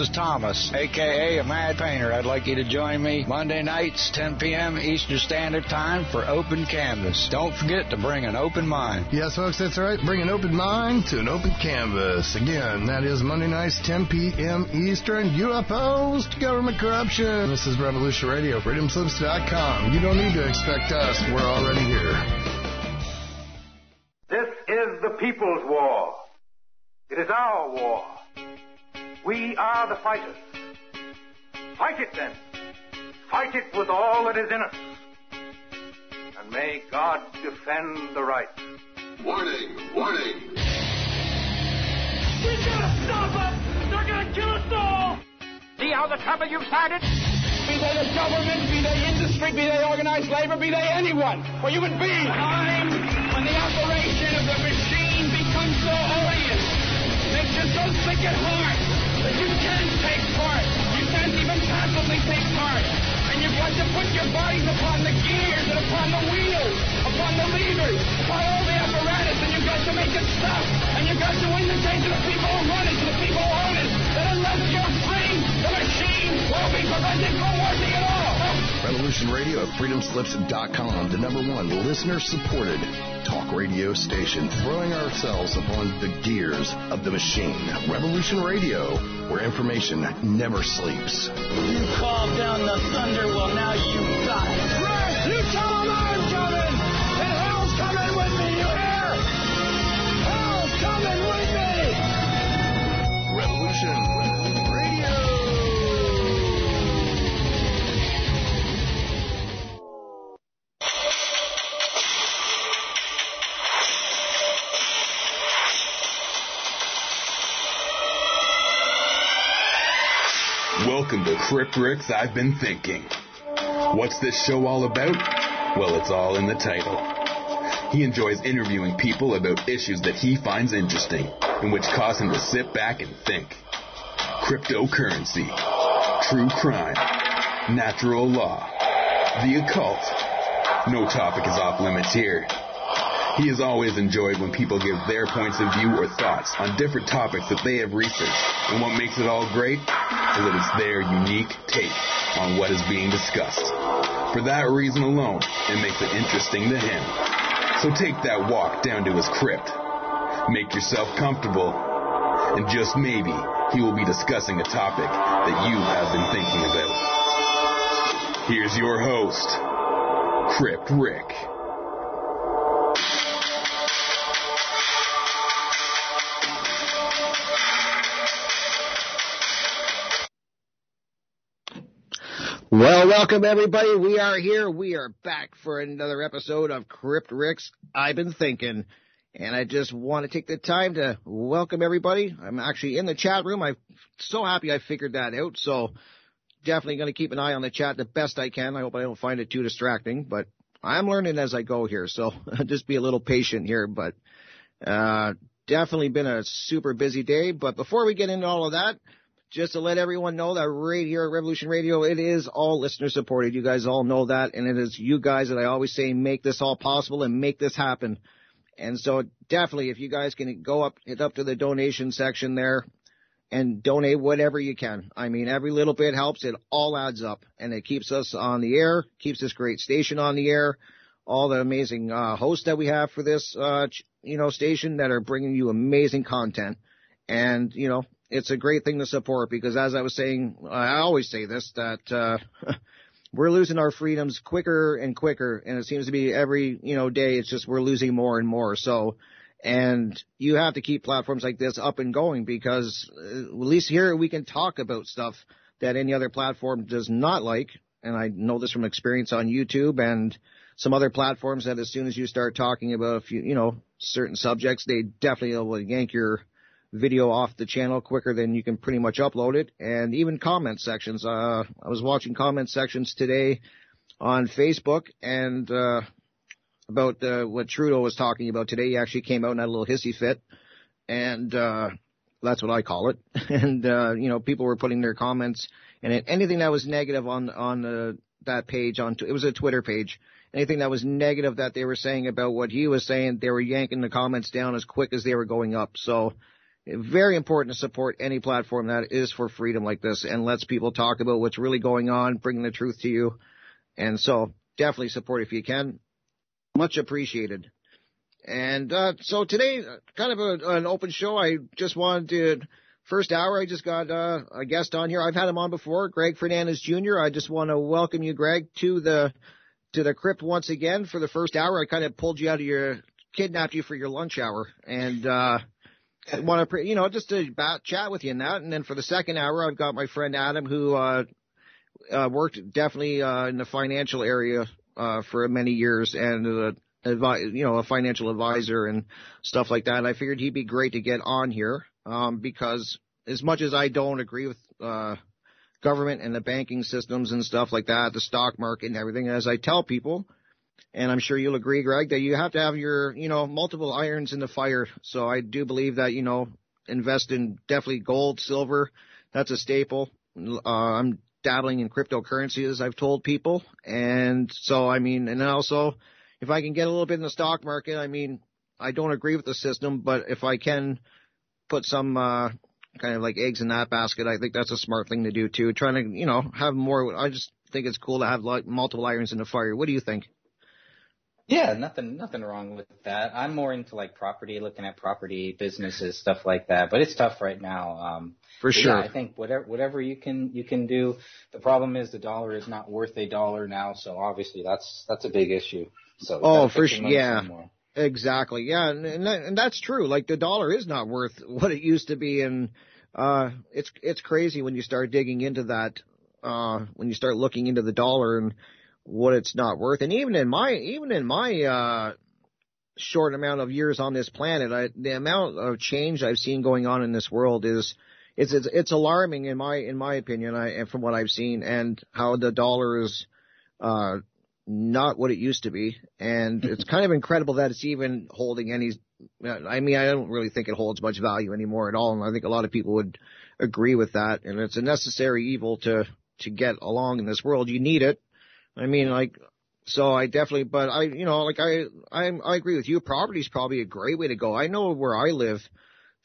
This is Thomas, aka a Mad Painter. I'd like you to join me Monday nights, 10 p.m. Eastern Standard Time for Open Canvas. Don't forget to bring an open mind. Yes, folks, that's right. Bring an open mind to an open canvas. Again, that is Monday nights, 10 p.m. Eastern. UFOs to government corruption. This is Revolution Radio, freedomslips.com. You don't need to expect us. We're already here. This is the people's war. It is our war. We are the fighters. Fight it then. Fight it with all that is in us. And may God defend the right. Warning! Warning! We gotta stop them! They're gonna kill us all! See how the trouble you've started? Be they the government, be they industry, be they organized labor, be they anyone, or human beings. Time when the operation of the machine becomes so odious, makes you so sick at heart you can't take part. You can't even passively take part. And you've got to put your bodies upon the gears and upon the wheels, upon the levers, upon all the apparatus, and you've got to make it stop. And you've got to indicate to the people who run it, to the people who own it, that unless you're free, the machine will be prevented from working at all. Revolution Radio at freedomslips.com, the number one listener supported talk radio station, throwing ourselves upon the gears of the machine. Revolution Radio, where information never sleeps. You called down the thunder, well, now you got it. Right, you tell them I'm coming, and Welcome to Crypt Rick's I've Been Thinking. What's this show all about? Well, it's all in the title. He enjoys interviewing people about issues that he finds interesting and which cause him to sit back and think. Cryptocurrency, true crime, natural law, the occult. No topic is off limits here. He has always enjoyed when people give their points of view or thoughts on different topics that they have researched. And what makes it all great is that it's their unique take on what is being discussed. For that reason alone, it makes it interesting to him. So take that walk down to his crypt. Make yourself comfortable. And just maybe he will be discussing a topic that you have been thinking about. Here's your host, Crypt Rick. Well, welcome everybody. We are here. We are back for another episode of Crypt Rick's I've Been Thinking. And I just want to take the time to welcome everybody. I'm actually in the chat room. I'm so happy I figured that out. So definitely going to keep an eye on the chat the best I can. I hope I don't find it too distracting, but I'm learning as I go here. So just be a little patient here, but, uh, definitely been a super busy day. But before we get into all of that, just to let everyone know that right here at Revolution Radio, it is all listener supported. You guys all know that, and it is you guys that I always say make this all possible and make this happen. And so definitely, if you guys can go up, hit up to the donation section there and donate whatever you can. I mean, every little bit helps. It all adds up, and it keeps us on the air, keeps this great station on the air. All the amazing uh, hosts that we have for this, uh, you know, station that are bringing you amazing content. And you know, it's a great thing to support because as I was saying, I always say this, that, uh, we're losing our freedoms quicker and quicker. And it seems to be every, you know, day, it's just we're losing more and more. So, and you have to keep platforms like this up and going because uh, at least here we can talk about stuff that any other platform does not like. And I know this from experience on YouTube and some other platforms that as soon as you start talking about a few, you know, certain subjects, they definitely will yank your video off the channel quicker than you can pretty much upload it. And even comment sections. Uh, I was watching comment sections today on Facebook and, uh, about, uh, what Trudeau was talking about today. He actually came out and had a little hissy fit. And, uh, that's what I call it. And, uh, you know, people were putting their comments and anything that was negative on, on, uh, that page on, it was a Twitter page. Anything that was negative that they were saying about what he was saying, they were yanking the comments down as quick as they were going up. So, very important to support any platform that is for freedom like this and lets people talk about what's really going on, bringing the truth to you. And so definitely support if you can. Much appreciated. And uh, so today, kind of a, an open show. I just wanted to first hour. I just got uh, a guest on here. I've had him on before, Greg Fernandez Jr. I just want to welcome you, Greg, to the to the crypt once again for the first hour. I kind of pulled you out of your kidnapped you for your lunch hour, and uh, want to you know just to chat with you in that. And then for the second hour, I've got my friend Adam who uh, uh, worked definitely uh, in the financial area uh, for many years and. Uh, advi- you know, a financial advisor and stuff like that. And I figured he'd be great to get on here um, because as much as I don't agree with uh, government and the banking systems and stuff like that, the stock market and everything, as I tell people, and I'm sure you'll agree, Greg, that you have to have your, you know, multiple irons in the fire. So I do believe that, you know, invest in definitely gold, silver. That's a staple. Uh, I'm dabbling in cryptocurrency, as I've told people. And so, I mean, and also, if I can get a little bit in the stock market, I mean, I don't agree with the system, but if I can put some uh, kind of like eggs in that basket. I think that's a smart thing to do too. Trying to, you know, have more. I just think it's cool to have like multiple irons in the fire. What do you think? Yeah, nothing, nothing wrong with that. I'm more into like property, looking at property businesses, stuff like that. But it's tough right now. Um, For sure. Yeah, I think whatever, whatever you can, you can do. The problem is the dollar is not worth a dollar now, so obviously that's that's a big issue. So oh, for sure, yeah. Somewhere. Exactly. Yeah, and and, that, and that's true. Like the dollar is not worth what it used to be, and uh, it's it's crazy when you start digging into that. Uh, when you start looking into the dollar and what it's not worth, and even in my even in my uh, short amount of years on this planet, I, the amount of change I've seen going on in this world is it's it's, it's alarming in my in my opinion. I and from what I've seen and how the dollar is uh, not what it used to be, and it's kind of incredible that it's even holding any. I mean, I don't really think it holds much value anymore at all, and I think a lot of people would agree with that. And it's a necessary evil to to get along in this world. You need it. I mean, like, so I definitely, but I, you know, like I, I, I agree with you. Property is probably a great way to go. I know where I live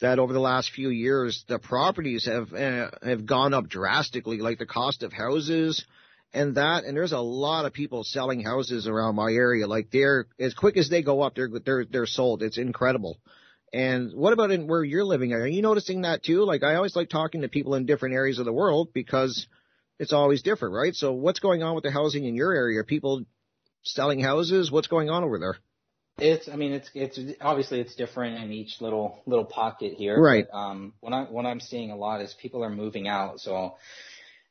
that over the last few years, the properties have uh, have gone up drastically. Like the cost of houses and that, and there's a lot of people selling houses around my area. Like they're as quick as they go up, they're they're they're sold. It's incredible. And what about in where you're living? Are you noticing that too? Like I always like talking to people in different areas of the world because it's always different, right? So what's going on with the housing in your area? Are people selling houses? What's going on over there? It's, I mean, it's, it's obviously it's different in each little little pocket here. Right. But, um, what I what I'm seeing a lot is people are moving out. So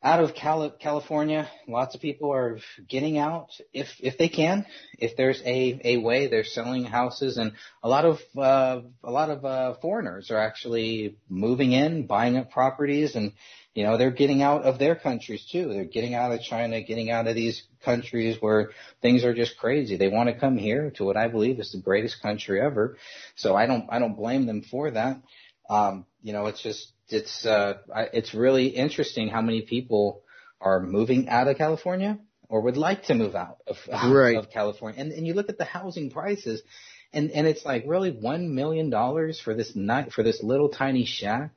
out of Cali- California, lots of people are getting out if if they can. If there's a a way, they're selling houses, and a lot of uh, a lot of uh, foreigners are actually moving in, buying up properties, and you know they're getting out of their countries too. They're getting out of China, getting out of these countries where things are just crazy. They want to come here to what I believe is the greatest country ever. So I don't I don't blame them for that. Um, you know, it's just it's uh, it's really interesting how many people are moving out of California or would like to move out of, right. of California. And and you look at the housing prices, and and it's like really one million dollars for this night for this little tiny shack.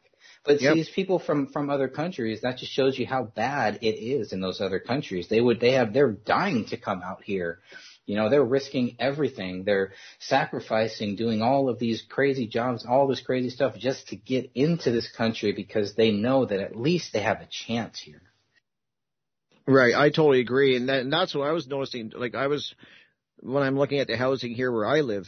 But yep. see, these people from from other countries, that just shows you how bad it is in those other countries. They would they have they're dying to come out here you know, they're risking everything. They're sacrificing, doing all of these crazy jobs, all this crazy stuff just to get into this country because they know that at least they have a chance here. Right. I totally agree. And, that, and that's what I was noticing. Like I was, when I'm looking at the housing here where I live,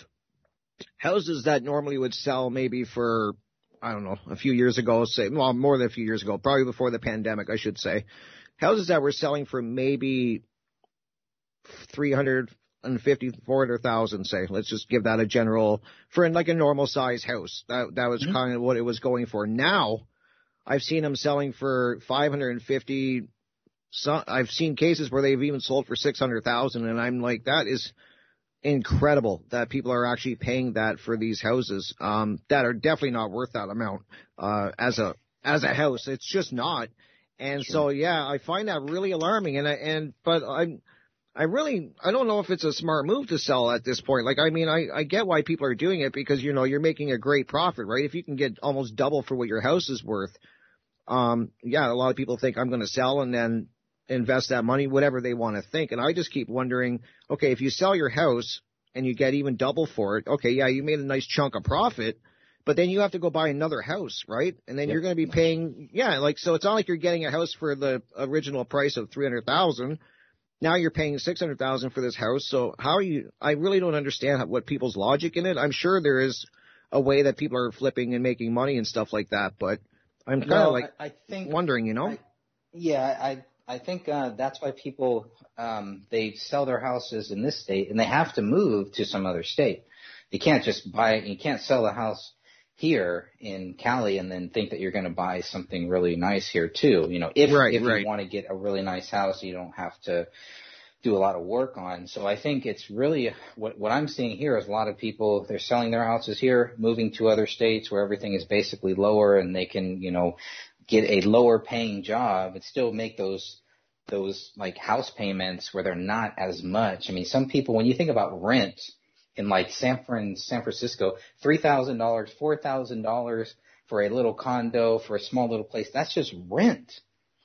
houses that normally would sell maybe for, I don't know, a few years ago, say, well, more than a few years ago, probably before the pandemic, I should say, houses that were selling for maybe 300, and fifty, four hundred thousand, say. Let's just give that a general for like a normal size house. That that was mm-hmm. kind of what it was going for. Now, I've seen them selling for five hundred and fifty. So I've seen cases where they've even sold for six hundred thousand, and I'm like, that is incredible that people are actually paying that for these houses. Um, that are definitely not worth that amount. Uh, as a as a house, it's just not. And sure. so yeah, I find that really alarming. And I, and but I'm I really, I don't know if it's a smart move to sell at this point. Like, I mean, I, I get why people are doing it because, you know, you're making a great profit, right? If you can get almost double for what your house is worth, um, yeah, a lot of people think I'm going to sell and then invest that money, whatever they want to think. And I just keep wondering, okay, if you sell your house and you get even double for it, okay, yeah, you made a nice chunk of profit, but then you have to go buy another house, right? And then yep. you're going to be paying, yeah, like, so it's not like you're getting a house for the original price of 300,000 now you're paying six hundred thousand for this house. So how are you? I really don't understand what people's logic in it. I'm sure there is a way that people are flipping and making money and stuff like that, but I'm kind of no, like I, I, think wondering, you know? I, yeah, I I think uh, that's why people um, they sell their houses in this state and they have to move to some other state. You can't just buy. You can't sell a house here in Cali and then think that you're going to buy something really nice here too. You know, if right, if right. you want to get a really nice house, you don't have to do a lot of work on. So I think it's really what what I'm seeing here is a lot of people they're selling their houses here, moving to other states where everything is basically lower and they can, you know, get a lower paying job and still make those those like house payments where they're not as much. I mean, some people when you think about rent in like San Fran, San Francisco, three thousand dollars, four thousand dollars for a little condo for a small little place. That's just rent.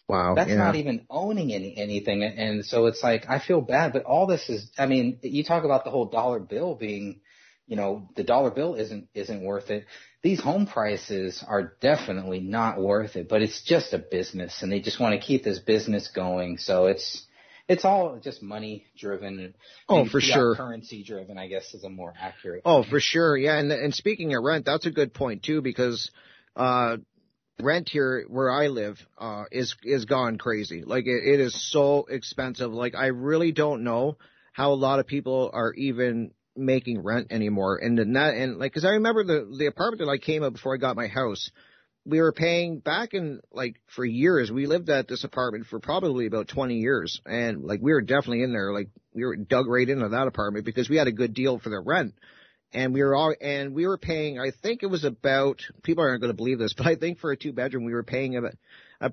Wow. That's yeah. not even owning any anything. And so it's like I feel bad, but all this is I mean, you talk about the whole dollar bill being, you know, the dollar bill isn't isn't worth it. These home prices are definitely not worth it, but it's just a business and they just want to keep this business going. So it's it's all just money driven. Oh, for sure. Currency driven, I guess, is a more accurate. Oh, for sure. Yeah, and and speaking of rent, that's a good point too because uh rent here where I live uh is is gone crazy. Like it, it is so expensive. Like I really don't know how a lot of people are even making rent anymore. And that and like cuz I remember the the apartment that I came up before I got my house we were paying back in like for years. We lived at this apartment for probably about 20 years, and like we were definitely in there. Like we were dug right into that apartment because we had a good deal for the rent, and we were all and we were paying. I think it was about people aren't going to believe this, but I think for a two bedroom we were paying about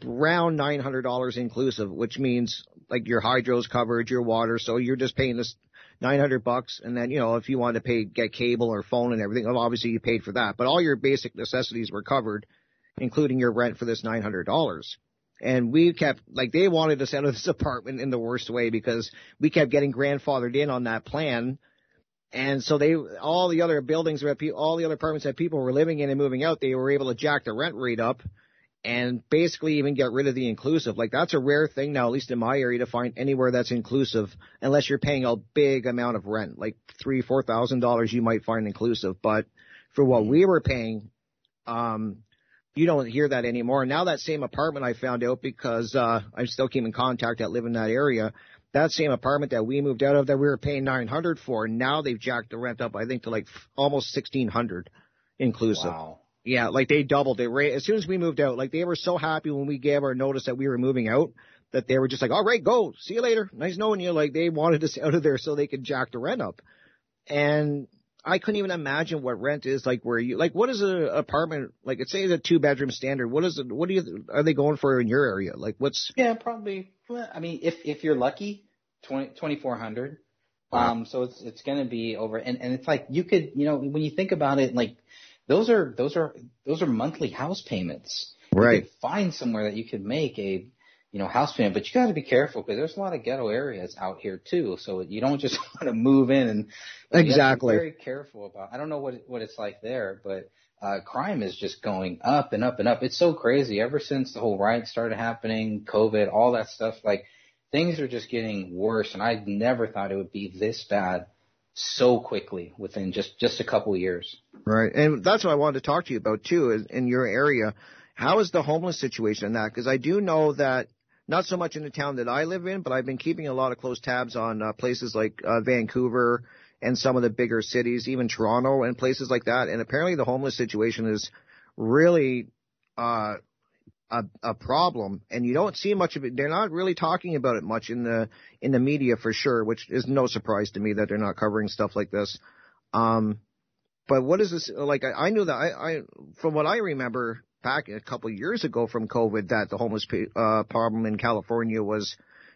around nine hundred dollars inclusive, which means like your hydros covered, your water. So you're just paying this. 900 bucks and then you know if you wanted to pay get cable or phone and everything obviously you paid for that but all your basic necessities were covered including your rent for this $900. And we kept, like, they wanted us out of this apartment in the worst way because we kept getting grandfathered in on that plan. And so they, all the other buildings, all the other apartments that people were living in and moving out, they were able to jack the rent rate up and basically even get rid of the inclusive. Like that's a rare thing now, at least in my area, to find anywhere that's inclusive, unless you're paying a big amount of rent, like three, four thousand dollars, you might find inclusive. But for what we were paying, um, you don't hear that anymore. Now that same apartment I found out because uh, I still keep in contact that live in that area. That same apartment that we moved out of that we were paying nine hundred for, now they've jacked the rent up. I think to like almost sixteen hundred inclusive. Wow. Yeah, like they doubled it. Right as soon as we moved out, like they were so happy when we gave our notice that we were moving out that they were just like, "All right, go. See you later. Nice knowing you." Like they wanted us out of there so they could jack the rent up. And I couldn't even imagine what rent is like where you like what is an apartment like it's say a two bedroom standard what is it what do you are they going for in your area like what's yeah probably well, I mean if if you're lucky twenty twenty four hundred wow. um so it's it's gonna be over and and it's like you could you know when you think about it like those are those are those are monthly house payments right find somewhere that you could make a you know, house payment, but you got to be careful because there's a lot of ghetto areas out here too. So you don't just want to move in and exactly very careful about. I don't know what what it's like there, but uh, crime is just going up and up and up. It's so crazy ever since the whole riot started happening, COVID, all that stuff. Like things are just getting worse, and I never thought it would be this bad so quickly within just just a couple years. Right, and that's what I wanted to talk to you about too. Is in your area, how is the homeless situation in that? Because I do know that not so much in the town that I live in, but I've been keeping a lot of close tabs on uh, places like uh, Vancouver and some of the bigger cities, even Toronto and places like that. And apparently the homeless situation is really uh, a, a problem, and you don't see much of it. They're not really talking about it much in the in the media for sure, which is no surprise to me that they're not covering stuff like this. Um, but what is this like? I, I knew that I, I from what I remember, back a couple of years ago from COVID that the homeless uh, problem in California was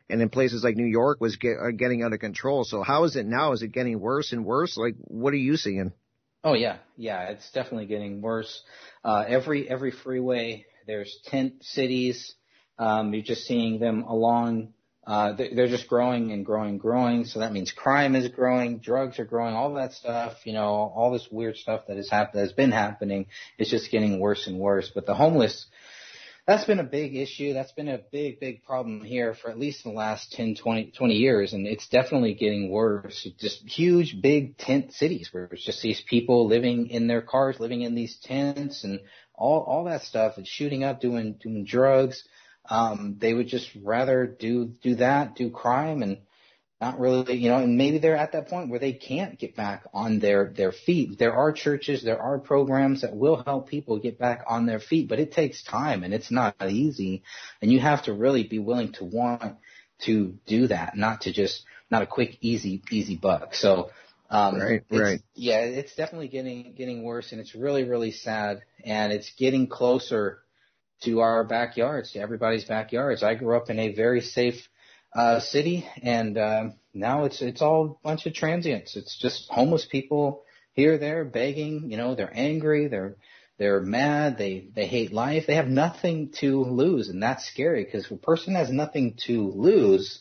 and in places like New York was get, uh, getting out of control. So how is it now? Is it getting worse and worse? Like, what are you seeing? Oh yeah, yeah, it's definitely getting worse. Uh, every every freeway, there's tent cities. Um, you're just seeing them along. Uh, they're just growing and growing, growing. So that means crime is growing, drugs are growing, all that stuff. You know, all this weird stuff that has happened, has been happening. It's just getting worse and worse. But the homeless that's been a big issue. That's been a big, big problem here for at least the last 10, 20, 20 years. And it's definitely getting worse. Just huge, big tent cities where it's just these people living in their cars, living in these tents and all, all that stuff and shooting up, doing, doing drugs. Um, they would just rather do, do that, do crime and, not really, you know, and maybe they're at that point where they can't get back on their, their feet. There are churches, there are programs that will help people get back on their feet, but it takes time and it's not easy. And you have to really be willing to want to do that, not to just, not a quick, easy, easy buck. So, um, right, right. Yeah, it's definitely getting, getting worse and it's really, really sad and it's getting closer to our backyards, to everybody's backyards. I grew up in a very safe uh, city, and uh, now it's it's all a bunch of transients. It's just homeless people here, there, begging. You know, they're angry, they're they're mad, they they hate life. They have nothing to lose, and that's scary because if a person has nothing to lose,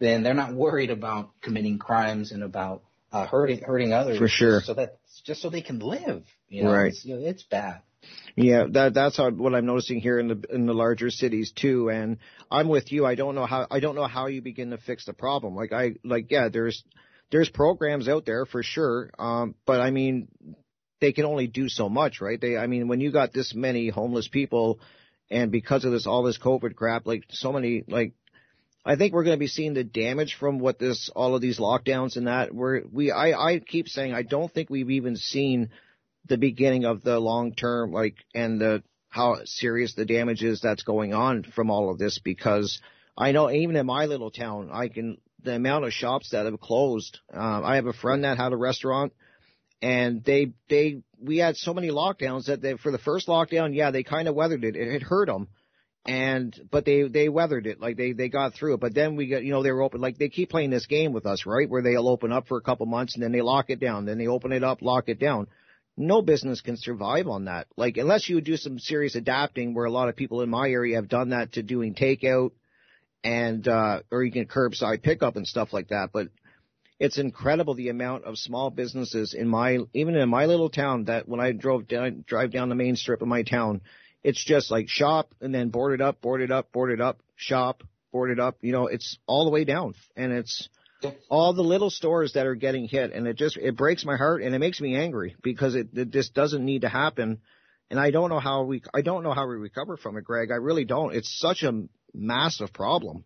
then they're not worried about committing crimes and about uh, hurting hurting others. For sure. So that just so they can live. You know, right. It's, you know, it's bad. Yeah, that that's what I'm noticing here in the in the larger cities too. And I'm with you. I don't know how I don't know how you begin to fix the problem. Like I like yeah, there's there's programs out there for sure. Um, but I mean, they can only do so much, right? They I mean, when you got this many homeless people, and because of this all this COVID crap, like so many like. I think we're going to be seeing the damage from what this, all of these lockdowns and that. We're, we, I, I keep saying I don't think we've even seen the beginning of the long term, like, and the, how serious the damage is that's going on from all of this because I know even in my little town, I can, the amount of shops that have closed. Um, I have a friend that had a restaurant and they, they, we had so many lockdowns that they, for the first lockdown, yeah, they kind of weathered it. It had hurt them. And, but they, they weathered it. Like they, they got through it. But then we got, you know, they were open, like they keep playing this game with us, right? Where they'll open up for a couple months and then they lock it down. Then they open it up, lock it down no business can survive on that. Like unless you do some serious adapting where a lot of people in my area have done that to doing takeout and uh or you can curbside pickup and stuff like that. But it's incredible the amount of small businesses in my even in my little town that when I drove down drive down the main strip of my town, it's just like shop and then boarded up, boarded up, boarded up, shop, boarded up. You know, it's all the way down. And it's all the little stores that are getting hit. And it just it breaks my heart and it makes me angry because it, it just doesn't need to happen. And I don't know how we I don't know how we recover from it Greg. I really don't. It's such a massive problem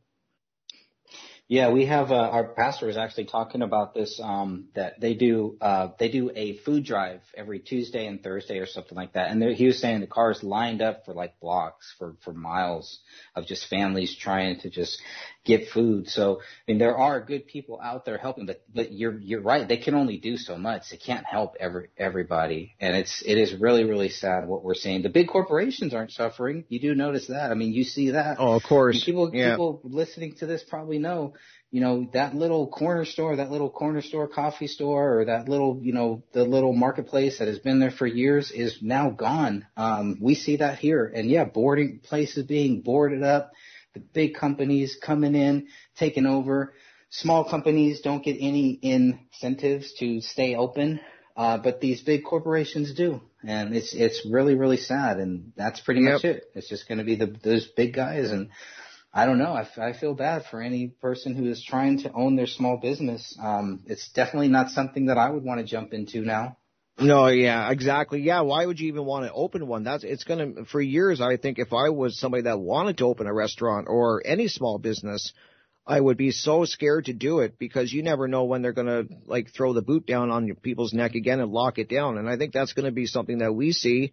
yeah, we have uh, our pastor is actually talking about this. Um, that they do uh, they do a food drive every Tuesday and Thursday or something like that. And he was saying the cars lined up for like blocks for for miles of just families trying to just get food. So I mean, there are good people out there helping, but but you're you're right. They can only do so much. They can't help every everybody, and it's it is really really sad what we're seeing. The big corporations aren't suffering. You do notice that. I mean, you see that. Oh, of course. People yeah. people listening to this probably know you know, that little corner store, that little corner store coffee store or that little, you know, the little marketplace that has been there for years is now gone. Um, we see that here. And yeah, boarding places being boarded up, the big companies coming in, taking over. Small companies don't get any incentives to stay open. Uh, but these big corporations do. And it's, it's really, really sad. And that's pretty Yep. much it. It's just going to be the, those big guys and, I don't know. I, f- I feel bad for any person who is trying to own their small business. Um, it's definitely not something that I would want to jump into now. No, yeah, exactly. Yeah, why would you even want to open one? That's it's going to for years I think if I was somebody that wanted to open a restaurant or any small business, I would be so scared to do it because you never know when they're going to like throw the boot down on your people's neck again and lock it down. And I think that's going to be something that we see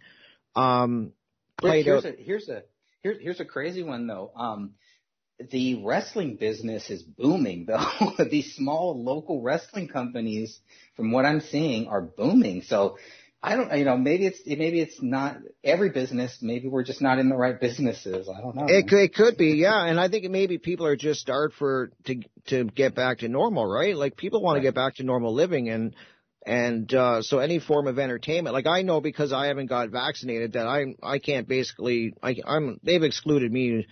um played here's out. a here's a here's here's a crazy one though. Um, the wrestling business is booming though. These small local wrestling companies, from what I'm seeing, are booming. So I don't, you know, maybe it's maybe it's not every business. Maybe we're just not in the right businesses. I don't know. It could, it could be, yeah. And I think maybe people are just starved for to to get back to normal, right? Like people want right. to get back to normal living, and and uh, so any form of entertainment. Like I know because I haven't got vaccinated that I I can't basically I I'm they've excluded me,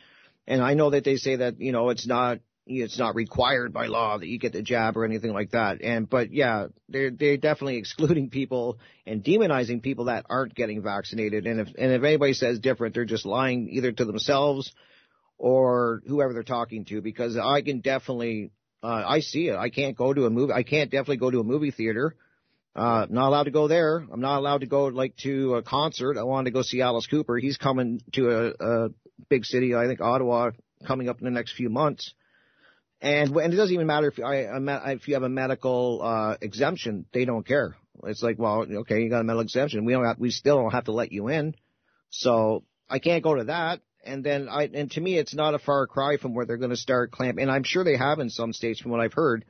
and I know that they say that you know it's not it's not required by law that you get the jab or anything like that. And but yeah, they're they're definitely excluding people and demonizing people that aren't getting vaccinated. And if and if anybody says different, they're just lying either to themselves or whoever they're talking to. Because I can definitely uh, I see it. I can't go to a movie. I can't definitely go to a movie theater. Uh, not allowed to go there. I'm not allowed to go like to a concert. I wanted to go see Alice Cooper. He's coming to a, a big city, I think Ottawa, coming up in the next few months. And, and it doesn't even matter if I, if you have a medical, uh, exemption, they don't care. It's like, well, okay, you got a medical exemption. We don't have, we still don't have to let you in. So I can't go to that. And then I, and to me, it's not a far cry from where they're going to start clamping. And I'm sure they have in some states from what I've heard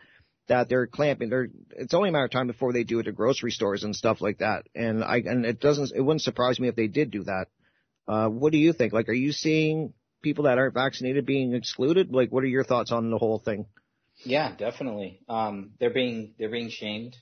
that they're clamping. They're, it's only a matter of time before they do it to grocery stores and stuff like that. And I, and it doesn't, it wouldn't surprise me if they did do that. Uh, what do you think? Like, are you seeing people that aren't vaccinated being excluded? Like, what are your thoughts on the whole thing? Yeah, definitely. Um, they're being they're being shamed.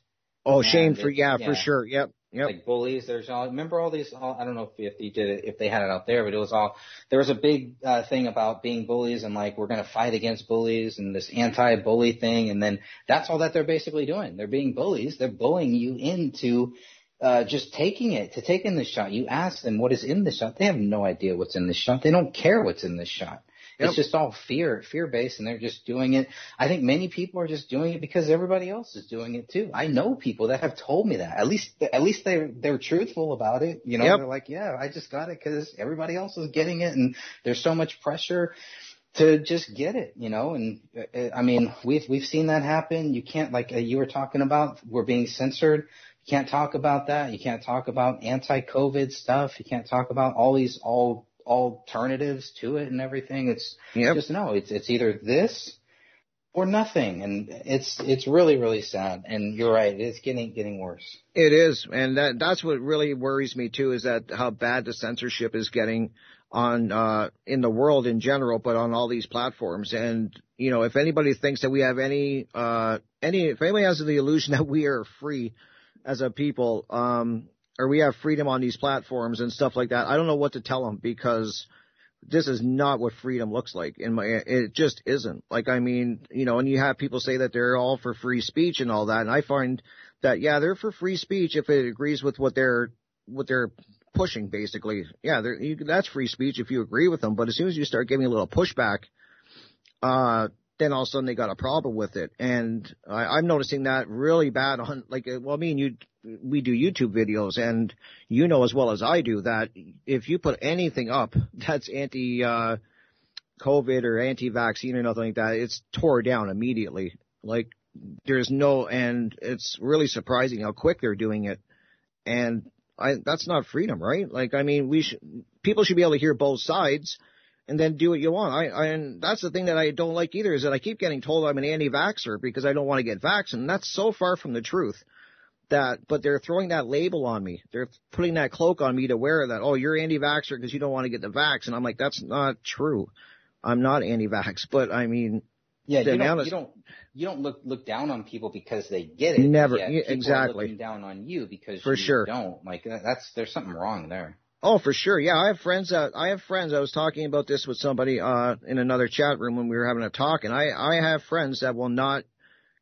Oh, shamed for yeah, yeah, for sure. Yep. Yep. Like bullies. There's all. Remember all these. All, I don't know if if you did it, if they had it out there, but it was all. There was a big uh, thing about being bullies and like we're going to fight against bullies and this anti-bully thing, and then that's all that they're basically doing. They're being bullies. They're bullying you into uh, just taking it, to take in the shot. You ask them what is in the shot. They have no idea what's in the shot. They don't care what's in the shot. Yep. It's just all fear, fear based, and they're just doing it. I think many people are just doing it because everybody else is doing it too. I know people that have told me that. At least, at least they're they're truthful about it. You know, yep. they're like, yeah, I just got it because everybody else is getting it, and there's so much pressure to just get it, you know, and uh, I mean, we've, we've seen that happen. You can't, like uh, you were talking about, we're being censored. You can't talk about that. You can't talk about anti-COVID stuff. You can't talk about all these all alternatives to it and everything. It's yep. just no. It's it's either this or nothing, and it's it's really really sad. And you're right. It's getting getting worse. It is, and that that's what really worries me too. Is that how bad the censorship is getting on uh in the world in general, but on all these platforms. And you know, if anybody thinks that we have any uh any if anybody has the illusion that we are free as a people, um, or we have freedom on these platforms and stuff like that. I don't know what to tell them because this is not what freedom looks like in my it just isn't like i mean you know and you have people say that they're all for free speech and all that and i find that yeah they're for free speech if it agrees with what they're what they're pushing basically yeah you, that's free speech if you agree with them but as soon as you start giving a little pushback uh then all of a sudden they got a problem with it. And I, I'm noticing that really bad on, like, uh, well, me and you, we do YouTube videos and you know as well as I do that if you put anything up that's anti, uh, COVID or anti-vaccine or nothing like that, it's tore down immediately. Like, there's no, and it's really surprising how quick they're doing it. And I, that's not freedom, right? Like, I mean, we should, people should be able to hear both sides and then do what you want. I, I and that's the thing that I don't like either is that I keep getting told I'm an anti-vaxxer because I don't want to get vaxxed, and that's so far from the truth. That, but they're throwing that label on me. They're putting that cloak on me to wear that. Oh, you're anti-vaxxer because you don't want to get the vax, and I'm like, that's not true. I'm not anti-vax, but I mean, yeah, you don't, you don't, you don't look look down on people because they get it. Never, yeah, exactly. looking down on you because for you sure don't. Like that's there's something wrong there. Oh, for sure. Yeah, I have friends that I have friends. I was talking about this with somebody uh in another chat room when we were having a talk, and I I have friends that will not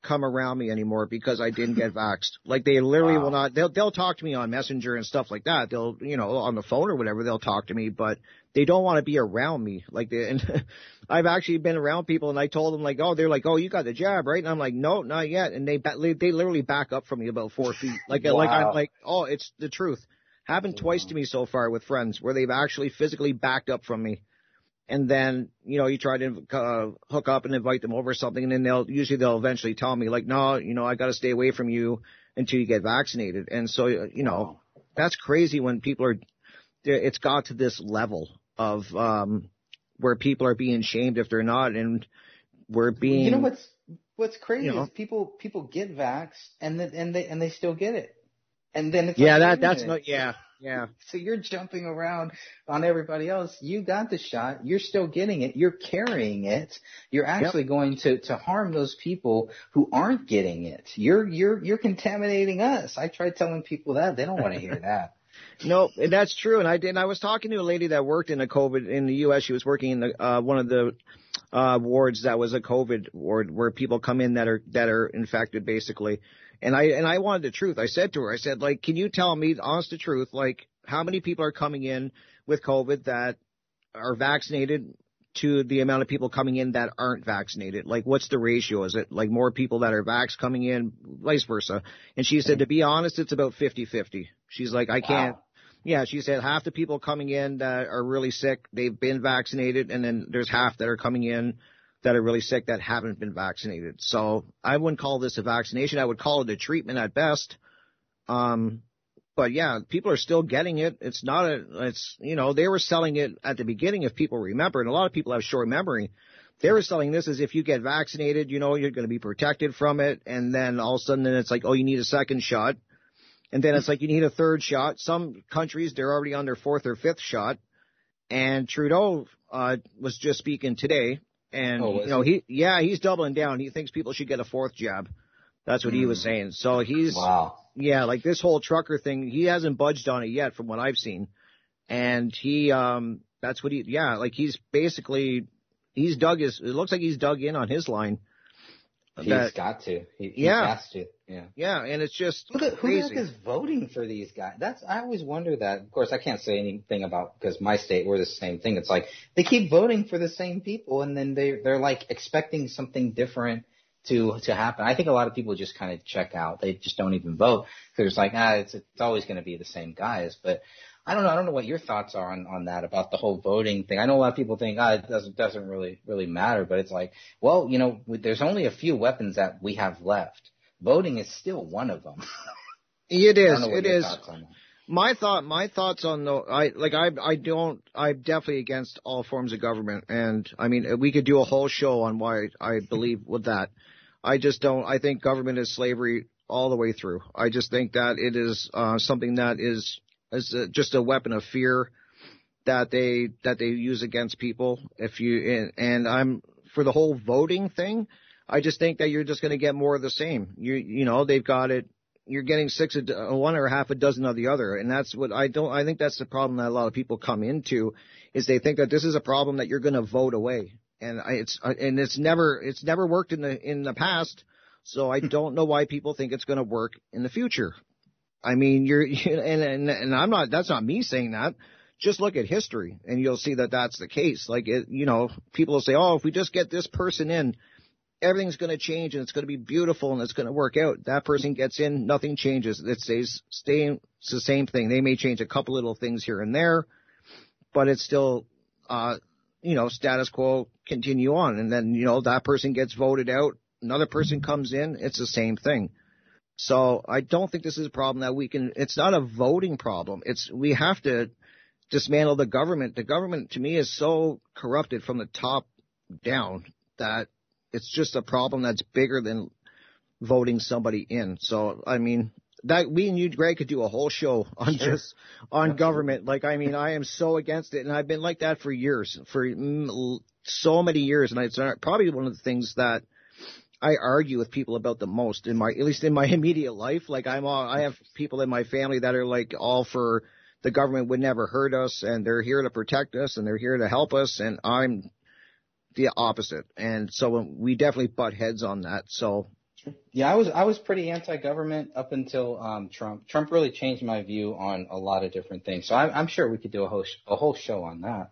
come around me anymore because I didn't get vaxxed. Like they literally wow. will not. They'll they'll talk to me on Messenger and stuff like that. They'll you know on the phone or whatever. They'll talk to me, but they don't want to be around me. Like they, and I've actually been around people and I told them like, oh, they're like, oh, you got the jab, right? And I'm like, no, not yet. And they they literally back up from me about four feet. Like wow. like I'm like, oh, it's the truth. Happened twice to me so far with friends where they've actually physically backed up from me. And then, you know, you try to uh, hook up and invite them over something and then they'll, usually they'll eventually tell me like, no, you know, I got to stay away from you until you get vaccinated. And so, you know, that's crazy when people are, it's got to this level of, um, where people are being shamed if they're not and we're being. You know what's, what's crazy you know, is people, people get vaxxed and then, and they, and they still get it And then it's yeah, like, that that's not yeah. Yeah. So you're jumping around on everybody else. You got the shot. You're still getting it. You're carrying it. You're actually yep. going to, to harm those people who aren't getting it. You're, you're, you're contaminating us. I tried telling people that. They don't want to hear that. No, and that's true. And I did. I was talking to a lady that worked in a COVID in the U.S. She was working in the, uh, one of the uh, wards that was a COVID ward where people come in that are that are infected, basically. And I and I wanted the truth. I said to her, I said, like, can you tell me, honest the truth, like, how many people are coming in with COVID that are vaccinated to the amount of people coming in that aren't vaccinated? Like, what's the ratio? Is it like more people that are vax coming in, vice versa? And she said, to be honest, it's about 50-50. She's like, I can't. Wow. Yeah, she said half the people coming in that are really sick, they've been vaccinated, and then there's half that are coming in that are really sick that haven't been vaccinated. So I wouldn't call this a vaccination. I would call it a treatment at best. Um, but yeah, people are still getting it. It's not a, it's, you know, they were selling it at the beginning if people remember, and a lot of people have short memory. They were selling this as if you get vaccinated, you know, you're going to be protected from it. And then all of a sudden it's like, oh, you need a second shot. And then it's like you need a third shot. Some countries, they're already on their fourth or fifth shot. And Trudeau, uh, was just speaking today and oh, you know, he? yeah, he's doubling down. He thinks people should get a fourth jab. That's what mm. he was hmm. saying. So he's wow. Yeah, like this whole trucker thing, he hasn't budged on it yet from what I've seen. And he um that's what he yeah, like he's basically he's dug his it looks like he's dug in on his line. He's that, got to. He, he yeah. has to. Yeah. Yeah, and it's just who the, who the heck is voting for these guys? That's I always wonder that. Of course, I can't say anything about because my state we're the same thing. It's like they keep voting for the same people, and then they they're like expecting something different to to happen. I think a lot of people just kind of check out. They just don't even vote because it's like ah, it's it's always going to be the same guys. But I don't know. I don't know what your thoughts are on, on that about the whole voting thing. I know a lot of people think, ah, it doesn't doesn't really really matter, but it's like, well, you know, there's only a few weapons that we have left. Voting is still one of them. it is. It is. My thought, my thoughts on the, I like, I, I don't, I'm definitely against all forms of government, and I mean, we could do a whole show on why I believe with that. I just don't. I think government is slavery all the way through. I just think that it is uh, something that is is a, just a weapon of fear that they that they use against people. If you and, and I'm for the whole voting thing, I just think that you're just going to get more of the same. You you know they've got it. You're getting six a uh, one or half a dozen of the other, and that's what I don't. I think that's the problem that a lot of people come into, is they think that this is a problem that you're going to vote away, and I, it's uh, and it's never it's never worked in the in the past. So I hmm. don't know why people think it's going to work in the future. I mean, you're, and, and, and I'm not, that's not me saying that. Just look at history and you'll see that that's the case. Like, it, you know, people will say, oh, if we just get this person in, everything's going to change and it's going to be beautiful and it's going to work out. That person gets in, nothing changes. It stays, it's the same thing. They may change a couple little things here and there, but it's still, uh, you know, status quo continue on. And then, you know, that person gets voted out. Another person comes in. It's the same thing. So I don't think this is a problem that we can, it's not a voting problem. It's, we have to dismantle the government. The government to me is so corrupted from the top down that it's just a problem that's bigger than voting somebody in. So, I mean, that we and you, Greg, could do a whole show on sure. just on government. Like, I mean, I am so against it, and I've been like that for years, for so many years, and it's uh, probably one of the things that I argue with people about the most in my, at least in my immediate life. Like I'm all, I have people in my family that are like all for the government would never hurt us and they're here to protect us and they're here to help us. And I'm the opposite. And so we definitely butt heads on that. So. Yeah, I was I was pretty anti-government up until um, Trump. Trump really changed my view on a lot of different things. So I'm, I'm sure we could do a whole a whole show on that.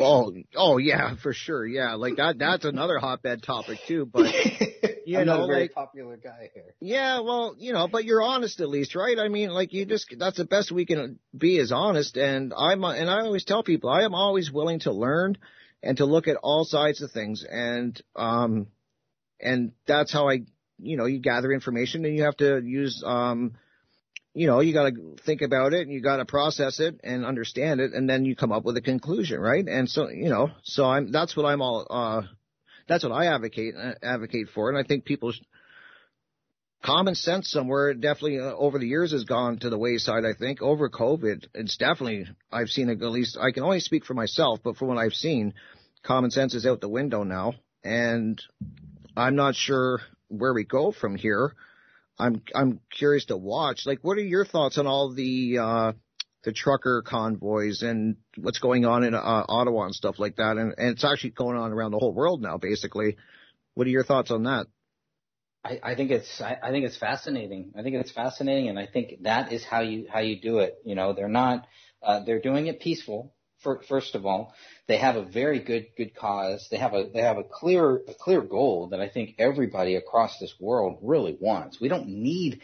Oh, oh yeah, for sure. Yeah, like that. That's another hotbed topic too. But you I'm know, not a very like, popular guy here. Yeah, well, you know, but you're honest at least, right? I mean, like you just that's the best we can be is honest. And I'm and I always tell people I am always willing to learn and to look at all sides of things. And um, and that's how I, you know, you gather information and you have to use um you know, you got to think about it and you got to process it and understand it, and then you come up with a conclusion, right? And so, you know, so I'm that's what I'm all uh, that's what I advocate uh, advocate for, and I think people. Sh- common sense somewhere definitely uh, over the years has gone to the wayside. I think over COVID, it's definitely I've seen at least. I can only speak for myself, but from what I've seen, common sense is out the window now, and I'm not sure where we go from here. I'm I'm curious to watch. Like, what are your thoughts on all the uh, the trucker convoys and what's going on in uh, Ottawa and stuff like that? And, and it's actually going on around the whole world now, basically. What are your thoughts on that? I, I think it's I, I think it's fascinating. I think it's fascinating, and I think that is how you how you do it. You know, they're not uh, they're doing it peaceful. For, first of all, they have a very good good cause. They have a they have a clear a clear goal that I think everybody across this world really wants. We don't need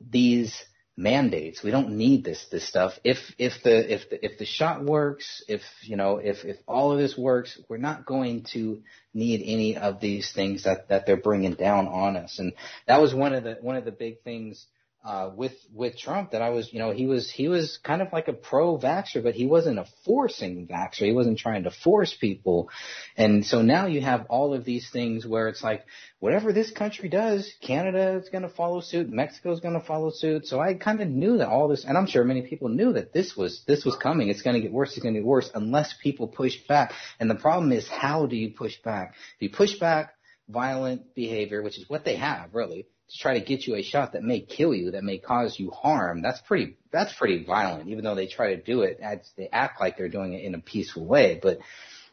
these mandates. We don't need this this stuff. If if the if the if the shot works, if you know if if all of this works, we're not going to need any of these things that that they're bringing down on us. And that was one of the one of the big things uh, with with Trump that I was, you know, he was he was kind of like a pro vaxxer, but he wasn't a forcing vaxxer. He wasn't trying to force people. And so now you have all of these things where it's like whatever this country does, Canada is going to follow suit, Mexico is going to follow suit. So I kind of knew that all this, and I'm sure many people knew that this was this was coming. It's going to get worse. It's going to get worse unless people push back. And the problem is, how do you push back? If you push back violent behavior, which is what they have really to try to get you a shot that may kill you, that may cause you harm, that's pretty that's pretty violent. Even though they try to do it, they act like they're doing it in a peaceful way. But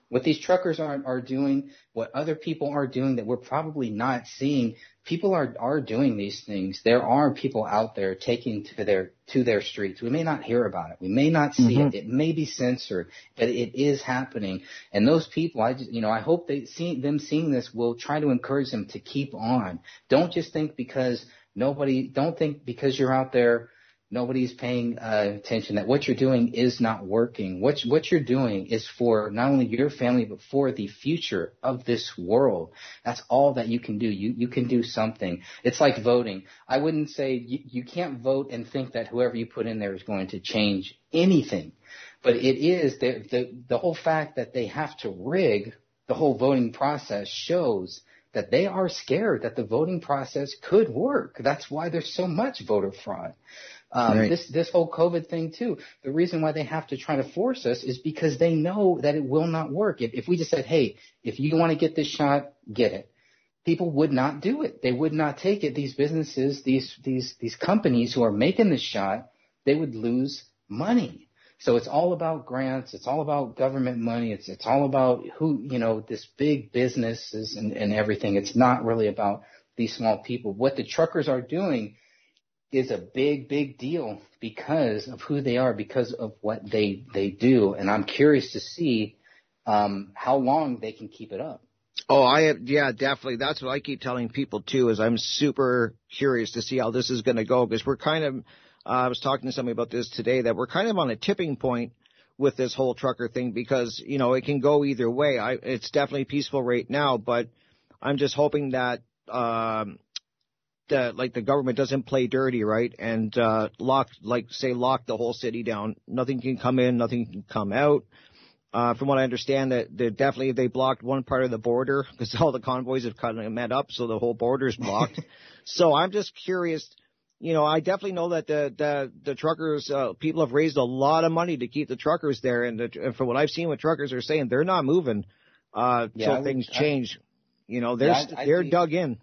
what these truckers are are doing, what other people are doing that we're probably not seeing, people are are doing these things. There are people out there taking to their to their streets. We may not hear about it. We may not see mm-hmm. it. It may be censored, but it is happening. And those people, I just, you know, I hope they see them seeing this will try to encourage them to keep on. Don't just think because nobody, don't think because you're out there nobody's paying uh, attention that what you're doing is not working. What what you're doing is for not only your family but for the future of this world. That's all that you can do. You you can do something. It's like voting. I wouldn't say you, you can't vote and think that whoever you put in there is going to change anything. But it is the the the whole fact that they have to rig the whole voting process shows that they are scared that the voting process could work. That's why there's so much voter fraud. Um, right. This this whole COVID thing too. The reason why they have to try to force us is because they know that it will not work. If, if we just said, "Hey, if you want to get this shot, get it," people would not do it. They would not take it. These businesses, these these these companies who are making the shot, they would lose money. So it's all about grants. It's all about government money. It's it's all about who you know this big businesses and and everything. It's not really about these small people. What the truckers are doing is a big, big deal because of who they are, because of what they they do, and I'm curious to see um, how long they can keep it up. Oh, I yeah, definitely. That's what I keep telling people too. Is I'm super curious to see how this is going to go because we're kind of. Uh, I was talking to somebody about this today that we're kind of on a tipping point with this whole trucker thing because you know it can go either way. I it's definitely peaceful right now, but I'm just hoping that um, the like the government doesn't play dirty, right? And uh, lock like say lock the whole city down. Nothing can come in, nothing can come out. Uh, from what I understand, that they definitely they blocked one part of the border because all the convoys have kind of met up, so the whole border is blocked. so I'm just curious. You know, I definitely know that the the the truckers uh, people have raised a lot of money to keep the truckers there, and, the, and from what I've seen, what truckers are saying, they're not moving uh, yeah, things change. I, you know, they're yeah, they're dug in.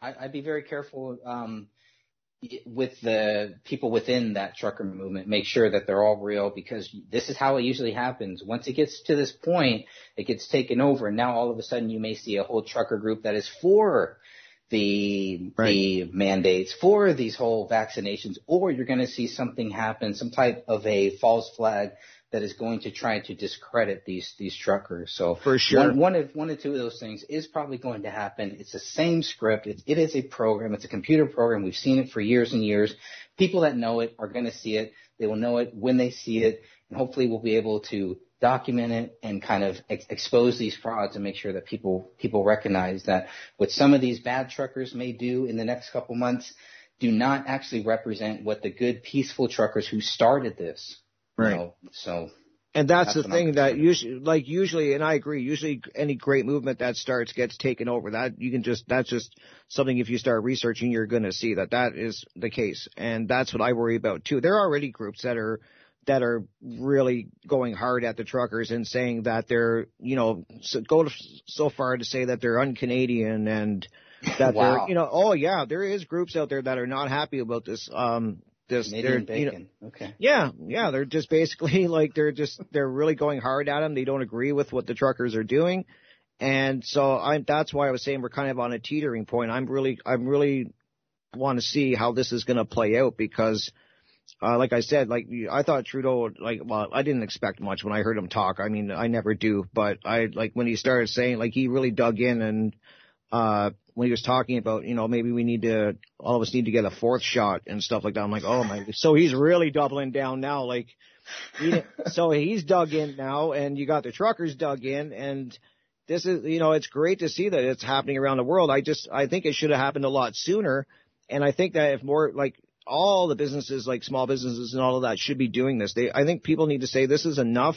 I, I'd be very careful um, with the people within that trucker movement. Make sure that they're all real because this is how it usually happens. Once it gets to this point, it gets taken over, and now all of a sudden you may see a whole trucker group that is for the right. the mandates for these whole vaccinations, or you're going to see something happen, some type of a false flag that is going to try to discredit these these truckers. So for sure, one, one of one or two of those things is probably going to happen. It's the same script. It's, it is a program. It's a computer program. We've seen it for years and years. People that know it are going to see it. They will know it when they see it, and hopefully we'll be able to document it and kind of ex- expose these frauds and make sure that people people recognize that what some of these bad truckers may do in the next couple months do not actually represent what the good peaceful truckers who started this Right. You know, so And that's, That's the thing that usually, like usually, and I agree. Usually, any great movement that starts gets taken over. That you can just that's just something. If you start researching, you're going to see that that is the case, and that's what I worry about too. There are already groups that are that are really going hard at the truckers and saying that they're, you know, so go to, so far to say that they're un-Canadian and that Wow. they're, you know, oh yeah, there is groups out there that are not happy about this. Um, this, Canadian they're, you know, okay. yeah, yeah, they're just basically like they're just they're really going hard at them. They don't agree with what the truckers are doing, and so I that's why I was saying we're kind of on a teetering point. I'm really I'm really want to see how this is going to play out because. Uh, like I said, like I thought Trudeau, like, well, I didn't expect much when I heard him talk. I mean, I never do, but I like when he started saying, like, he really dug in and, uh, when he was talking about, you know, maybe we need to, all of us need to get a fourth shot and stuff like that. I'm like, oh my, so he's really doubling down now. Like, he, so he's dug in now and you got the truckers dug in and this is, you know, it's great to see that it's happening around the world. I just, I think it should have happened a lot sooner. And I think that if more, like, all the businesses, like small businesses and all of that should be doing this. They, I think people need to say this is enough.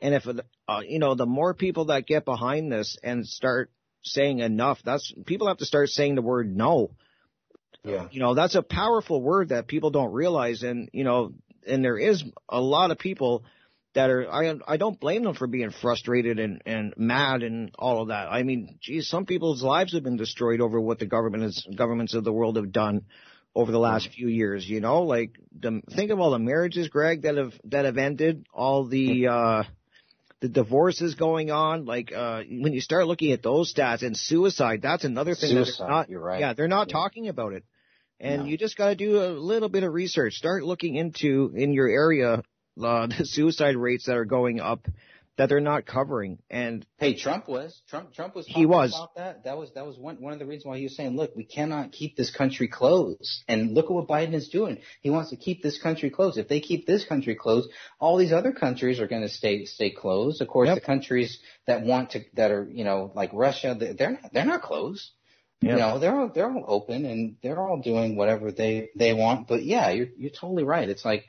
And if, uh, you know, the more people that get behind this and start saying enough, that's, people have to start saying the word no. Yeah. You know, that's a powerful word that people don't realize. And, you know, and there is a lot of people that are, I, I don't blame them for being frustrated and, and mad and all of that. I mean, geez, some people's lives have been destroyed over what the government is, governments of the world have done over the last few years, you know, like the, think of all the marriages, Greg, that have, that have ended, all the, uh, the divorces going on, like, uh, when you start looking at those stats and suicide, that's another thing Suicide, not, you're right. yeah, they're not Yeah. talking about it. And No. you just got to do a little bit of research. Start looking into in your area uh, the suicide rates that are going up that they're not covering. And Hey, Trump was Trump. Trump was. He talking was. about that. That was that was one one of the reasons why he was saying, "Look, we cannot keep this country closed." And look at what Biden is doing. He wants to keep this country closed. If they keep this country closed, all these other countries are going to stay stay closed. Of course, Yep. the countries that want to that are you know like Russia, they- they're not, they're not closed. Yep. You know, they're all they're all open and they're all doing whatever they they want. But yeah, you're you're totally right. It's like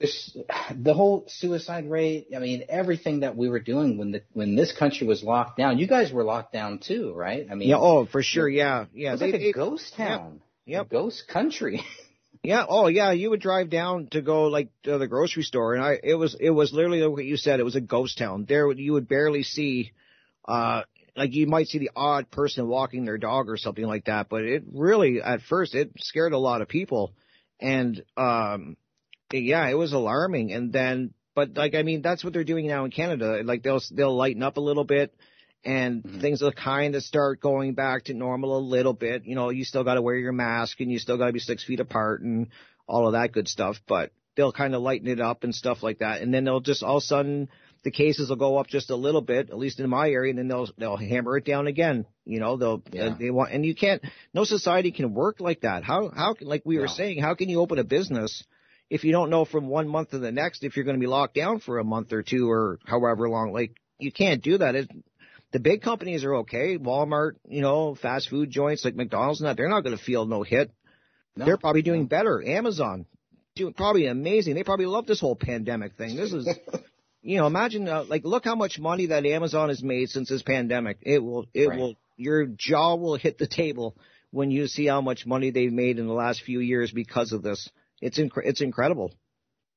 this the whole suicide rate. I mean, everything that we were doing when the when this country was locked down. You guys were locked down too, right? I mean, yeah, oh, for sure, yeah, yeah. it was They- like a they- ghost Yep. town, Yep. a ghost country. Yeah. Oh, yeah. You would drive down to go like to the grocery store, and I it was it was literally what you said. It was a ghost town. There, you would barely see, uh, like you might see the odd person walking their dog or something like that. But it really, at first, it scared a lot of people, and um, yeah, it was alarming. And then, but like I mean, that's what they're doing now in Canada. Like they'll they'll lighten up a little bit. And Mhm. things will kind of start going back to normal a little bit. You know, you still got to wear your mask and you still got to be six feet apart and all of that good stuff, but they'll kind of lighten it up and stuff like that. And then they'll just all of a sudden the cases will go up just a little bit, at least in my area, and then they'll they'll hammer it down again. You know, they'll Yeah. they want and you can't. No society can work like that. How how can like we were saying, how can you open a business if you don't know from one month to the next if you're going to be locked down for a month or two or however long? Like you can't do that. It, the big companies are okay. Walmart, you know, fast food joints like McDonald's and that, they're not going to feel no hit. No, They're probably doing better. Amazon, doing probably amazing. They probably love this whole pandemic thing. This is, you know, imagine uh, like look how much money that Amazon has made since this pandemic. It will, it Right. will, your jaw will hit the table when you see how much money they've made in the last few years because of this. It's inc- it's incredible.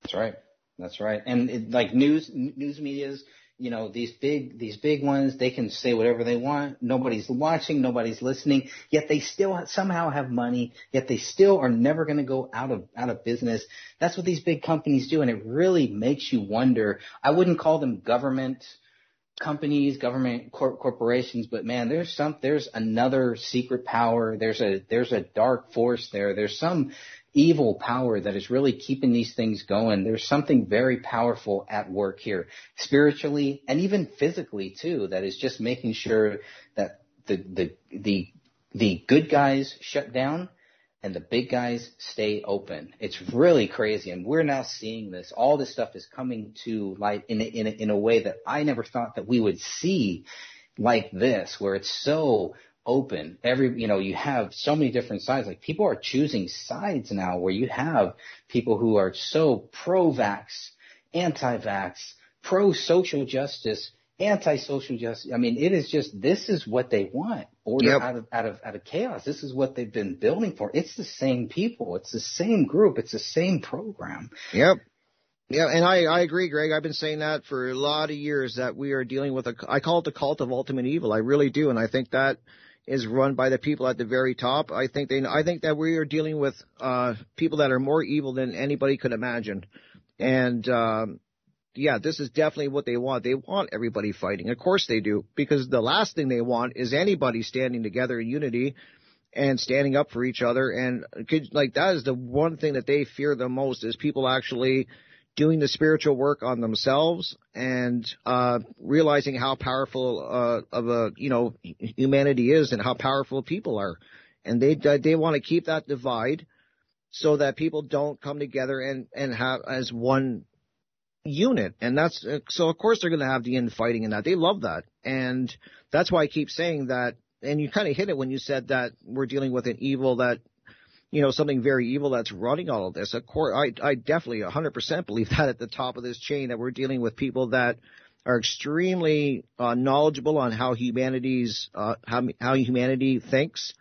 That's right. That's right. And it, like news news media's, you know, these big these big ones, they can say whatever they want. Nobody's watching, nobody's listening. Yet they still somehow have money. Yet they still are never going to go out of out of business. That's what these big companies do, and it really makes you wonder. I wouldn't call them government companies, government cor- corporations, but man, there's some, there's another secret power. There's a, there's a dark force there. There's some evil power that is really keeping these things going. There's something very powerful at work here, spiritually and even physically too, that is just making sure that the, the, the, the good guys shut down and the big guys stay open. It's really crazy, and we're now seeing this. All this stuff is coming to light in a, in a, in a way that I never thought that we would see like this, where it's so open. Every you know, you have so many different sides. Like people are choosing sides now, where you have people who are so pro-vax, anti-vax, pro social justice, anti social justice. I mean, it is just this is what they want. Order Yep. out of out of out of chaos. This is what they've been building for. It's the same people. It's the same group. It's the same program. Yep. Yeah, and I, I agree, Greg. I've been saying that for a lot of years that we are dealing with a, I call it the cult of ultimate evil. I really do. And I think that is run by the people at the very top. I think they, I think that we are dealing with, uh, people that are more evil than anybody could imagine. And, um, yeah, this is definitely what they want. They want everybody fighting. Of course they do, because the last thing they want is anybody standing together in unity and standing up for each other. And could, like that is the one thing that they fear the most is people actually doing the spiritual work on themselves and uh, realizing how powerful uh, of a you know humanity is and how powerful people are, and they they want to keep that divide so that people don't come together and and have as one unit. And that's so of course they're going to have the infighting in that. They love that. And that's why I keep saying that and you kind of hit it when you said that we're dealing with an evil that you know, something very evil that's running all of this. Of course, I, I definitely 100% believe that at the top of this chain that we're dealing with people that are extremely uh, knowledgeable on how humanity's uh, how how humanity thinks.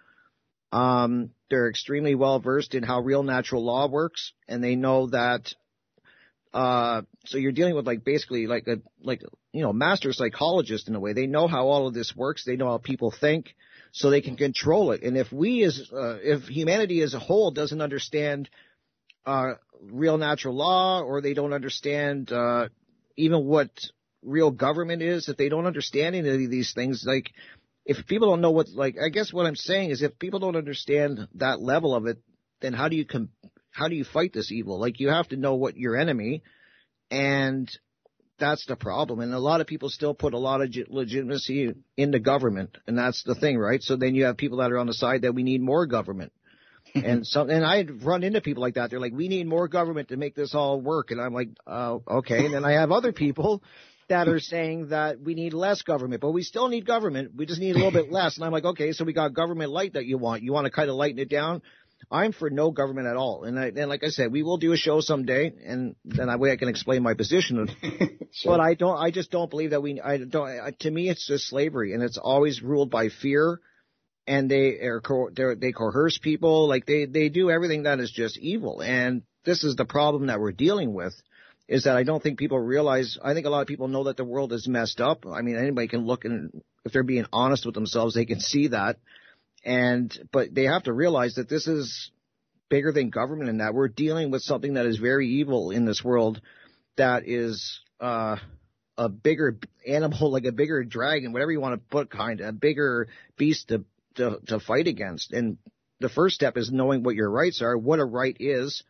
Um, they're extremely well versed in how real natural law works, and they know that. Uh, so you're dealing with like basically like a like you know master psychologist in a way. They know how all of this works. They know how people think so they can control it. And if we as uh, if humanity as a whole doesn't understand uh, real natural law, or they don't understand uh, even what real government is, if they don't understand any of these things, like if people don't know what, like I guess what I'm saying is, if people don't understand that level of it, then how do you com- how do you fight this evil? Like you have to know what your enemy, and that's the problem. And a lot of people still put a lot of legitimacy in the government, and that's the thing, right? So then you have people that are on the side that we need more government. and so, and I run into people like that. They're like, we need more government to make this all work. And I'm like, oh, okay. And then I have other people that are saying that we need less government, but we still need government. We just need a little bit less. And I'm like, okay, so we got government light that you want. You want to kind of lighten it down. I'm for no government at all. And I, and like I said, we will do a show someday and then that way I can explain my position. sure. But I don't, I just don't believe that we, I don't, I, to me it's just slavery and it's always ruled by fear and they are, they coerce people. Like they, they do everything that is just evil. And this is the problem that we're dealing with is that I don't think people realize, I think a lot of people know that the world is messed up. I mean, anybody can look and if they're being honest with themselves, they can see that and but they have to realize that this is bigger than government and that we're dealing with something that is very evil in this world that is uh a bigger animal like a bigger dragon whatever you want to put kind of a bigger beast to to to fight against. And the first step is knowing what your rights are what a right is.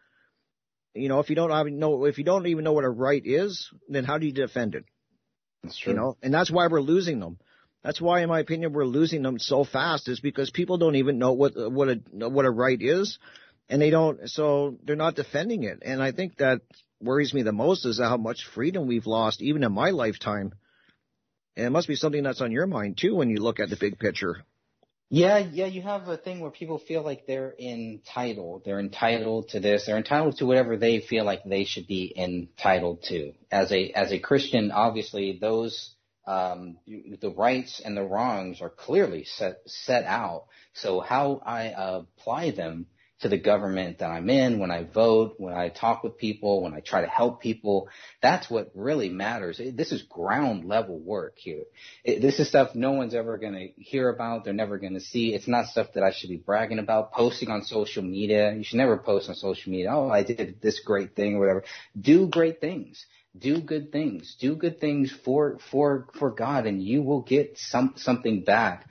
You know if you don't know if you don't even know what a right is then how do you defend it? That's true. you know and that's why we're losing them that's why, in my opinion, we're losing them so fast. Is because people don't even know what what a what a right is, and they don't. So they're not defending it. And I think that worries me the most is how much freedom we've lost, even in my lifetime. And it must be something that's on your mind too when you look at the big picture. Yeah, yeah, you have a thing where people feel like they're entitled. They're entitled to this. They're entitled to whatever they feel like they should be entitled to. As a as a Christian, obviously those um, the rights and the wrongs are clearly set set out. So how I apply them to the government that I'm in, when I vote, when I talk with people, when I try to help people, that's what really matters. This is ground level work here. This is stuff no one's ever going to hear about. They're never going to see. It's not stuff that I should be bragging about, posting on social media. You should never post on social media. Oh, I did this great thing or whatever. Do great things do good things. Do good things for for for god and you will get some something back.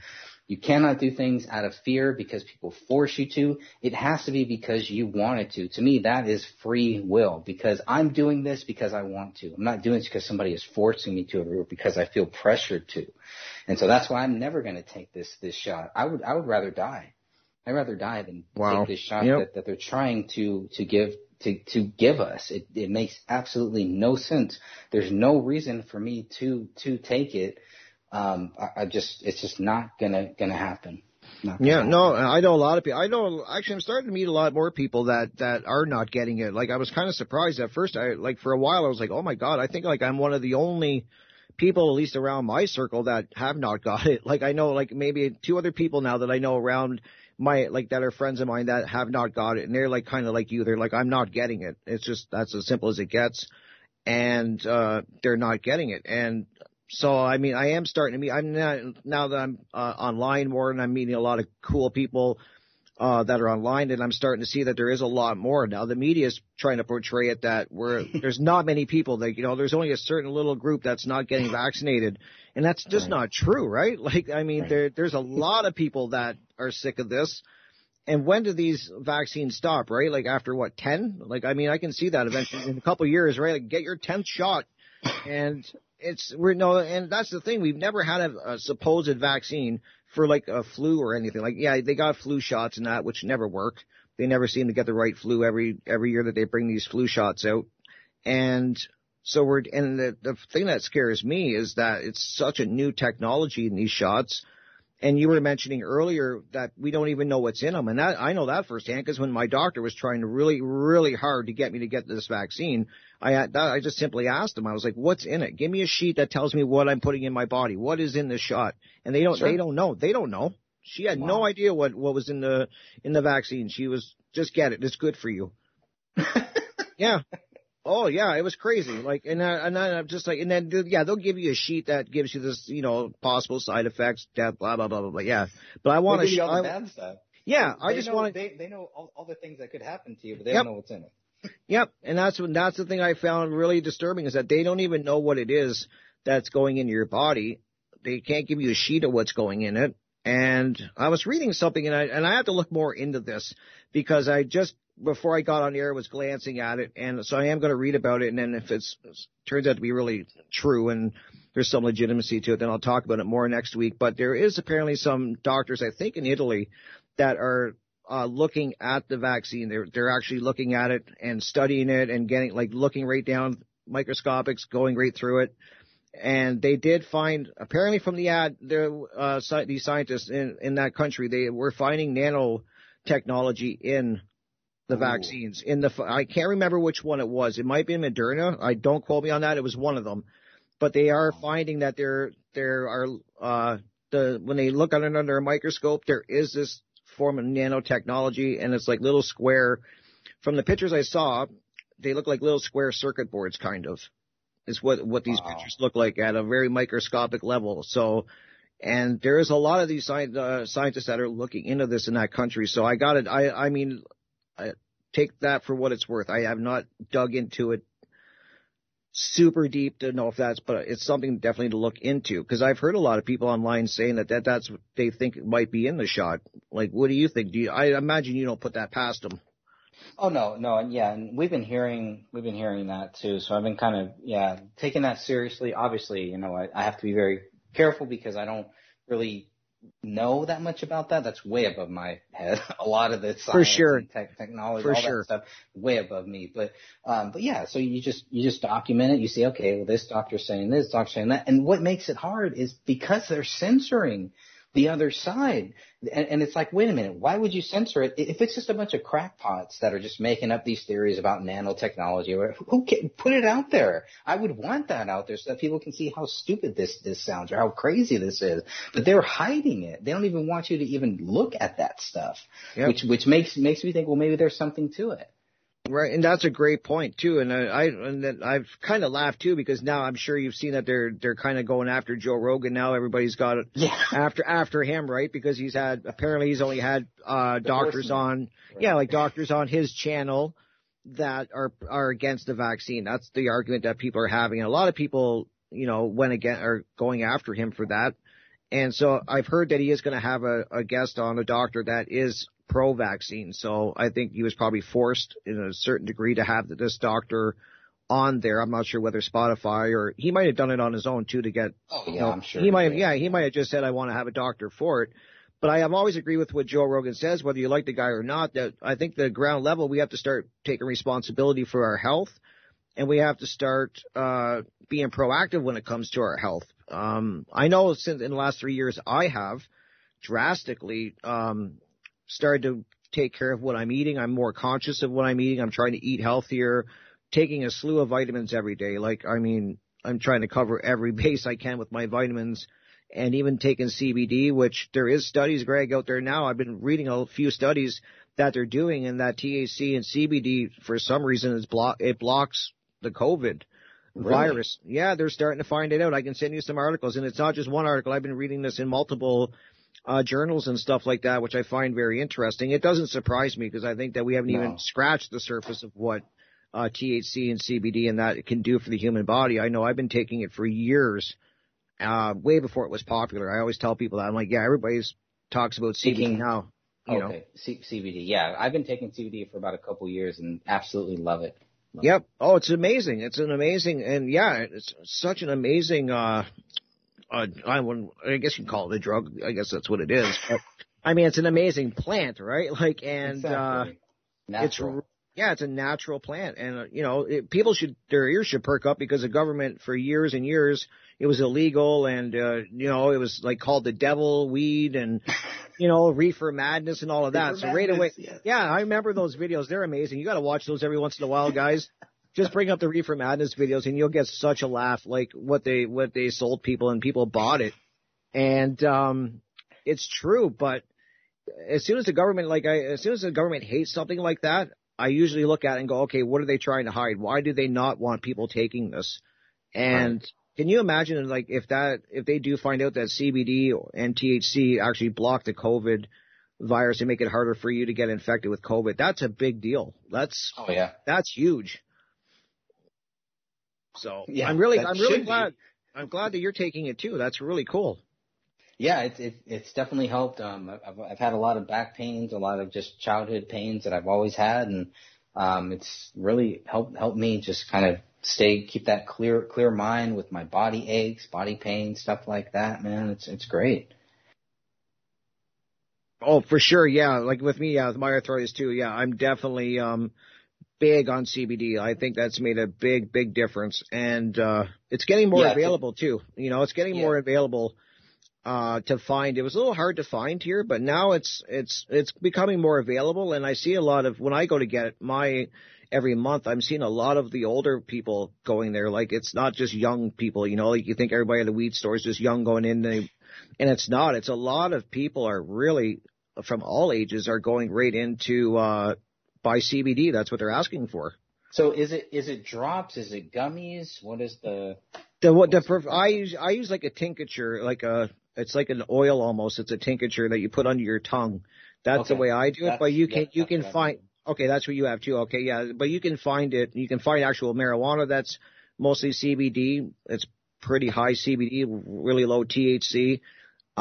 You cannot do things out of fear because people force you to. It has to be because you wanted to. To me that is free will because i'm doing this because i want to. I'm not doing this because somebody is forcing me to or because i feel pressured to. And so that's why i'm never going to take this this shot. I would i would rather die. I'd rather die than wow. take this shot yep. that, that they're trying to to give to, to give us. It, it makes absolutely no sense. There's no reason for me to, to take it. Um, I, I just, it's just not gonna, gonna happen. yeah, no, I know a lot of people. I know actually, I'm starting to meet a lot more people that that are not getting it. Like I was kind of surprised at first. I like for a while I was like, oh my god, I think like I'm one of the only people, at least around my circle, that have not got it. Like I know like maybe two other people now that I know around my like that are friends of mine that have not got it, and they're like kind of like you. They're like, I'm not getting it. It's just that's as simple as it gets, and uh they're not getting it. And so I mean, I am starting to meet. I'm not, now that I'm uh, online more, and I'm meeting a lot of cool people uh, that are online, and I'm starting to see that there is a lot more now. The media is trying to portray it that where there's not many people that you know, there's only a certain little group that's not getting vaccinated, and that's just right. not true, right? Like, I mean, right. there there's a lot of people that are sick of this. And when do these vaccines stop, right? Like after what, 10? Like, I mean, I can see that eventually in a couple of years, right? Like get your 10th shot and it's we're no, and that's the thing. We've never had a, a supposed vaccine for like a flu or anything. Like, yeah, they got flu shots and that, which never work. They never seem to get the right flu every every year that they bring these flu shots out. And so we're and the the thing that scares me is that it's such a new technology in these shots and you were mentioning earlier that we don't even know what's in them, and that I know that firsthand because when my doctor was trying to really, really hard to get me to get this vaccine, I had, I just simply asked him. I was like, "What's in it? Give me a sheet that tells me what I'm putting in my body. What is in this shot?" And they don't, sure. they don't know. They don't know. She had wow. no idea what what was in the in the vaccine. She was just get it. It's good for you. yeah. Oh yeah, it was crazy. Like, and I, and I'm just like, and then yeah, they'll give you a sheet that gives you this, you know, possible side effects, death, blah blah blah blah blah. Yeah, but I want to. Sh- all the bad stuff. Yeah, they I just want to. They, they know all, all the things that could happen to you, but they yep. don't know what's in it. yep, and that's when that's the thing I found really disturbing is that they don't even know what it is that's going into your body. They can't give you a sheet of what's going in it. And I was reading something, and I and I have to look more into this because I just before I got on air was glancing at it, and so I am going to read about it. And then if it turns out to be really true and there's some legitimacy to it, then I'll talk about it more next week. But there is apparently some doctors, I think in Italy, that are uh, looking at the vaccine. They're they're actually looking at it and studying it and getting like looking right down microscopics, going right through it. And they did find, apparently from the ad, the uh, these scientists in, in that country, they were finding nanotechnology in the Ooh. vaccines. In the I can't remember which one it was. It might be Moderna. I don't quote me on that. It was one of them. But they are finding that there there are uh the when they look at it under a microscope, there is this form of nanotechnology, and it's like little square. From the pictures I saw, they look like little square circuit boards, kind of. Is what what these wow. pictures look like at a very microscopic level. So and there is a lot of these sci- uh, scientists that are looking into this in that country. So I got it. I I mean, I take that for what it's worth. I have not dug into it super deep to know if that's, but it's something definitely to look into because I've heard a lot of people online saying that, that that's what they think might be in the shot. Like, what do you think? Do you, I imagine you don't put that past them. Oh no, no, and yeah, and we've been hearing we've been hearing that too. So I've been kind of yeah taking that seriously. Obviously, you know, I, I have to be very careful because I don't really know that much about that. That's way above my head. a lot of the science for sure. tech, technology, for all sure. that stuff, way above me. But um, but yeah, so you just you just document it. You see, okay, well, this doctor's saying this, doctor's saying that, and what makes it hard is because they're censoring the other side. And, and, it's like, wait a minute, why would you censor it if it's just a bunch of crackpots that are just making up these theories about nanotechnology? Or who can put it out there? I would want that out there so that people can see how stupid this this sounds or how crazy this is. But they're hiding it. They don't even want you to even look at that stuff, yep. which which makes makes me think, well, maybe there's something to it. Right, and that's a great point too. And I, I and I've kind of laughed too because now I'm sure you've seen that they're they're kind of going after Joe Rogan now. Everybody's got it yeah. after after him, right? Because he's had apparently he's only had uh doctors on, right. yeah, like doctors on his channel that are are against the vaccine. That's the argument that people are having, and a lot of people, you know, went again are going after him for that. And so I've heard that he is going to have a, a guest on a doctor that is pro-vaccine. So I think he was probably forced in a certain degree to have this doctor on there. I'm not sure whether Spotify or he might have done it on his own too to get. Oh yeah, you know, I'm sure. He might have, yeah, he might have just said I want to have a doctor for it. But I have always agreed with what Joe Rogan says, whether you like the guy or not. That I think the ground level we have to start taking responsibility for our health, and we have to start uh, being proactive when it comes to our health. Um, I know since in the last three years I have drastically um, started to take care of what I'm eating. I'm more conscious of what I'm eating. I'm trying to eat healthier, taking a slew of vitamins every day. Like, I mean, I'm trying to cover every base I can with my vitamins and even taking CBD, which there is studies, Greg, out there now. I've been reading a few studies that they're doing and that THC and CBD for some reason is block, it blocks the COVID really? virus. Yeah, they're starting to find it out. I can send you some articles and it's not just one article. I've been reading this in multiple uh, journals and stuff like that, which I find very interesting. It doesn't surprise me because I think that we haven't no. even scratched the surface of what uh, THC and CBD and that can do for the human body. I know I've been taking it for years, uh, way before it was popular. I always tell people that I'm like, yeah, everybody's talks about CBD now. You okay, C- CBD. Yeah, I've been taking CBD for about a couple years and absolutely love it. Love yep. It. Oh, it's amazing. It's an amazing, and yeah, it's such an amazing uh, uh, I, I guess you can call it a drug. I guess that's what it is. But, I mean, it's an amazing plant, right? Like, and exactly. uh, it's yeah, it's a natural plant, and uh, you know, it, people should their ears should perk up because the government for years and years it was illegal, and uh, you know, it was like called the devil weed, and you know, reefer madness and all of that. Reefer so right away, yes. yeah, I remember those videos. They're amazing. You got to watch those every once in a while, guys just bring up the Reefer Madness videos and you'll get such a laugh like what they what they sold people and people bought it. And um it's true, but as soon as the government like I as soon as the government hates something like that, I usually look at it and go, okay, what are they trying to hide? Why do they not want people taking this? And right. can you imagine like if that if they do find out that CBD and THC actually block the COVID virus and make it harder for you to get infected with COVID, that's a big deal. That's oh yeah, that's huge. So yeah, I'm really, I'm really glad. Be. I'm glad that you're taking it too. That's really cool. Yeah, it's it, it's definitely helped. Um, I've I've had a lot of back pains, a lot of just childhood pains that I've always had, and um, it's really helped helped me just kind of stay keep that clear clear mind with my body aches, body pain, stuff like that. Man, it's it's great. Oh, for sure. Yeah. Like with me, yeah, with my arthritis too. Yeah. I'm definitely, um, big on CBD. I think that's made a big, big difference, and uh, it's getting more yeah, available too. You know, it's getting yeah. more available uh, to find. It was a little hard to find here, but now it's it's it's becoming more available, and I see a lot of when I go to get my every month, I'm seeing a lot of the older people going there. Like it's not just young people, you know, like you think everybody at the weed store is just young going in, they, and it's not. It's a lot of people are really from all ages are going right into uh buy CBD. That's what they're asking for. So is it is it drops? Is it gummies? What is the the what the I use I use like a tincture, like a it's like an oil almost. It's a tincture that you put under your tongue. That's okay. the way I do it. That's, but you can you can find okay. That's what you have too. Okay, yeah. But you can find it. You can find actual marijuana that's mostly CBD. It's pretty high CBD, really low THC.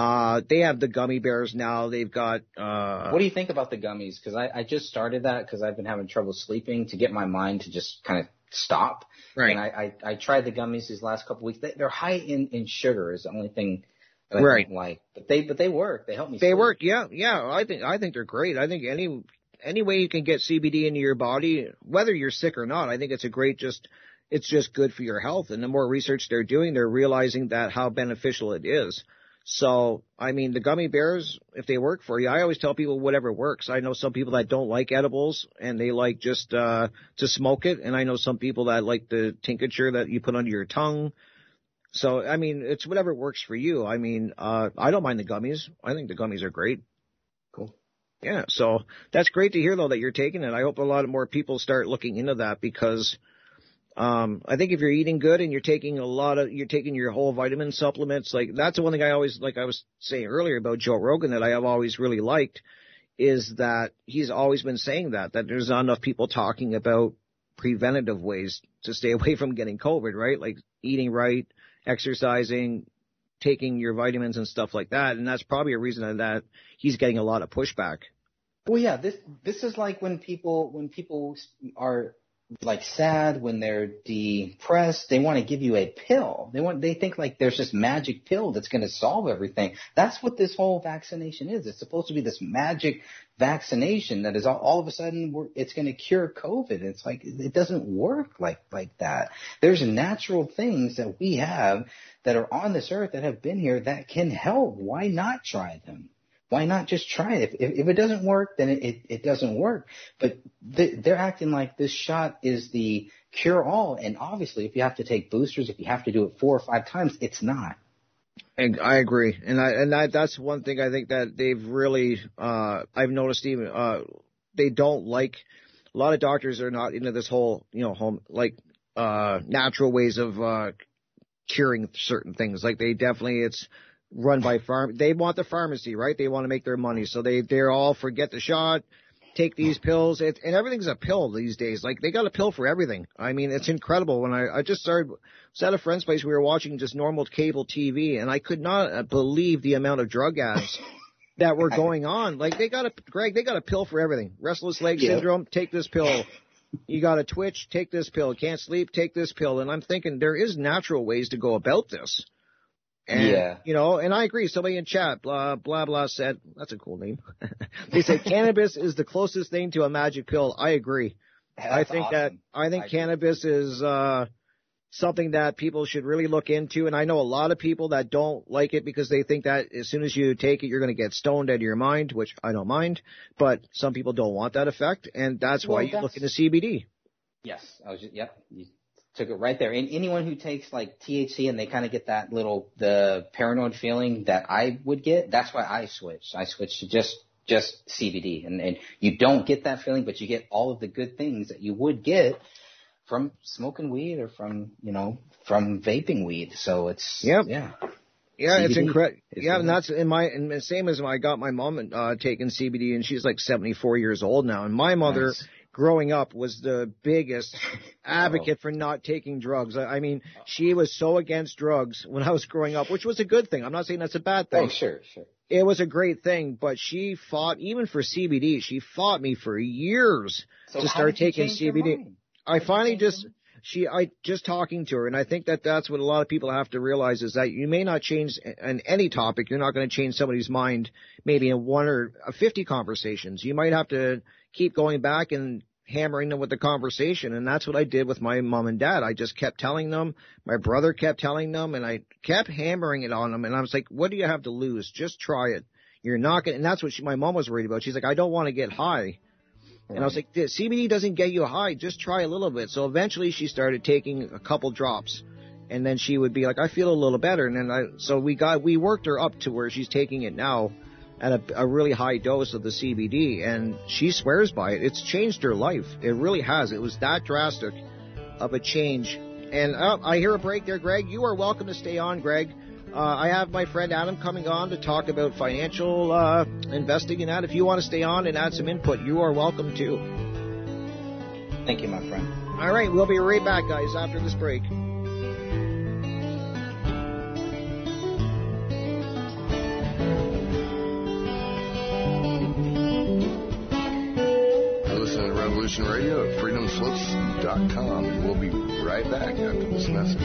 Uh, they have the gummy bears now. They've got. Uh, what do you think about the gummies? Because I, I just started that because I've been having trouble sleeping to get my mind to just kind of stop. Right. And I, I, I tried the gummies these last couple weeks. They, they're high in in sugar is the only thing. That I right. don't like, but they but they work. They help me. They sleep. work. Yeah, yeah. I think I think they're great. I think any any way you can get CBD into your body, whether you're sick or not, I think it's a great just it's just good for your health. And the more research they're doing, they're realizing that how beneficial it is. So, I mean, the gummy bears, if they work for you, I always tell people whatever works. I know some people that don't like edibles and they like just, uh, to smoke it. And I know some people that like the tincture that you put under your tongue. So, I mean, it's whatever works for you. I mean, uh, I don't mind the gummies. I think the gummies are great. Cool. Yeah. So that's great to hear though that you're taking it. I hope a lot of more people start looking into that because, um, I think if you're eating good and you're taking a lot of, you're taking your whole vitamin supplements, like that's the one thing I always, like I was saying earlier about Joe Rogan that I have always really liked is that he's always been saying that, that there's not enough people talking about preventative ways to stay away from getting COVID, right? Like eating right, exercising, taking your vitamins and stuff like that. And that's probably a reason that he's getting a lot of pushback. Well, yeah, this, this is like when people, when people are like sad, when they're depressed, they want to give you a pill. They want, they think like there's this magic pill that's going to solve everything. That's what this whole vaccination is. It's supposed to be this magic vaccination that is all, all of a sudden it's going to cure COVID. It's like, it doesn't work like, like that. There's natural things that we have that are on this earth that have been here that can help. Why not try them? Why not just try it? If, if, it doesn't work, then it, it, it doesn't work. But they, they're acting like this shot is the cure all. And obviously, if you have to take boosters, if you have to do it four or five times, it's not. And I agree, and I and that that's one thing I think that they've really uh, I've noticed even uh, they don't like a lot of doctors are not into this whole you know home like uh, natural ways of uh, curing certain things. Like they definitely it's run by farm. They want the pharmacy, right? They want to make their money, so they they're all forget the shot, take these pills, it, and everything's a pill these days. Like they got a pill for everything. I mean, it's incredible. When I I just started was at a friend's place, we were watching just normal cable TV, and I could not uh, believe the amount of drug ads. that were going on. Like they got a Greg, they got a pill for everything. Restless leg Yeah. syndrome, take this pill. You got a twitch, take this pill. Can't sleep, take this pill. And I'm thinking there is natural ways to go about this. And, Yeah. You know, and I agree. Somebody in chat, blah, blah, blah said, that's a cool name. they said cannabis is the closest thing to a magic pill. I agree. I That's think that. I think I agree. cannabis is, uh, something that people should really look into. And I know a lot of people that don't like it because they think that as soon as you take it, you're going to get stoned out of your mind, which I don't mind. But some people don't want that effect. And that's why Well, you look into that's- CBD. Yes, I was just, yep, you took it right there. And anyone who takes like THC and they kind of get that little, the paranoid feeling that I would get, that's why I switched. I switched to just, just CBD and, and you don't get that feeling, but you get all of the good things that you would get from smoking weed or from, you know, from vaping weed. So it's, Yep. yeah. Yeah, it's CBD incredible. Yeah, and that's in my and the same as when I got my mom uh, taking CBD, and she's like 74 years old now. And my mother, Nice. Growing up, was the biggest advocate for not taking drugs. I, I mean, she was so against drugs when I was growing up, which was a good thing. I'm not saying that's a bad thing. Oh, sure, sure. It was a great thing, but she fought even for CBD. She fought me for years So to start taking CBD. I finally just she I just talking to her, and I think that that's what a lot of people have to realize is that you may not change on any topic. You're not going to change somebody's mind maybe in one or uh, fifty conversations. You might have to keep going back and hammering them with the conversation, and that's what I did with my mom and dad. I just kept telling them. My brother kept telling them, and I kept hammering it on them. And I was like, "What do you have to lose? Just try it. You're not going." to And that's what she, my mom was worried about. She's like, "I don't want to get high." And I was like, "The CBD doesn't get you high. Just try a little bit. So eventually she started taking a couple drops. And then she would be like, I feel a little better. And then I, so we got, we worked her up to where she's taking it now at a, a really high dose of the CBD. And she swears by it. It's changed her life. It really has. It was that drastic of a change. And uh, I hear a break there, Greg. You are welcome to stay on, Greg. Uh, I have my friend Adam coming on to talk about financial uh, investing and that. If you want to stay on and add some input, you are welcome too. Thank you, my friend. All right, we'll be right back, guys, after this break. Revolution Radio at freedomslips.com, and we'll be right back after this message.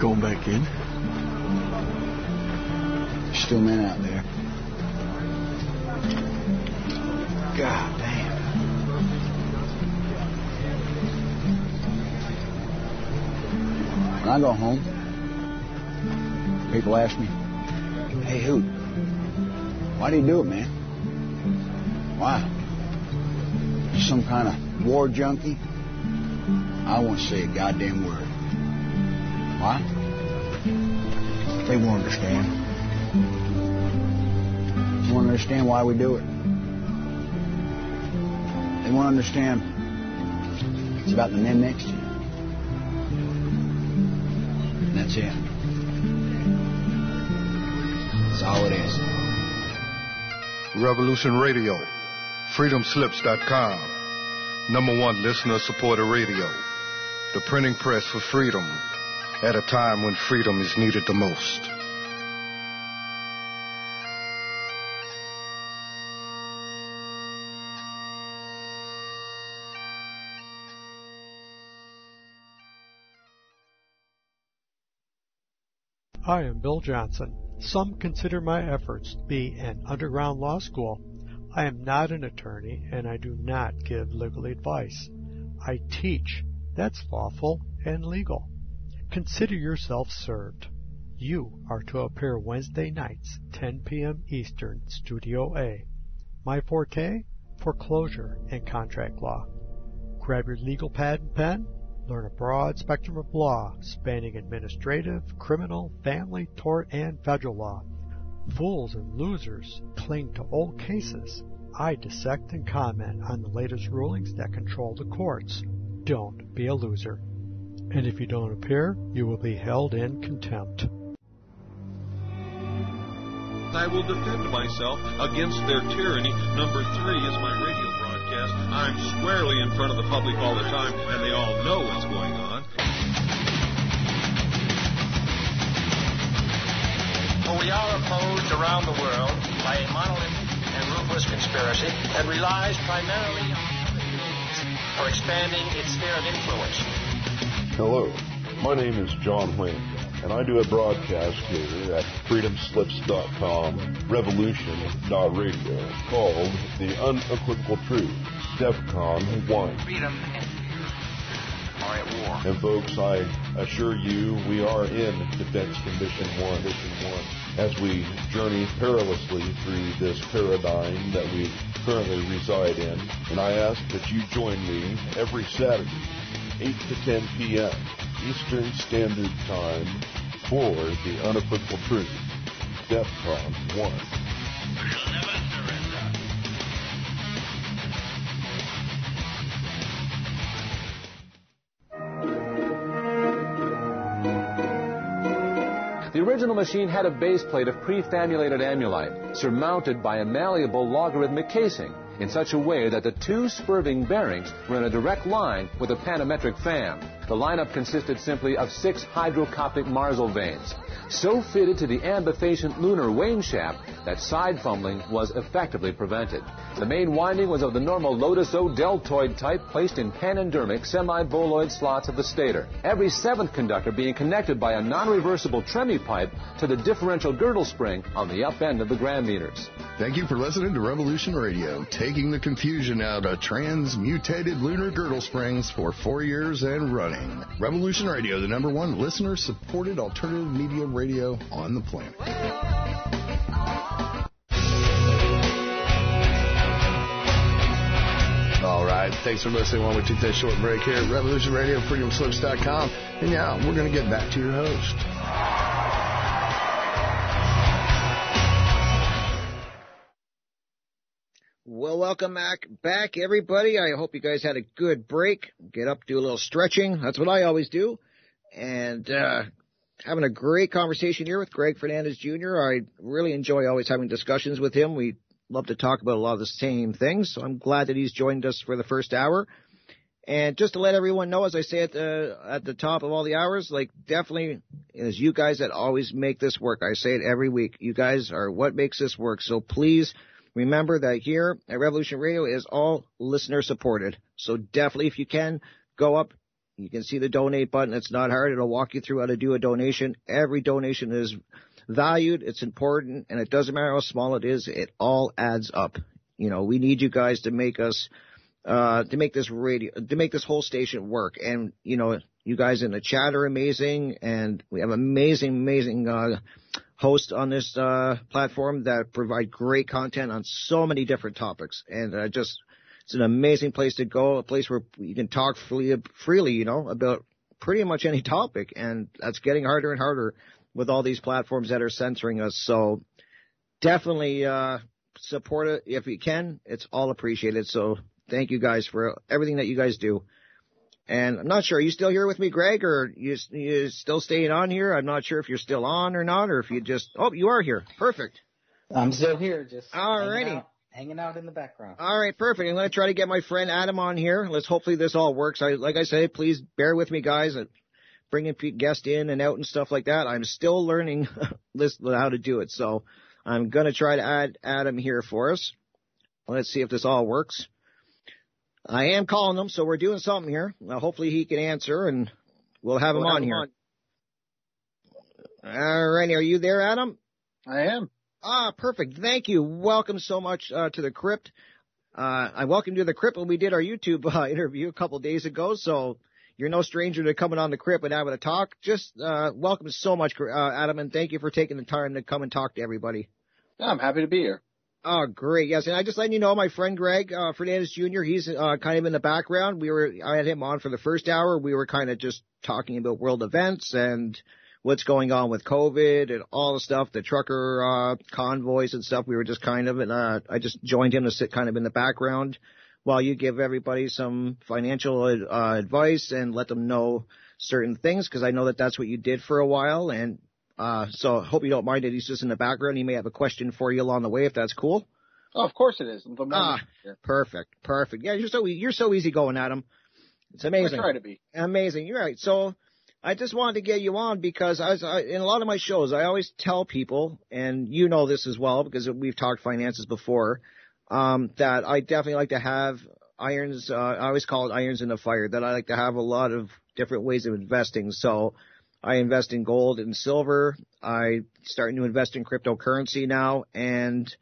Going back in? Still men out there. I go home, people ask me, hey, Hoot, why do you do it, man? Why? You some kind of war junkie? I won't say a goddamn word. Why? They won't understand. They won't understand why we do it. They won't understand it's about the men next to you. It. That's all it is. Revolution Radio, freedomslips.com, number one listener supported radio, the printing press for freedom at a time when freedom is needed the most. I am Bill Johnson. Some consider my efforts to be an underground law school. I am not an attorney and I do not give legal advice. I teach. That's lawful and legal. Consider yourself served. You are to appear Wednesday nights, 10 p.m. Eastern, Studio A. My forte? Foreclosure and contract law. Grab your legal pad and pen. Learn a broad spectrum of law spanning administrative, criminal, family, tort, and federal law. Fools and losers cling to old cases. I dissect and comment on the latest rulings that control the courts. Don't be a loser. And if you don't appear, you will be held in contempt. I will defend myself against their tyranny. Number three is my radio broadcast. I'm squarely in front of the public all the time, and they all know what's going on. For we are opposed around the world by a monolithic and ruthless conspiracy that relies primarily on for expanding its sphere of influence. Hello, my name is John Wayne and I do a broadcast here at freedomslips.com, revolution.radio, called The Unequivocal Truth, DEFCON 1. Freedom are at war. And folks, I assure you, we are in Defense Condition 1, Condition 1, as we journey perilously through this paradigm that we currently reside in. And I ask that you join me every Saturday, 8 to 10 p.m. Eastern Standard Time for the unequivocal truth. DEFCON 1. The original machine had a base plate of prefamulated amulite, surmounted by a malleable logarithmic casing in such a way that the two spurving bearings were in a direct line with a panometric fan. The lineup consisted simply of six hydrocoptic marzlevanes, so fitted to the ambifacient lunar waneshaft that side fumbling was effectively prevented. The main winding was of the normal Lotus O deltoid type placed in panendermic semi-boloid slots of the stator, every seventh conductor being connected by a non-reversible tremie pipe to the differential girdle spring on the up end of the grammeters. Thank you for listening to Revolution Radio, taking the confusion out of transmutated lunar girdle springs for four years and running. Revolution Radio, the number one listener supported alternative media radio on the planet. All right. Thanks for listening while we take that short break here at Revolution Radio, freedomslips.com. And now we're going to get back to your host. Well, welcome back, back everybody. I hope you guys had a good break. Get up, do a little stretching. That's what I always do. And, uh, having a great conversation here with Greg Fernandez Jr. I really enjoy always having discussions with him. We love to talk about a lot of the same things. So I'm glad that he's joined us for the first hour. And just to let everyone know, as I say at the, at the top of all the hours, like definitely is you guys that always make this work. I say it every week. You guys are what makes this work. So please remember that here at Revolution Radio is all listener supported. So definitely if you can go up, you can see the donate button. It's not hard. It'll walk you through how to do a donation. Every donation is valued. It's important and it doesn't matter how small it is. It all adds up. You know, we need you guys to make us uh, to make this radio, to make this whole station work. And, you know, you guys in the chat are amazing and we have amazing, amazing, uh, hosts on this, uh, platform that provide great content on so many different topics. And, uh, just, it's an amazing place to go, a place where you can talk freely, freely, you know, about pretty much any topic. And that's getting harder and harder with all these platforms that are censoring us. So definitely, uh, support it if you can. It's all appreciated. So thank you guys for everything that you guys do. And I'm not sure, are you still here with me, Greg, or you you still staying on here? I'm not sure if you're still on or not, or if you just oh you are here. Perfect. I'm still here, just alrighty. Hanging out, in the background. All right, perfect. I'm going to try to get my friend Adam on here. Let's hopefully this all works. I like I say, please bear with me, guys. Bringing guests in and out and stuff like that. I'm still learning this how to do it, so I'm going to try to add Adam here for us. Let's see if this all works. I am calling him, so we're doing something here. Now, hopefully he can answer, and we'll have him we'll on have here. On. All righty. Are you there, Adam? I am. Ah, perfect. Thank you. Welcome so much uh, to the crypt. Uh, I welcomed you to the crypt when we did our YouTube uh, interview a couple days ago, so you're no stranger to coming on the crypt and having a talk. Just uh, welcome so much, uh, Adam, and thank you for taking the time to come and talk to everybody. Yeah, I'm happy to be here. Oh, great. Yes. And I just letting you know, my friend Greg, uh, Fernandez Jr., he's, uh, kind of in the background. We were, I had him on for the first hour. We were kind of just talking about world events and what's going on with COVID and all the stuff, the trucker, uh, convoys and stuff. We were just kind of, and, uh, I just joined him to sit kind of in the background while you give everybody some financial, uh, advice and let them know certain things because I know that that's what you did for a while and uh, so I hope you don't mind that he's just in the background. He may have a question for you along the way if that's cool. Oh, of course it is. Ah, perfect, perfect. Yeah, you're so you're so easy going, Adam. It's amazing. I try to be amazing. You're right. So I just wanted to get you on because I was I, in a lot of my shows. I always tell people, and you know this as well because we've talked finances before, um, that I definitely like to have irons. Uh, I always call it irons in the fire. That I like to have a lot of different ways of investing. So I invest in gold and silver. I starting to invest in cryptocurrency now. And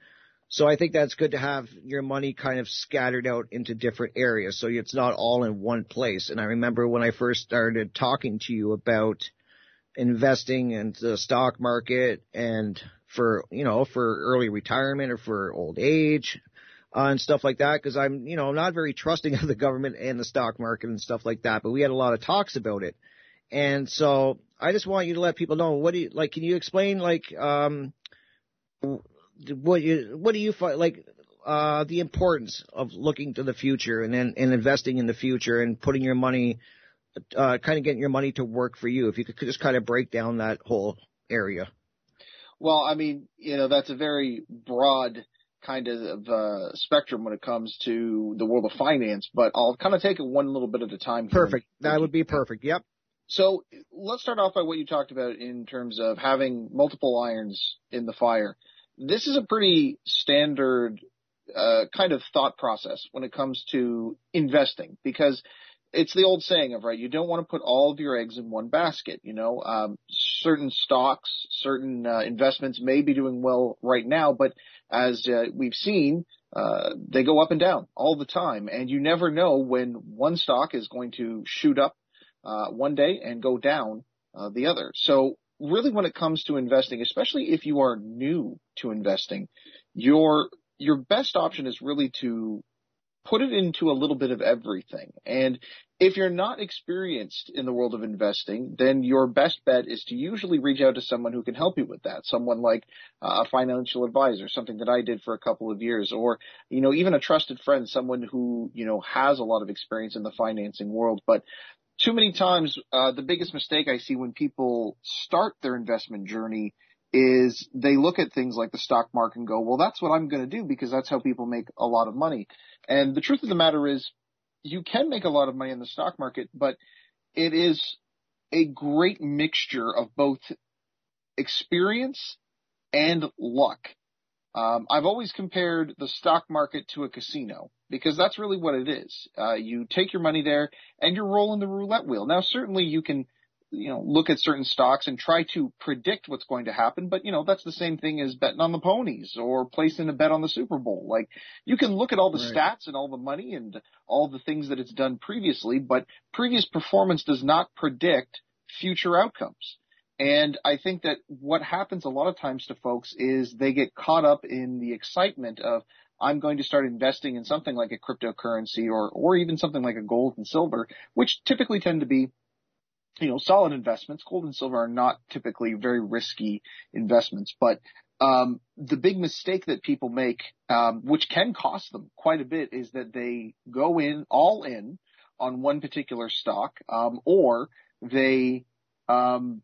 so I think that's good to have your money kind of scattered out into different areas. So it's not all in one place. And I remember when I first started talking to you about investing in the stock market and for, you know, for early retirement or for old age, uh, and stuff like that because I'm, you know, I'm not very trusting of the government and the stock market and stuff like that. But we had a lot of talks about it. And so I just want you to let people know what do you like. Can you explain like um what you what do you find like uh the importance of looking to the future and then and investing in the future and putting your money uh kind of getting your money to work for you if you could just kind of break down that whole area. Well, I mean, you know, that's a very broad kind of uh, spectrum when it comes to the world of finance, but I'll kind of take it one little bit at a time. Perfect. That would be perfect. Yep. So let's start off by what you talked about in terms of having multiple irons in the fire. This is a pretty standard uh, kind of thought process when it comes to investing because it's the old saying of right you don't want to put all of your eggs in one basket you know um, certain stocks certain uh, investments may be doing well right now but as uh, we've seen uh, they go up and down all the time and you never know when one stock is going to shoot up uh, one day and go down uh, the other. So really when it comes to investing, especially if you are new to investing, your, your best option is really to put it into a little bit of everything. And if you're not experienced in the world of investing, then your best bet is to usually reach out to someone who can help you with that. Someone like uh, a financial advisor, something that I did for a couple of years, or, you know, even a trusted friend, someone who, you know, has a lot of experience in the financing world. But too many times, uh, the biggest mistake I see when people start their investment journey is they look at things like the stock market and go, well, that's what I'm going to do because that's how people make a lot of money. And the truth of the matter is you can make a lot of money in the stock market, but it is a great mixture of both experience and luck. Um, I've always compared the stock market to a casino because that's really what it is. Uh, you take your money there and you're rolling the roulette wheel. Now, certainly you can, you know, look at certain stocks and try to predict what's going to happen, but you know, that's the same thing as betting on the ponies or placing a bet on the Super Bowl. Like you can look at all the right. stats and all the money and all the things that it's done previously, but previous performance does not predict future outcomes. And I think that what happens a lot of times to folks is they get caught up in the excitement of, I'm going to start investing in something like a cryptocurrency or, or even something like a gold and silver, which typically tend to be, you know, solid investments. Gold and silver are not typically very risky investments, but um, the big mistake that people make, um, which can cost them quite a bit, is that they go in all in on one particular stock, um, or they um,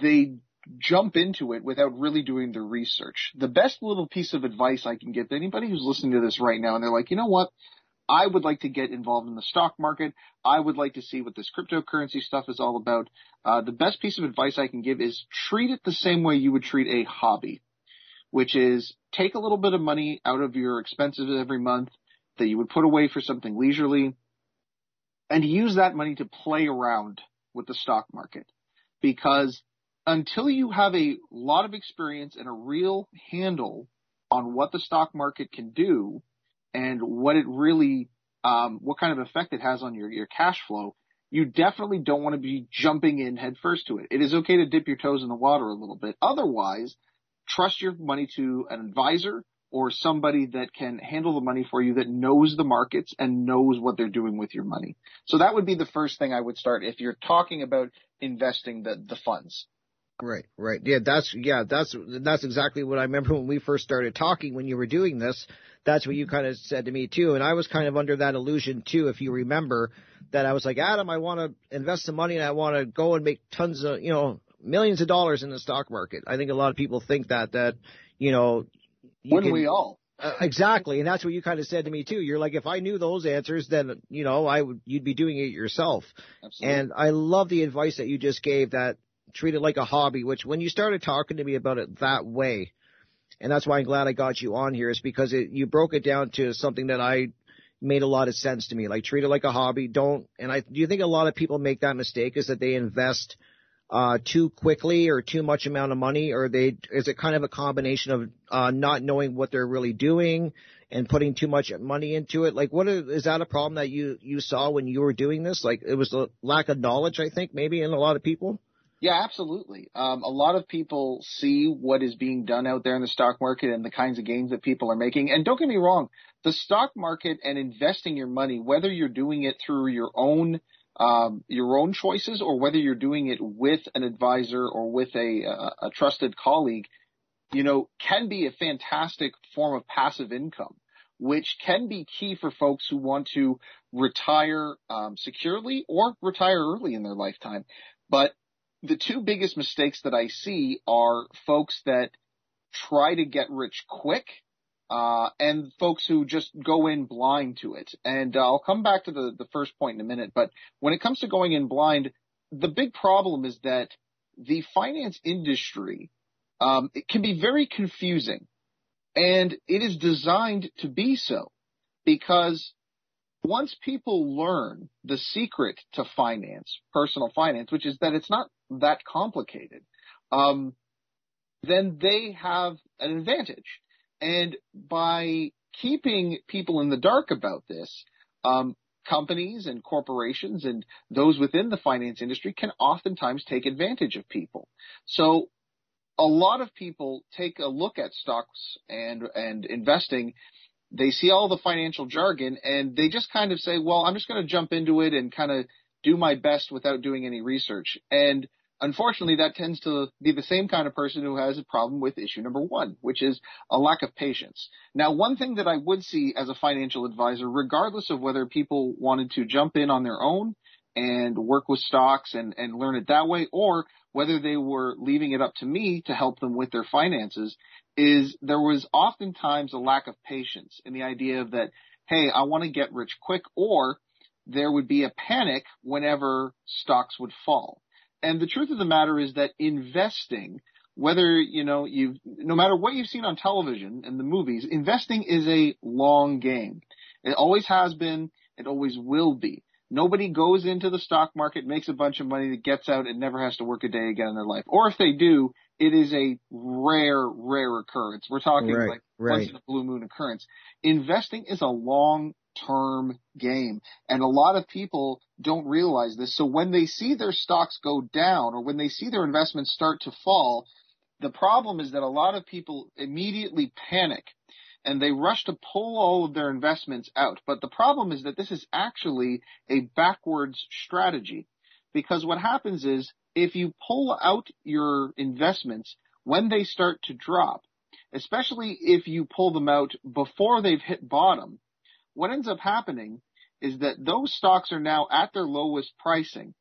they jump into it without really doing the research. The best little piece of advice I can give to anybody who's listening to this right now and they're like, you know what? I would like to get involved in the stock market. I would like to see what this cryptocurrency stuff is all about. Uh, the best piece of advice I can give is treat it the same way you would treat a hobby, which is take a little bit of money out of your expenses every month that you would put away for something leisurely and use that money to play around with the stock market because until you have a lot of experience and a real handle on what the stock market can do and what it really, um, what kind of effect it has on your, your cash flow, you definitely don't want to be jumping in headfirst to it. It is okay to dip your toes in the water a little bit. Otherwise, trust your money to an advisor or somebody that can handle the money for you that knows the markets and knows what they're doing with your money. So that would be the first thing I would start if you're talking about investing the, the funds. Right, right. Yeah, that's yeah, that's that's exactly what I remember when we first started talking when you were doing this. That's what you kind of said to me too, and I was kind of under that illusion too, if you remember, that I was like, Adam, I want to invest some money and I want to go and make tons of, you know, millions of dollars in the stock market. I think a lot of people think that that, you know, you wouldn't can, we all? Uh, exactly, and that's what you kind of said to me too. You're like, if I knew those answers, then you know, I would you'd be doing it yourself. Absolutely. And I love the advice that you just gave that treat it like a hobby, which when you started talking to me about it that way, and that's why I'm glad I got you on here, is because it, you broke it down to something that I made a lot of sense to me. Like treat it like a hobby. Don't, and I, do you think a lot of people make that mistake is that they invest, uh, too quickly or too much amount of money or they, is it kind of a combination of, uh, not knowing what they're really doing and putting too much money into it? Like what is, is that a problem that you, you saw when you were doing this? Like it was a lack of knowledge, I think, maybe in a lot of people? Yeah, absolutely. Um, a lot of people see what is being done out there in the stock market and the kinds of gains that people are making. And don't get me wrong, the stock market and investing your money, whether you're doing it through your own um, your own choices or whether you're doing it with an advisor or with a, a, a trusted colleague, you know, can be a fantastic form of passive income, which can be key for folks who want to retire um, securely or retire early in their lifetime. But the two biggest mistakes that I see are folks that try to get rich quick, uh, and folks who just go in blind to it. And uh, I'll come back to the, the first point in a minute, but when it comes to going in blind, the big problem is that the finance industry, um, it can be very confusing and it is designed to be so because once people learn the secret to finance, personal finance, which is that it's not that complicated, um, then they have an advantage. And by keeping people in the dark about this, um, companies and corporations and those within the finance industry can oftentimes take advantage of people. So a lot of people take a look at stocks and, and investing. They see all the financial jargon and they just kind of say, well, I'm just going to jump into it and kind of do my best without doing any research. And Unfortunately, that tends to be the same kind of person who has a problem with issue number one, which is a lack of patience. Now, one thing that I would see as a financial advisor, regardless of whether people wanted to jump in on their own and work with stocks and, and learn it that way, or whether they were leaving it up to me to help them with their finances, is there was oftentimes a lack of patience in the idea of that, hey, I want to get rich quick, or there would be a panic whenever stocks would fall. And the truth of the matter is that investing, whether, you know, you've, no matter what you've seen on television and the movies, investing is a long game. It always has been. It always will be. Nobody goes into the stock market, makes a bunch of money, that gets out, and never has to work a day again in their life. Or if they do, it is a rare, rare occurrence. We're talking right, like right. once in a blue moon occurrence. Investing is a long term game. And a lot of people don't realize this. So when they see their stocks go down or when they see their investments start to fall, the problem is that a lot of people immediately panic and they rush to pull all of their investments out. But the problem is that this is actually a backwards strategy because what happens is if you pull out your investments when they start to drop, especially if you pull them out before they've hit bottom, what ends up happening is that those stocks are now at their lowest pricing.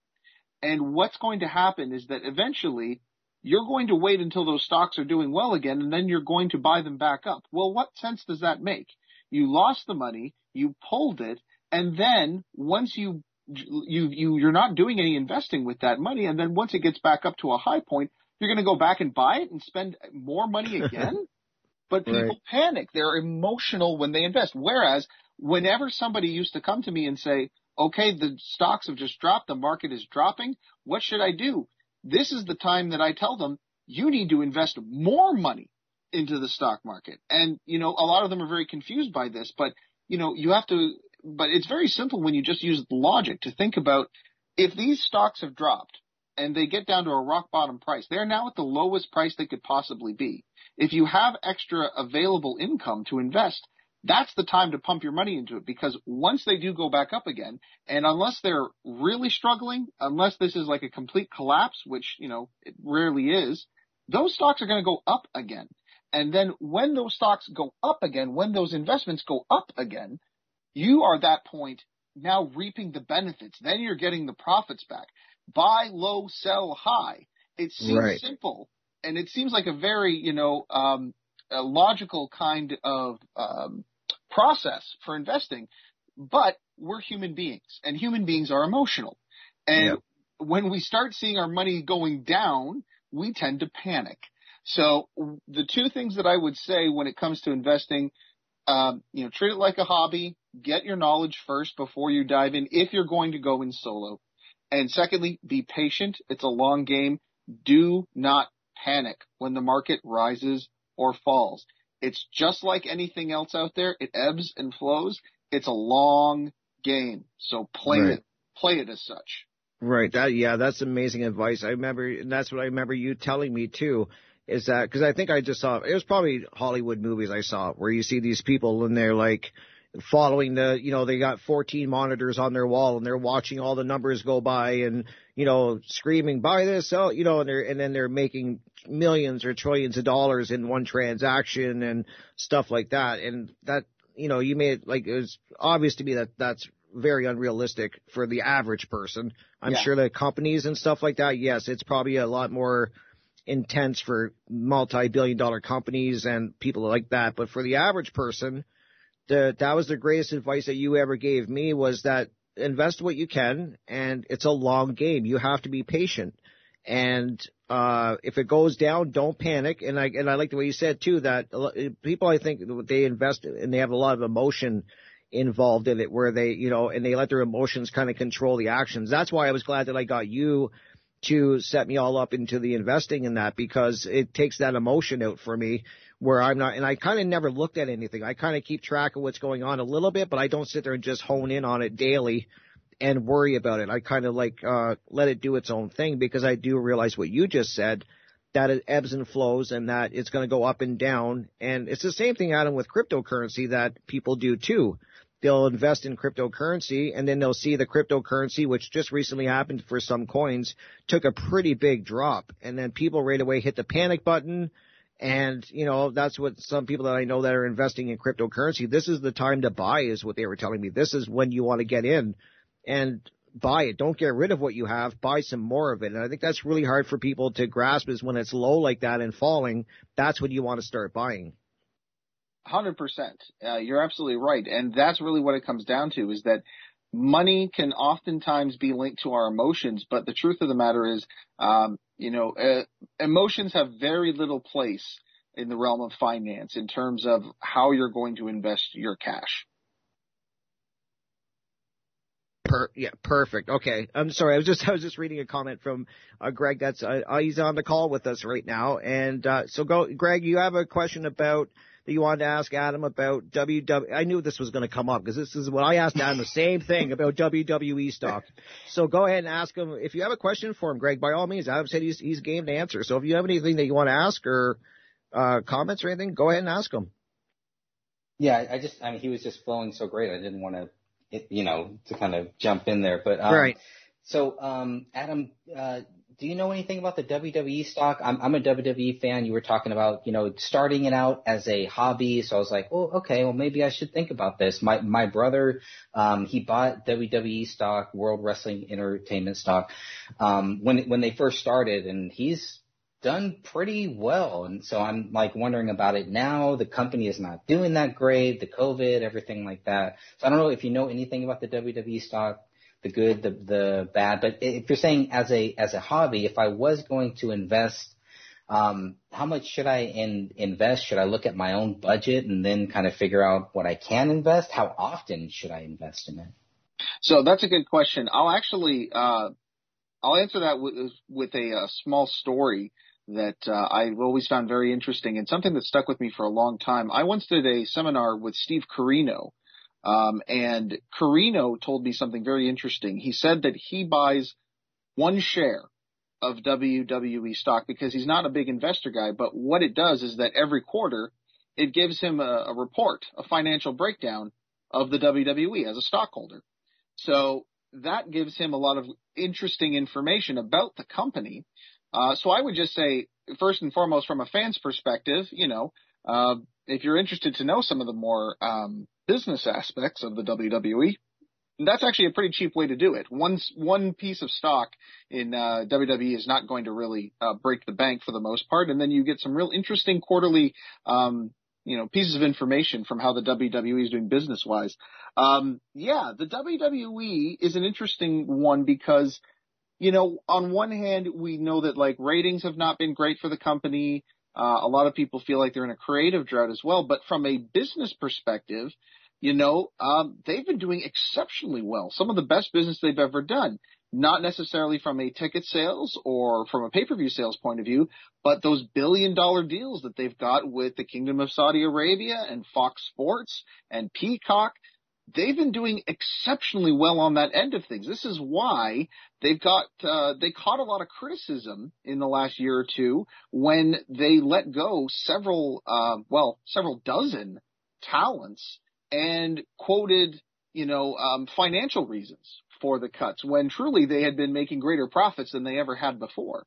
And what's going to happen is that eventually you're going to wait until those stocks are doing well again and then you're going to buy them back up. Well, what sense does that make? You lost the money, you pulled it, and then once you you you you're not doing any investing with that money and then once it gets back up to a high point, you're going to go back and buy it and spend more money again? but people Right. panic. They're emotional when they invest. Whereas whenever somebody used to come to me and say, okay, the stocks have just dropped, the market is dropping, what should I do? this is the time that I tell them you need to invest more money into the stock market. And, you know, a lot of them are very confused by this, but, you know, you have to, but it's very simple when you just use logic to think about if these stocks have dropped and they get down to a rock bottom price, they're now at the lowest price they could possibly be. If you have extra available income to invest, that's the time to pump your money into it because once they do go back up again, and unless they're really struggling, unless this is like a complete collapse, which, you know, it rarely is, those stocks are going to go up again. And then when those stocks go up again, when those investments go up again, you are at that point now reaping the benefits. Then you're getting the profits back. Buy low, sell high. It seems right. simple and it seems like a very, you know, um, a logical kind of um, process for investing, but we're human beings and human beings are emotional. And yep. when we start seeing our money going down, we tend to panic. So the two things that I would say when it comes to investing, um, you know, treat it like a hobby. Get your knowledge first before you dive in if you're going to go in solo. And secondly, be patient. It's a long game. Do not panic when the market rises or falls. It's just like anything else out there. It ebbs and flows. It's a long game. So play right. it, play it as such. Right. That, yeah, that's amazing advice. I remember, and that's what I remember you telling me too, is that, cause I think I just saw, it was probably Hollywood movies I saw where you see these people and they're like, following the, you know, they got 14 monitors on their wall and they're watching all the numbers go by and, you know, screaming, buy this, sell, you know, and they're, and then they're making millions or trillions of dollars in one transaction and stuff like that. And that, you know, you made, like, it was obvious to me that that's very unrealistic for the average person. I'm yeah. sure that companies and stuff like that, yes, it's probably a lot more intense for multi-billion dollar companies and people like that. But for the average person, the, that was the greatest advice that you ever gave me was that invest what you can and it's a long game. You have to be patient. And, uh, if it goes down, don't panic. And I, and I like the way you said too that people, I think they invest and they have a lot of emotion involved in it where they, you know, and they let their emotions kind of control the actions. That's why I was glad that I got you to set me all up into the investing in that because it takes that emotion out for me where I'm not, and I kind of never looked at anything. I kind of keep track of what's going on a little bit, but I don't sit there and just hone in on it daily and worry about it. I kind of like, uh, let it do its own thing because I do realize what you just said, that it ebbs and flows and that it's going to go up and down. And it's the same thing, Adam, with cryptocurrency that people do too. They'll invest in cryptocurrency and then they'll see the cryptocurrency, which just recently happened for some coins, took a pretty big drop. And then people right away hit the panic button and, you know, that's what some people that I know that are investing in cryptocurrency, this is the time to buy is what they were telling me. This is when you want to get in and buy it. Don't get rid of what you have. Buy some more of it. And I think that's really hard for people to grasp is when it's low like that and falling, that's when you want to start buying. Hundred uh, percent. You're absolutely right. And that's really what it comes down to is that money can oftentimes be linked to our emotions, but the truth of the matter is, um, you know, uh, emotions have very little place in the realm of finance in terms of how you're going to invest your cash. Per, yeah, perfect. Okay, I'm sorry. I was just I was just reading a comment from uh, Greg. That's uh, he's on the call with us right now, and uh, so go, Greg. You have a question about that you wanted to ask Adam about WWE. I knew this was going to come up because this is what I asked Adam the same thing about WWE stock. So go ahead and ask him if you have a question for him, Greg. By all means, Adam said he's he's game to answer. So if you have anything that you want to ask or uh, comments or anything, go ahead and ask him. Yeah, I just I mean he was just flowing so great. I didn't want to you know to kind of jump in there, but um, right. So um, Adam, uh, do you know anything about the WWE stock? I'm, I'm a WWE fan. You were talking about, you know, starting it out as a hobby. So I was like, oh, okay, well, maybe I should think about this. My, my brother, um, he bought WWE stock, World Wrestling Entertainment stock, um, when, when they first started and he's done pretty well. And so I'm like wondering about it now. The company is not doing that great, the COVID, everything like that. So I don't know if you know anything about the WWE stock the good, the the bad. But if you're saying as a as a hobby, if I was going to invest, um, how much should I in, invest? Should I look at my own budget and then kind of figure out what I can invest? How often should I invest in it? So that's a good question. I'll actually uh, I'll answer that with, with a, a small story that uh, I've always found very interesting and something that stuck with me for a long time. I once did a seminar with Steve Corino, um, and Corino told me something very interesting. He said that he buys one share of WWE stock because he's not a big investor guy, but what it does is that every quarter it gives him a, a report, a financial breakdown of the WWE as a stockholder. So that gives him a lot of interesting information about the company. Uh, so I would just say, first and foremost, from a fan's perspective, you know, uh, if you're interested to know some of the more um, business aspects of the WWE, that's actually a pretty cheap way to do it. One one piece of stock in uh, WWE is not going to really uh, break the bank for the most part, and then you get some real interesting quarterly, um, you know, pieces of information from how the WWE is doing business wise. Um, yeah, the WWE is an interesting one because, you know, on one hand we know that like ratings have not been great for the company. Uh, a lot of people feel like they're in a creative drought as well, but from a business perspective, you know, um, they've been doing exceptionally well. Some of the best business they've ever done. Not necessarily from a ticket sales or from a pay-per-view sales point of view, but those billion dollar deals that they've got with the Kingdom of Saudi Arabia and Fox Sports and Peacock, they've been doing exceptionally well on that end of things. This is why they've got uh, they caught a lot of criticism in the last year or two when they let go several uh, well several dozen talents and quoted, you know, um, financial reasons for the cuts when truly they had been making greater profits than they ever had before.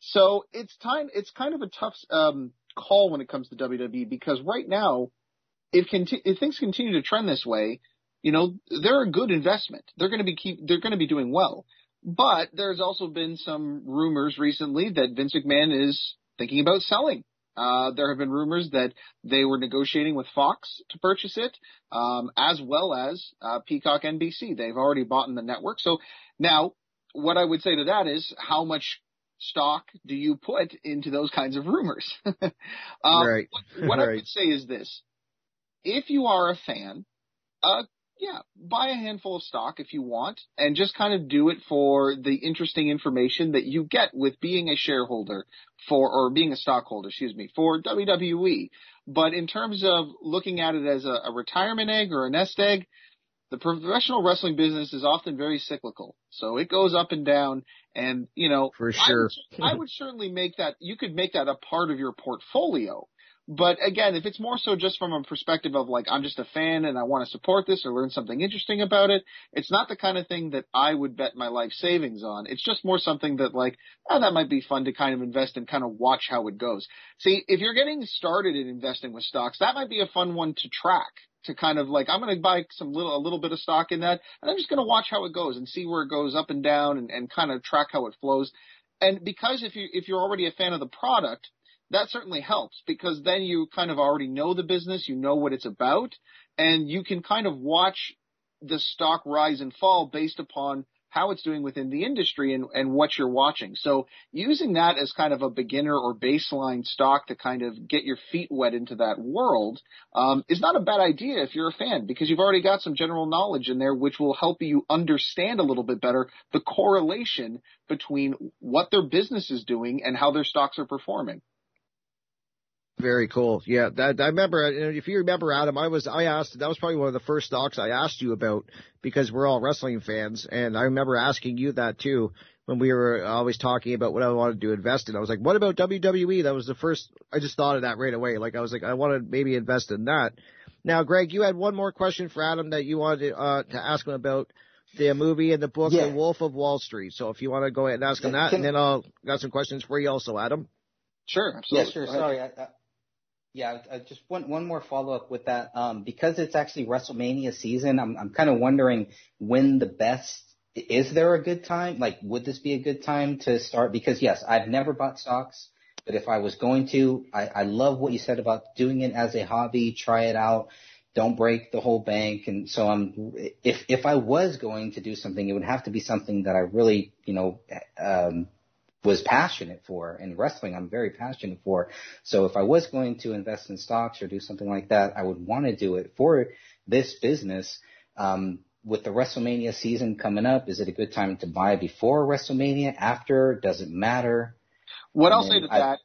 So it's time, it's kind of a tough, um, call when it comes to WWE because right now, if, conti- if things continue to trend this way, you know, they're a good investment. They're going to be keep, they're going to be doing well. But there's also been some rumors recently that Vince McMahon is thinking about selling uh, there have been rumors that they were negotiating with Fox to purchase it, um, as well as uh, Peacock NBC. They've already bought in the network. So now, what I would say to that is, how much stock do you put into those kinds of rumors? um, right. What, what right. I would say is this: if you are a fan, uh, yeah, buy a handful of stock if you want and just kind of do it for the interesting information that you get with being a shareholder for, or being a stockholder, excuse me, for WWE. But in terms of looking at it as a, a retirement egg or a nest egg, the professional wrestling business is often very cyclical. So it goes up and down and, you know, for sure. I would, I would certainly make that, you could make that a part of your portfolio but again, if it's more so just from a perspective of like, I'm just a fan and I want to support this or learn something interesting about it, it's not the kind of thing that I would bet my life savings on. It's just more something that like, oh, that might be fun to kind of invest and kind of watch how it goes. See, if you're getting started in investing with stocks, that might be a fun one to track to kind of like I'm going to buy some little a little bit of stock in that, and I'm just going to watch how it goes and see where it goes up and down and, and kind of track how it flows. And because if you if you're already a fan of the product, that certainly helps because then you kind of already know the business, you know what it's about, and you can kind of watch the stock rise and fall based upon how it's doing within the industry and, and what you're watching. So using that as kind of a beginner or baseline stock to kind of get your feet wet into that world um, is not a bad idea if you're a fan because you've already got some general knowledge in there which will help you understand a little bit better the correlation between what their business is doing and how their stocks are performing. Very cool. Yeah, that I remember. If you remember, Adam, I was I asked that was probably one of the first stocks I asked you about because we're all wrestling fans, and I remember asking you that too when we were always talking about what I wanted to invest in. I was like, "What about WWE?" That was the first. I just thought of that right away. Like I was like, I want to maybe invest in that. Now, Greg, you had one more question for Adam that you wanted uh, to ask him about the movie and the book, yeah. The Wolf of Wall Street. So if you want to go ahead and ask him that, and then I'll got some questions for you also, Adam. Sure, absolutely. Yeah, sure. Sorry, I, I, yeah, I just one one more follow up with that. Um, because it's actually WrestleMania season, I'm I'm kind of wondering when the best is there a good time? Like, would this be a good time to start? Because yes, I've never bought stocks, but if I was going to, I, I love what you said about doing it as a hobby. Try it out. Don't break the whole bank. And so I'm, if, if I was going to do something, it would have to be something that I really, you know, um, was passionate for and wrestling I'm very passionate for. So if I was going to invest in stocks or do something like that, I would want to do it for this business. Um, with the WrestleMania season coming up, is it a good time to buy before WrestleMania? After? Does it matter? What I'll say to I, that,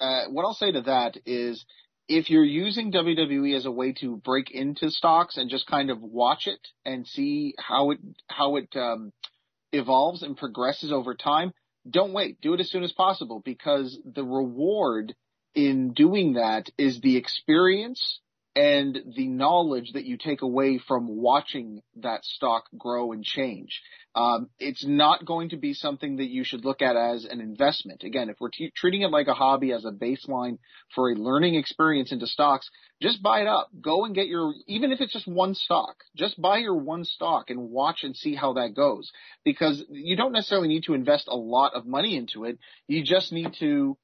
uh, what I'll say to that is, if you're using WWE as a way to break into stocks and just kind of watch it and see how it how it um, evolves and progresses over time, don't wait. Do it as soon as possible because the reward in doing that is the experience and the knowledge that you take away from watching that stock grow and change. Um, it's not going to be something that you should look at as an investment. Again, if we're t- treating it like a hobby as a baseline for a learning experience into stocks, just buy it up. Go and get your, even if it's just one stock, just buy your one stock and watch and see how that goes. Because you don't necessarily need to invest a lot of money into it. You just need to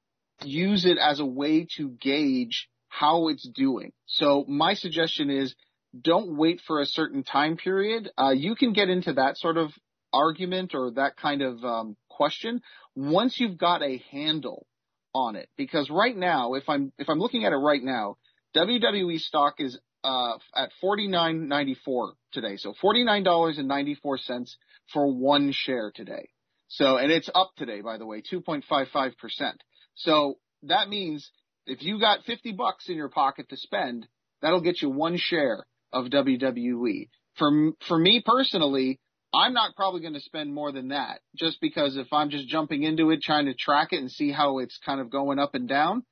use it as a way to gauge how it's doing. So my suggestion is don't wait for a certain time period. Uh, you can get into that sort of argument or that kind of um, question once you've got a handle on it. Because right now, if I'm if I'm looking at it right now, WWE stock is uh, at forty nine ninety four today. So forty nine dollars and ninety four cents for one share today. So and it's up today, by the way, two point five five percent. So that means if you got 50 bucks in your pocket to spend, that'll get you one share of WWE. For, for me personally, I'm not probably going to spend more than that just because if I'm just jumping into it, trying to track it and see how it's kind of going up and down,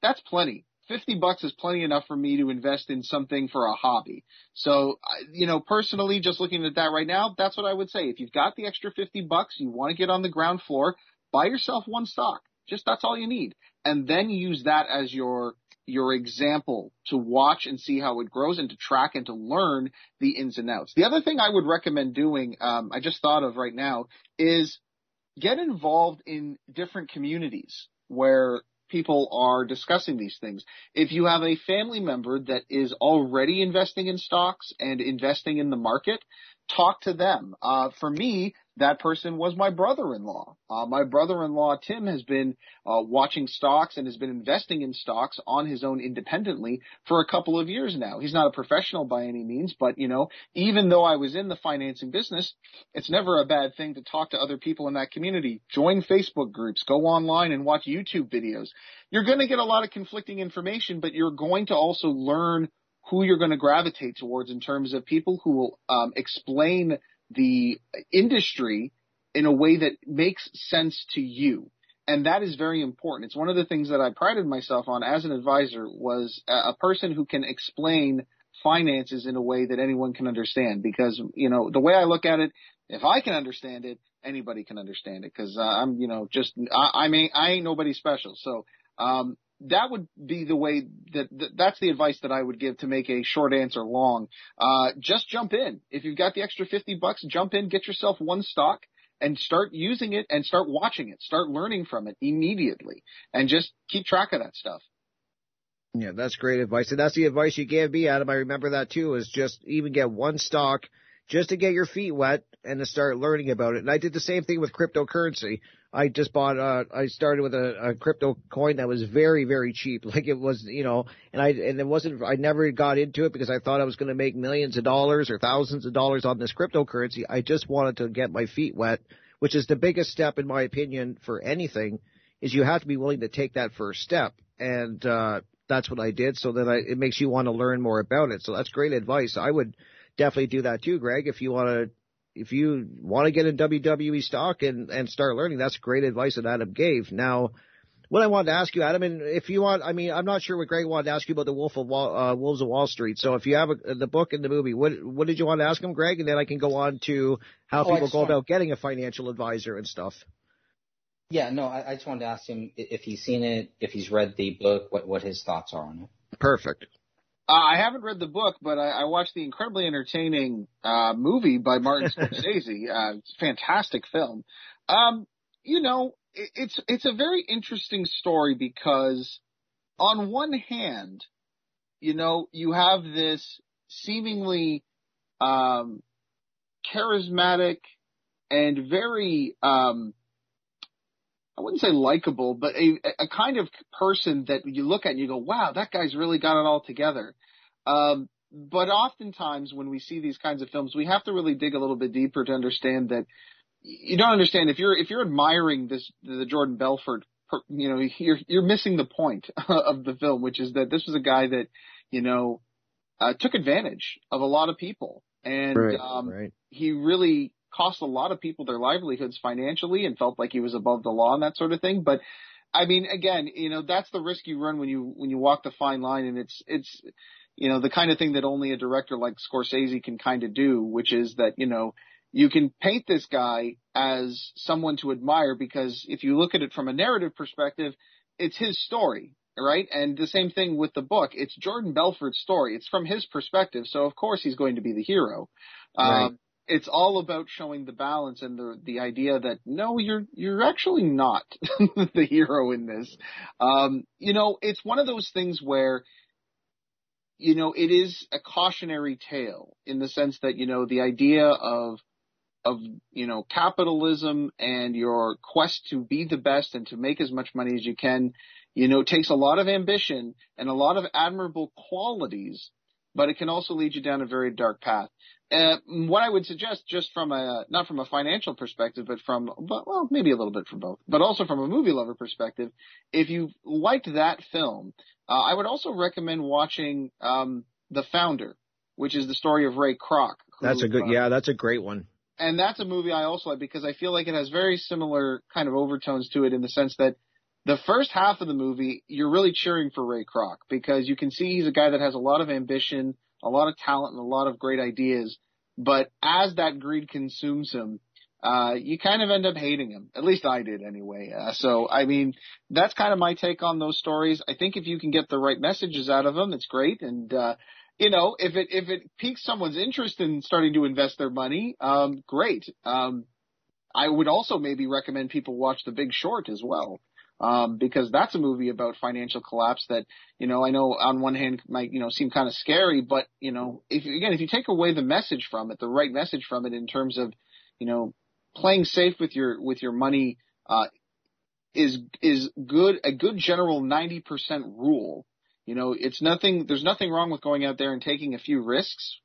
that's plenty. 50 bucks is plenty enough for me to invest in something for a hobby. So, you know, personally, just looking at that right now, that's what I would say. If you've got the extra 50 bucks, you want to get on the ground floor, buy yourself one stock. Just that's all you need and then use that as your your example to watch and see how it grows and to track and to learn the ins and outs. The other thing I would recommend doing, um, I just thought of right now, is get involved in different communities where people are discussing these things. If you have a family member that is already investing in stocks and investing in the market, talk to them. Uh, for me, that person was my brother-in-law. Uh, my brother-in-law Tim has been uh, watching stocks and has been investing in stocks on his own independently for a couple of years now. He's not a professional by any means, but you know, even though I was in the financing business, it's never a bad thing to talk to other people in that community. Join Facebook groups, go online and watch YouTube videos. You're going to get a lot of conflicting information, but you're going to also learn who you're going to gravitate towards in terms of people who will um, explain the industry in a way that makes sense to you. And that is very important. It's one of the things that I prided myself on as an advisor was a person who can explain finances in a way that anyone can understand because, you know, the way I look at it, if I can understand it, anybody can understand it because uh, I'm, you know, just, I, I mean, I ain't nobody special. So, um, that would be the way that, that, that's the advice that I would give to make a short answer long. Uh, just jump in. If you've got the extra 50 bucks, jump in, get yourself one stock and start using it and start watching it. Start learning from it immediately and just keep track of that stuff. Yeah, that's great advice. And that's the advice you gave me, Adam. I remember that too, is just even get one stock just to get your feet wet and to start learning about it. And I did the same thing with cryptocurrency. I just bought, uh, I started with a, a crypto coin that was very, very cheap. Like it was, you know, and I, and it wasn't, I never got into it because I thought I was going to make millions of dollars or thousands of dollars on this cryptocurrency. I just wanted to get my feet wet, which is the biggest step in my opinion for anything is you have to be willing to take that first step. And, uh, that's what I did. So that I, it makes you want to learn more about it. So that's great advice. I would definitely do that too, Greg, if you want to if you want to get in WWE stock and, and start learning, that's great advice that Adam gave. Now, what I wanted to ask you, Adam, and if you want, I mean, I'm not sure what Greg wanted to ask you about the Wolf of Wall, uh, Wolves of Wall Street. So if you have a, the book and the movie, what what did you want to ask him, Greg? And then I can go on to how oh, people go about getting a financial advisor and stuff. Yeah, no, I, I just wanted to ask him if he's seen it, if he's read the book, what what his thoughts are on it. Perfect. Uh, I haven't read the book, but I, I watched the incredibly entertaining uh, movie by Martin Scorsese. uh, fantastic film. Um, you know, it, it's it's a very interesting story because, on one hand, you know, you have this seemingly um, charismatic and very um, I wouldn't say likable, but a, a kind of person that you look at and you go, wow, that guy's really got it all together. Um, but oftentimes when we see these kinds of films, we have to really dig a little bit deeper to understand that you don't understand if you're if you're admiring this the Jordan Belfort, you know, you're you're missing the point of the film, which is that this was a guy that you know uh, took advantage of a lot of people, and Right, um, right. he really cost a lot of people their livelihoods financially and felt like he was above the law and that sort of thing. But I mean, again, you know, that's the risk you run when you when you walk the fine line, and it's it's you know the kind of thing that only a director like Scorsese can kind of do, which is that you know you can paint this guy as someone to admire because if you look at it from a narrative perspective, it's his story, right? And the same thing with the book. It's Jordan Belfort's story. It's from his perspective. So of course he's going to be the hero. Right. Um, it's all about showing the balance and the the idea that no, you're you're actually not the hero in this. Um, you know, it's one of those things where you know it is a cautionary tale in the sense that you know the idea of of you know capitalism and your quest to be the best and to make as much money as you can you know takes a lot of ambition and a lot of admirable qualities but it can also lead you down a very dark path uh, what I would suggest, just from a not from a financial perspective, but from but, well maybe a little bit from both, but also from a movie lover perspective, if you liked that film, uh, I would also recommend watching um, The Founder, which is the story of Ray Kroc. who, That's a good. uh, Yeah, that's a great one. and that's a movie I also like because I feel like it has very similar kind of overtones to it in the sense that the first half of the movie you're really cheering for Ray Kroc because you can see he's a guy that has a lot of ambition, a lot of talent, and a lot of great ideas. But as that greed consumes him, uh, you kind of end up hating him. At least I did anyway. Uh, so, I mean, that's kind of my take on those stories. I think if you can get the right messages out of them, it's great. And, uh, you know, if it, if it piques someone's interest in starting to invest their money, um, great. Um, I would also maybe recommend people watch The Big Short as well. Um, because that's a movie about financial collapse that, you know, I know on one hand might, you know, seem kind of scary, but, you know, if, again, if you take away the message from it, the right message from it in terms of, you know, playing safe with your, with your money, uh, is, is good, a good general 90% rule. You know, it's nothing, there's nothing wrong with going out there and taking a few risks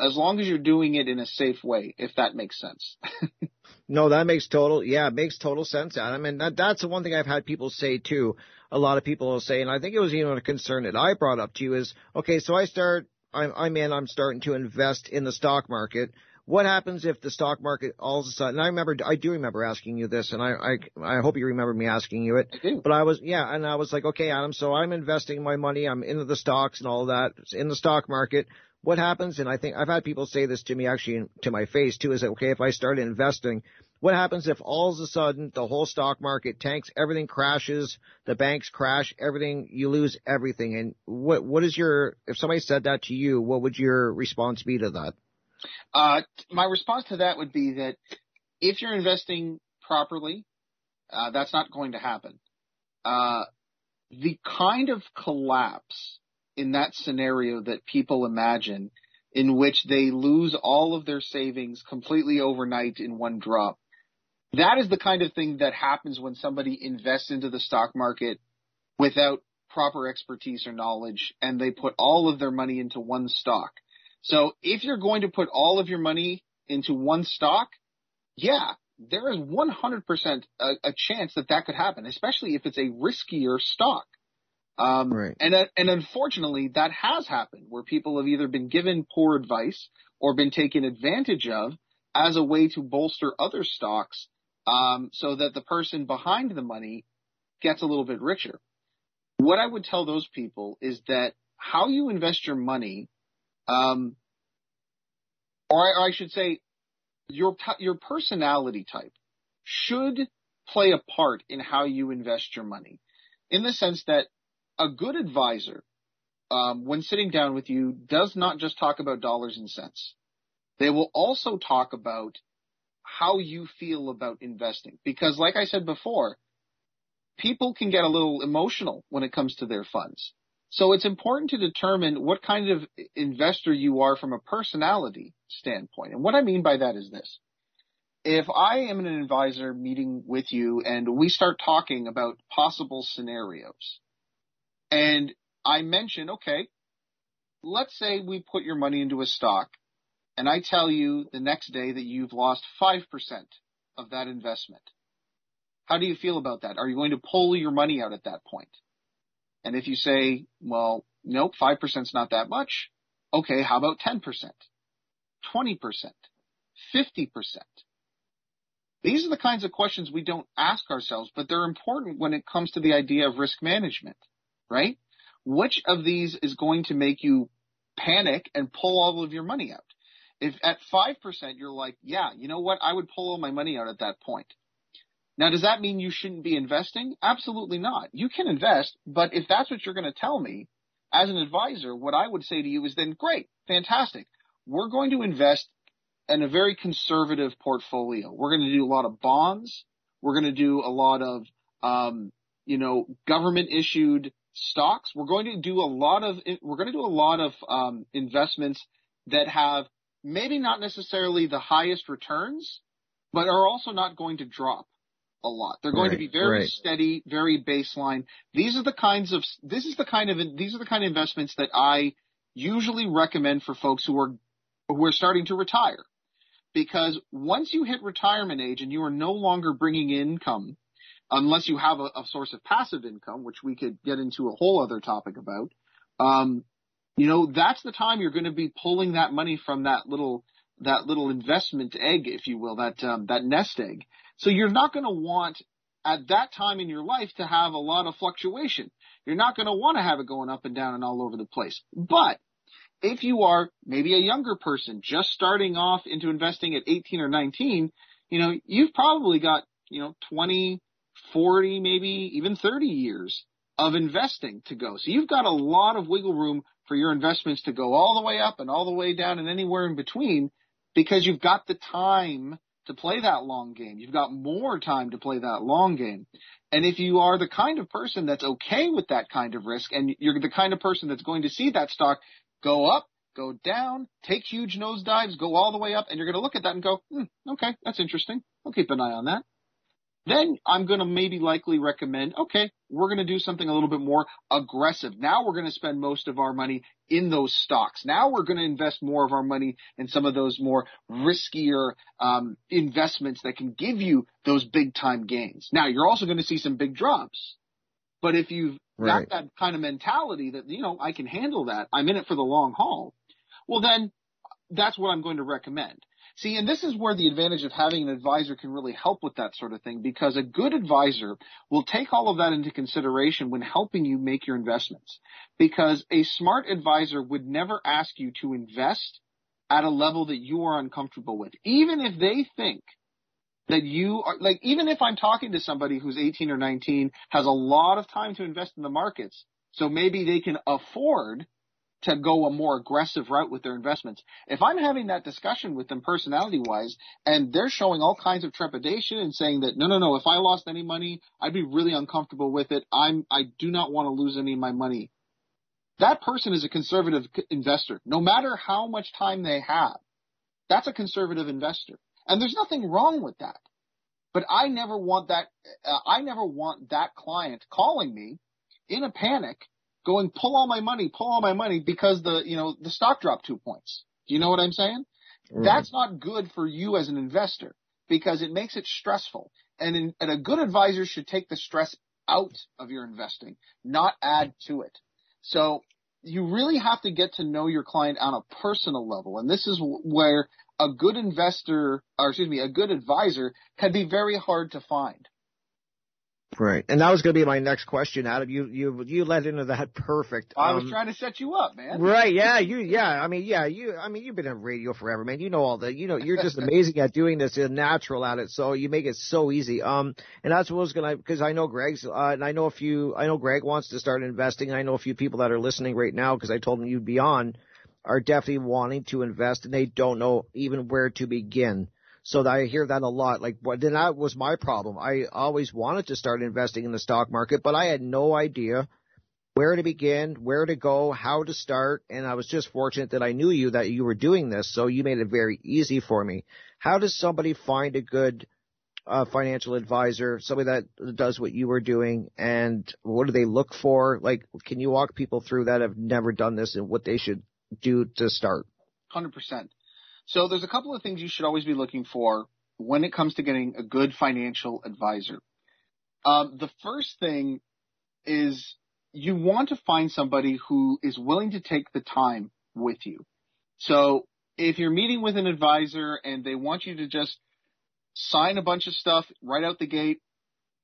as long as you're doing it in a safe way, if that makes sense. No, that makes total, yeah, it makes total sense, Adam. And that, that's the one thing I've had people say too. A lot of people will say, and I think it was even a concern that I brought up to you is, okay, so I start, I'm, I'm in, I'm starting to invest in the stock market. What happens if the stock market all of a sudden, I remember, I do remember asking you this, and I, I, I hope you remember me asking you it. I do. But I was, yeah, and I was like, okay, Adam, so I'm investing my money, I'm into the stocks and all that, in the stock market. What happens, and I think I've had people say this to me actually to my face too, is that, okay, if I start investing, what happens if all of a sudden the whole stock market tanks, everything crashes, the banks crash, everything, you lose everything? And what, what is your, if somebody said that to you, what would your response be to that? Uh, my response to that would be that if you're investing properly, uh, that's not going to happen. Uh, the kind of collapse in that scenario that people imagine in which they lose all of their savings completely overnight in one drop. That is the kind of thing that happens when somebody invests into the stock market without proper expertise or knowledge and they put all of their money into one stock. So if you're going to put all of your money into one stock, yeah, there is 100% a, a chance that that could happen, especially if it's a riskier stock. Um, Right. and, uh, and unfortunately that has happened where people have either been given poor advice or been taken advantage of as a way to bolster other stocks, um, so that the person behind the money gets a little bit richer. What I would tell those people is that how you invest your money, um, or I, or I should say, your your personality type should play a part in how you invest your money, in the sense that a good advisor, um, when sitting down with you, does not just talk about dollars and cents. They will also talk about how you feel about investing, because, like I said before, people can get a little emotional when it comes to their funds. So it's important to determine what kind of investor you are from a personality standpoint. And what I mean by that is this. If I am an advisor meeting with you and we start talking about possible scenarios and I mention, okay, let's say we put your money into a stock and I tell you the next day that you've lost 5% of that investment. How do you feel about that? Are you going to pull your money out at that point? And if you say, well, nope, 5% is not that much. Okay, how about 10%? 20%? 50%? These are the kinds of questions we don't ask ourselves, but they're important when it comes to the idea of risk management, right? Which of these is going to make you panic and pull all of your money out? If at 5% you're like, yeah, you know what? I would pull all my money out at that point. Now, does that mean you shouldn't be investing? Absolutely not. You can invest, but if that's what you're going to tell me as an advisor, what I would say to you is then great, fantastic. We're going to invest in a very conservative portfolio. We're going to do a lot of bonds. We're going to do a lot of, um, you know, government issued stocks. We're going to do a lot of, we're going to do a lot of, um, investments that have maybe not necessarily the highest returns, but are also not going to drop a lot. They're going right, to be very right. steady, very baseline. These are the kinds of this is the kind of these are the kind of investments that I usually recommend for folks who are who are starting to retire. Because once you hit retirement age and you are no longer bringing income, unless you have a, a source of passive income, which we could get into a whole other topic about, um, you know, that's the time you're going to be pulling that money from that little that little investment egg, if you will, that um, that nest egg. So you're not going to want at that time in your life to have a lot of fluctuation. You're not going to want to have it going up and down and all over the place. But if you are maybe a younger person just starting off into investing at 18 or 19, you know, you've probably got, you know, 20, 40, maybe even 30 years of investing to go. So you've got a lot of wiggle room for your investments to go all the way up and all the way down and anywhere in between because you've got the time to play that long game. You've got more time to play that long game. And if you are the kind of person that's okay with that kind of risk and you're the kind of person that's going to see that stock go up, go down, take huge nosedives, go all the way up, and you're going to look at that and go, hmm, okay, that's interesting. I'll keep an eye on that. Then I'm going to maybe likely recommend, okay, we're going to do something a little bit more aggressive. Now we're going to spend most of our money in those stocks. Now we're going to invest more of our money in some of those more riskier um, investments that can give you those big time gains. Now you're also going to see some big drops. But if you've right. got that kind of mentality that, you know, I can handle that, I'm in it for the long haul, well then that's what I'm going to recommend. See, and this is where the advantage of having an advisor can really help with that sort of thing because a good advisor will take all of that into consideration when helping you make your investments. Because a smart advisor would never ask you to invest at a level that you are uncomfortable with. Even if they think that you are, like, even if I'm talking to somebody who's 18 or 19, has a lot of time to invest in the markets, so maybe they can afford to go a more aggressive route with their investments. If I'm having that discussion with them personality wise and they're showing all kinds of trepidation and saying that no, no, no, if I lost any money, I'd be really uncomfortable with it. I'm, I do not want to lose any of my money. That person is a conservative investor, no matter how much time they have. That's a conservative investor. And there's nothing wrong with that. But I never want that, uh, I never want that client calling me in a panic going pull all my money, pull all my money because the, you know, the stock dropped two points. Do you know what I'm saying? Right. That's not good for you as an investor because it makes it stressful. And, in, and a good advisor should take the stress out of your investing, not add to it. So you really have to get to know your client on a personal level. And this is where a good investor, or excuse me, a good advisor can be very hard to find. Right, and that was going to be my next question, Adam. You you you led into that perfect. I was um, trying to set you up, man. Right? Yeah, you yeah. I mean, yeah, you. I mean, you've been in radio forever, man. You know all that. You know, you're just amazing at doing this. You're natural at it, so you make it so easy. Um, and that's what I was gonna because I know Greg's, uh, and I know a few. I know Greg wants to start investing. I know a few people that are listening right now because I told them you'd be on, are definitely wanting to invest and they don't know even where to begin. So I hear that a lot. Like, then that was my problem. I always wanted to start investing in the stock market, but I had no idea where to begin, where to go, how to start. And I was just fortunate that I knew you, that you were doing this. So you made it very easy for me. How does somebody find a good uh, financial advisor, somebody that does what you were doing, and what do they look for? Like, can you walk people through that have never done this and what they should do to start? 100%. So there's a couple of things you should always be looking for when it comes to getting a good financial advisor. Um, the first thing is you want to find somebody who is willing to take the time with you. So if you're meeting with an advisor and they want you to just sign a bunch of stuff right out the gate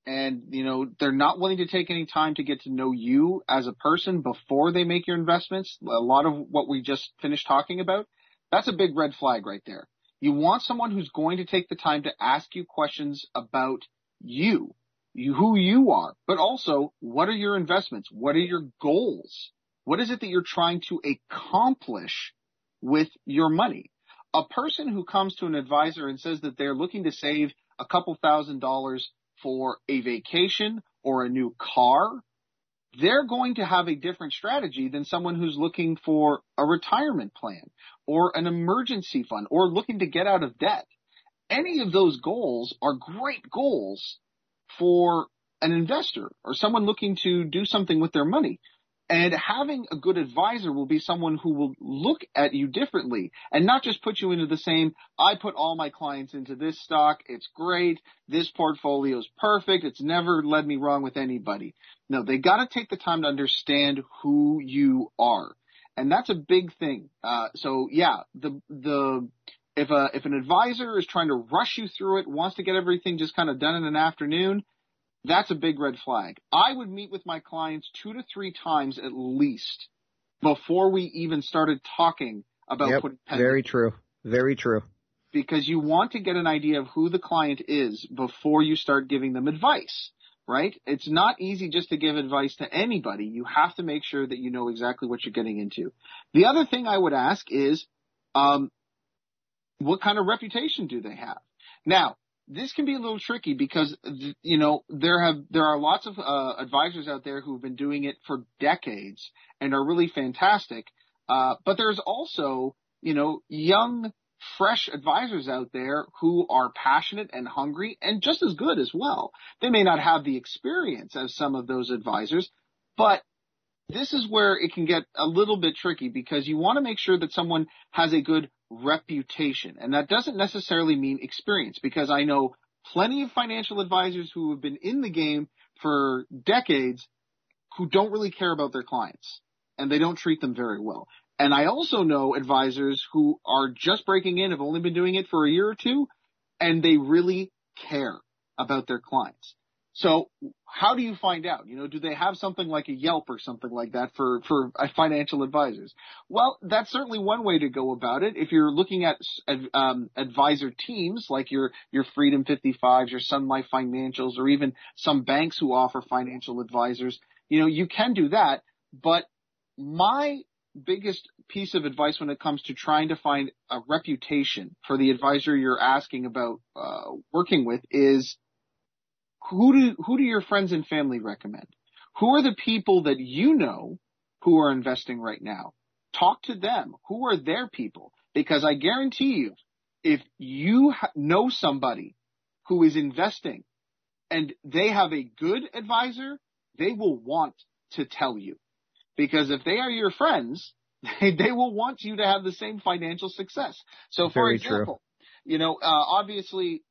and you know they're not willing to take any time to get to know you as a person before they make your investments a lot of what we just finished talking about that's a big red flag right there you want someone who's going to take the time to ask you questions about you you, who you are, but also what are your investments? What are your goals? What is it that you're trying to accomplish with your money? A person who comes to an advisor and says that they're looking to save a couple thousand dollars for a vacation or a new car, they're going to have a different strategy than someone who's looking for a retirement plan or an emergency fund or looking to get out of debt. Any of those goals are great goals for an investor or someone looking to do something with their money. And having a good advisor will be someone who will look at you differently and not just put you into the same, I put all my clients into this stock. It's great. This portfolio is perfect. It's never led me wrong with anybody. No, they got to take the time to understand who you are. And that's a big thing. Uh, so yeah, the, the, if a, if an advisor is trying to rush you through it, wants to get everything just kind of done in an afternoon, that's a big red flag. I would meet with my clients two to three times at least before we even started talking about yep, putting Very true. Very true. Because you want to get an idea of who the client is before you start giving them advice, right? It's not easy just to give advice to anybody. You have to make sure that you know exactly what you're getting into. The other thing I would ask is, um, what kind of reputation do they have? Now, this can be a little tricky because you know there have there are lots of uh, advisors out there who've been doing it for decades and are really fantastic. Uh, but there's also you know young, fresh advisors out there who are passionate and hungry and just as good as well. They may not have the experience as some of those advisors, but this is where it can get a little bit tricky because you want to make sure that someone has a good reputation. And that doesn't necessarily mean experience because I know plenty of financial advisors who have been in the game for decades who don't really care about their clients and they don't treat them very well. And I also know advisors who are just breaking in, have only been doing it for a year or two, and they really care about their clients. So how do you find out? You know, do they have something like a Yelp or something like that for, for financial advisors? Well, that's certainly one way to go about it. If you're looking at um, advisor teams like your, your Freedom 55s, your Sun Life Financials, or even some banks who offer financial advisors, you know, you can do that. But my biggest piece of advice when it comes to trying to find a reputation for the advisor you're asking about uh, working with is who do who do your friends and family recommend? Who are the people that you know who are investing right now? Talk to them. Who are their people? Because I guarantee you, if you know somebody who is investing and they have a good advisor, they will want to tell you. Because if they are your friends, they, they will want you to have the same financial success. So for Very example, true you know, uh, obviously,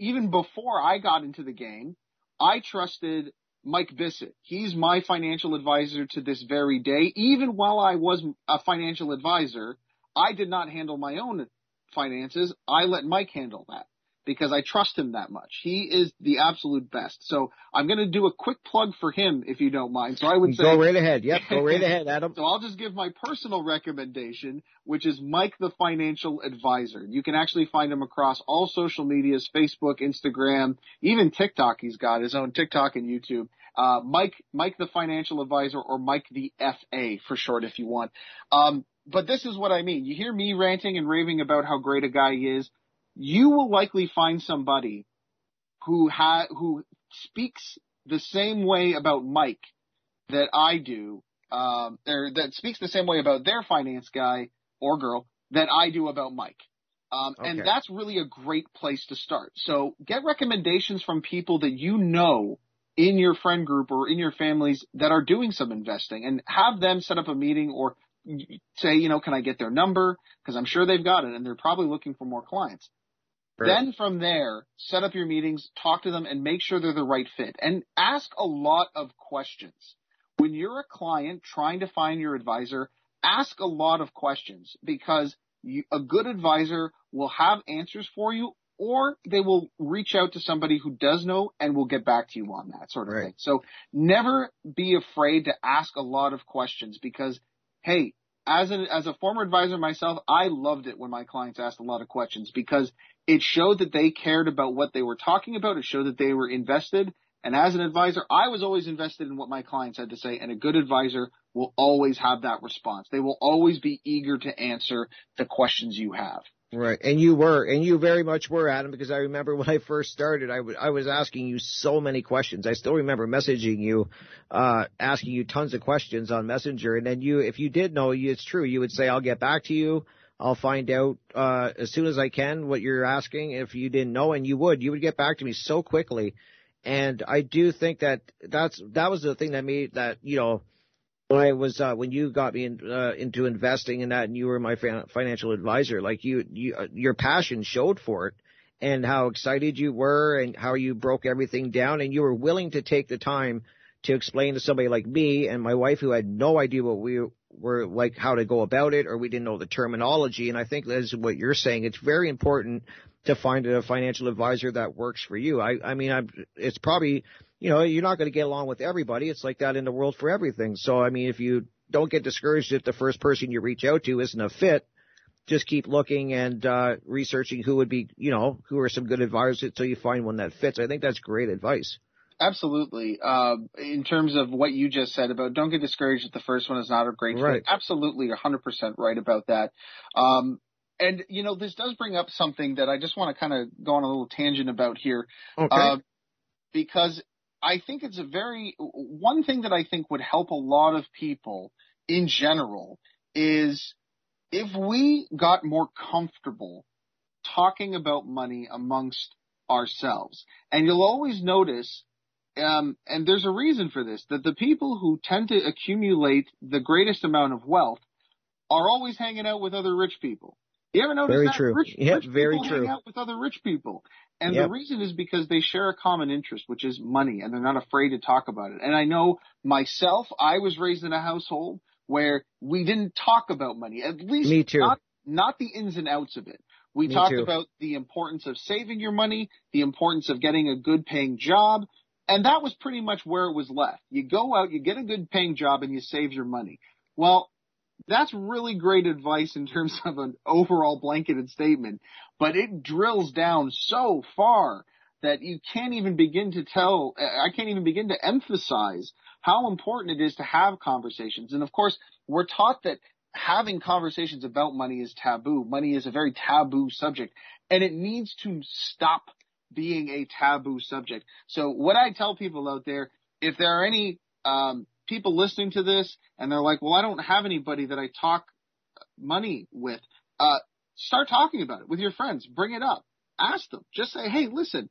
even before I got into the game, I trusted Mike Bissett. He's my financial advisor to this very day. Even while I was a financial advisor, I did not handle my own finances. I let Mike handle that because I trust him that much. He is the absolute best. So I'm going to do a quick plug for him if you don't mind. So I would say go right ahead. Yep, go right ahead, Adam. so I'll just give my personal recommendation, which is Mike the Financial Advisor. You can actually find him across all social medias, Facebook, Instagram, even TikTok. He's got his own TikTok and YouTube. Uh, Mike, Mike the Financial Advisor or Mike the FA for short if you want. Um, but this is what I mean. You hear me ranting and raving about how great a guy he is you will likely find somebody who ha- who speaks the same way about Mike that I do, um, or that speaks the same way about their finance guy or girl that I do about Mike. Um, Okay. and that's really a great place to start. So get recommendations from people that you know in your friend group or in your families that are doing some investing and have them set up a meeting or say, you know, can I get their number? Because I'm sure they've got it and they're probably looking for more clients. Right. Then from there, set up your meetings, talk to them and make sure they're the right fit and ask a lot of questions. When you're a client trying to find your advisor, ask a lot of questions because you, a good advisor will have answers for you or they will reach out to somebody who does know and will get back to you on that sort of right. thing. So never be afraid to ask a lot of questions because, hey, as an as a former advisor myself, I loved it when my clients asked a lot of questions because it showed that they cared about what they were talking about. It showed that they were invested. And as an advisor, I was always invested in what my clients had to say. And a good advisor will always have that response. They will always be eager to answer the questions you have. Right. And you were, and you very much were, Adam, because I remember when I first started, I, I was asking you so many questions. I still remember messaging you, uh, asking you tons of questions on Messenger. And then you, if you did know, it's true, you would say, I'll get back to you. I'll find out, uh, as soon as I can what you're asking. If you didn't know, and you would, you would get back to me so quickly. And I do think that that's, that was the thing that made that, you know, I was uh, when you got me in, uh, into investing in that, and you were my financial advisor, like you, you, uh, your passion showed for it, and how excited you were, and how you broke everything down, and you were willing to take the time to explain to somebody like me and my wife who had no idea what we were like, how to go about it, or we didn't know the terminology. And I think that's what you're saying. It's very important to find a financial advisor that works for you. I, I mean, I'm, it's probably you know, you're not going to get along with everybody. It's like that in the world for everything. So, I mean, if you don't get discouraged if the first person you reach out to isn't a fit, just keep looking and uh, researching who would be, you know, who are some good advisors until you find one that fits. I think that's great advice. Absolutely. Uh, in terms of what you just said about don't get discouraged if the first one is not a great right. fit. Absolutely, 100% right about that. Um, and you know, this does bring up something that I just want to kind of go on a little tangent about here. Okay. Uh, because I think it's a very, one thing that I think would help a lot of people in general is if we got more comfortable talking about money amongst ourselves. And you'll always notice, um, and there's a reason for this, that the people who tend to accumulate the greatest amount of wealth are always hanging out with other rich people. You ever notice very that? True. Rich, yep, rich very people true. hang out with other rich people. And yep. the reason is because they share a common interest, which is money, and they're not afraid to talk about it. And I know myself, I was raised in a household where we didn't talk about money, at least Me too. not, not the ins and outs of it. We Me talked too. about the importance of saving your money, the importance of getting a good paying job, and that was pretty much where it was left. You go out, you get a good paying job, and you save your money. Well, that's really great advice in terms of an overall blanketed statement, but it drills down so far that you can't even begin to tell, I can't even begin to emphasize how important it is to have conversations. And of course, we're taught that having conversations about money is taboo. Money is a very taboo subject and it needs to stop being a taboo subject. So what I tell people out there, if there are any um, people listening to this and they're like, well, I don't have anybody that I talk money with. Uh, start talking about it with your friends. Bring it up. Ask them. Just say, hey, listen,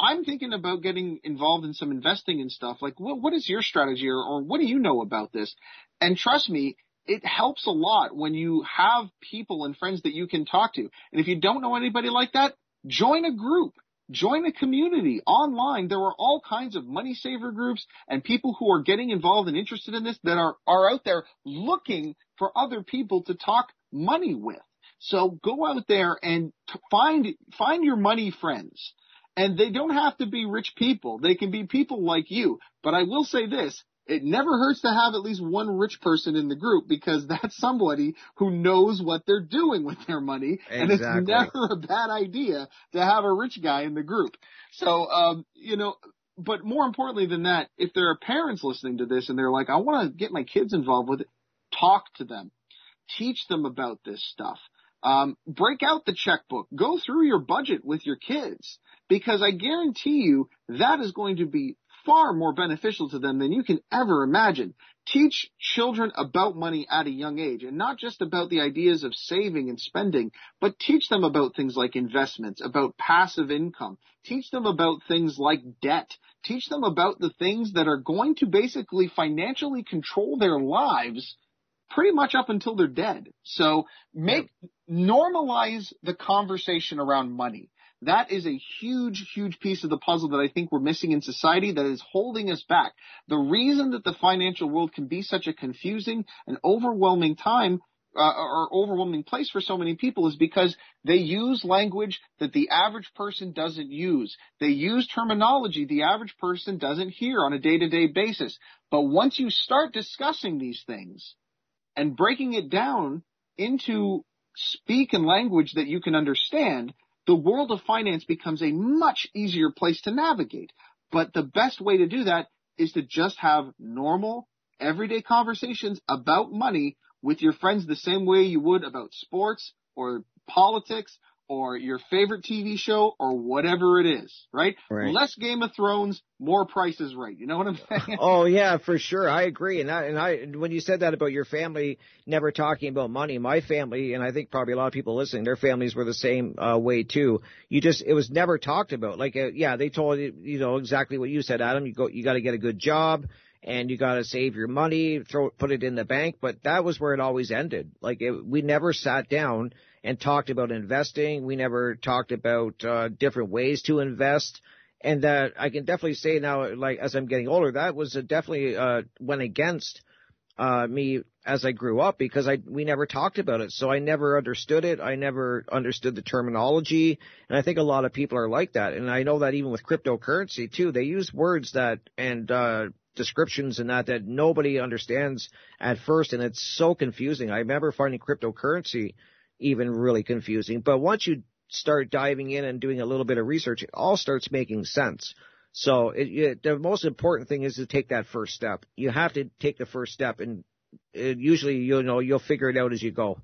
I'm thinking about getting involved in some investing and stuff. Like, what, what is your strategy or, or what do you know about this? And trust me, it helps a lot when you have people and friends that you can talk to. And if you don't know anybody like that, join a group. Join a community online. There are all kinds of money saver groups and people who are getting involved and interested in this that are, are out there looking for other people to talk money with. So go out there and find, find your money friends. And they don't have to be rich people. They can be people like you. But I will say this, it never hurts to have at least one rich person in the group because that's somebody who knows what they're doing with their money. Exactly. And it's never a bad idea to have a rich guy in the group. So, um, you know, but more importantly than that, if there are parents listening to this and they're like, I want to get my kids involved with it, talk to them. Teach them about this stuff. Um, break out the checkbook. Go through your budget with your kids because I guarantee you that is going to be far more beneficial to them than you can ever imagine. Teach children about money at a young age and not just about the ideas of saving and spending, but teach them about things like investments, about passive income. Teach them about things like debt. Teach them about the things that are going to basically financially control their lives pretty much up until they're dead. So make, normalize the conversation around money. That is a huge, huge piece of the puzzle that I think we're missing in society that is holding us back. The reason that the financial world can be such a confusing and overwhelming time uh, or overwhelming place for so many people is because they use language that the average person doesn't use. They use terminology the average person doesn't hear on a day-to-day basis. But once you start discussing these things and breaking it down into speak and language that you can understand, the world of finance becomes a much easier place to navigate. But the best way to do that is to just have normal, everyday conversations about money with your friends the same way you would about sports or politics or your favorite TV show or whatever it is, right? Right. Less Game of Thrones, more Price is Right. You know what I'm saying? Oh yeah, for sure. I agree. And I, and I, when you said that about your family never talking about money, my family, and I think probably a lot of people listening, their families were the same uh, way too. You just, it was never talked about. Like, uh, yeah, they told you, you know, exactly what you said, Adam. You go, you got to get a good job and you got to save your money, throw put it in the bank. But that was where it always ended. Like it, we never sat down and talked about investing. We never talked about uh, different ways to invest. And that I can definitely say now, like as I'm getting older, that was definitely uh, went against uh, me as I grew up because I we never talked about it, so I never understood it. I never understood the terminology, and I think a lot of people are like that. And I know that even with cryptocurrency too, they use words that and uh, descriptions and that that nobody understands at first, and it's so confusing. I remember finding cryptocurrency even really confusing, but once you start diving in and doing a little bit of research, it all starts making sense. So it, it, the most important thing is to take that first step. You have to take the first step, and it, usually you'll know you'll figure it out as you go.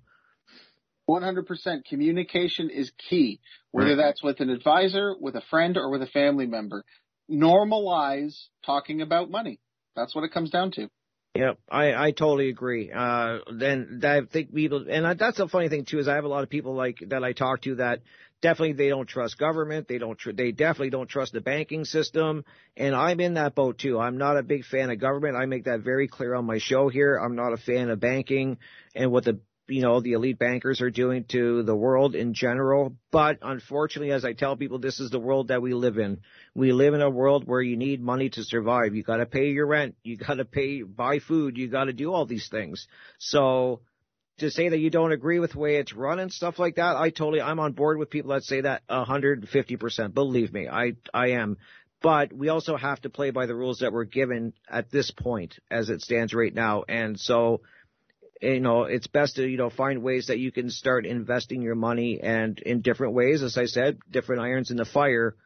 100% communication is key, whether that's with an advisor, with a friend, or with a family member. Normalize talking about money. That's what it comes down to. Yep, I, I totally agree. Uh, then I think people, and that's the funny thing too, is I have a lot of people like that I talk to that definitely they don't trust government. They don't, tr- they definitely don't trust the banking system. And I'm in that boat too. I'm not a big fan of government. I make that very clear on my show here. I'm not a fan of banking and what the you know, the elite bankers are doing to the world in general. But unfortunately, as I tell people, this is the world that we live in. We live in a world where you need money to survive. You gotta pay your rent. You gotta pay, buy food. You gotta do all these things. So, to say that you don't agree with the way it's run and stuff like that, I totally, I'm on board with people that say that 150%. Believe me, I, I am. But we also have to play by the rules that we're given at this point as it stands right now. And so, you know, it's best to, you know, find ways that you can start investing your money and in different ways, as I said, different irons in the fire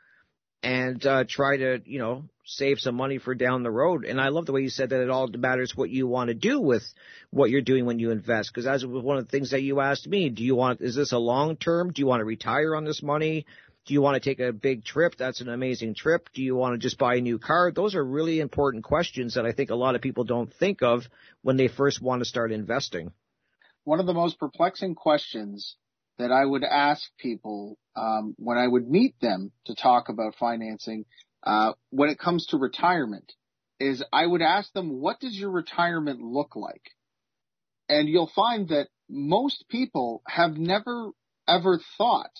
and, uh, try to, you know, save some money for down the road. And I love the way you said that it all matters what you want to do with what you're doing when you invest. Because as was one of the things that you asked me, do you want, is this a long term? Do you want to retire on this money? Do you want to take a big trip? That's an amazing trip. Do you want to just buy a new car? Those are really important questions that I think a lot of people don't think of when they first want to start investing. One of the most perplexing questions that I would ask people um, when I would meet them to talk about financing uh, when it comes to retirement is I would ask them, what does your retirement look like? And you'll find that most people have never ever thought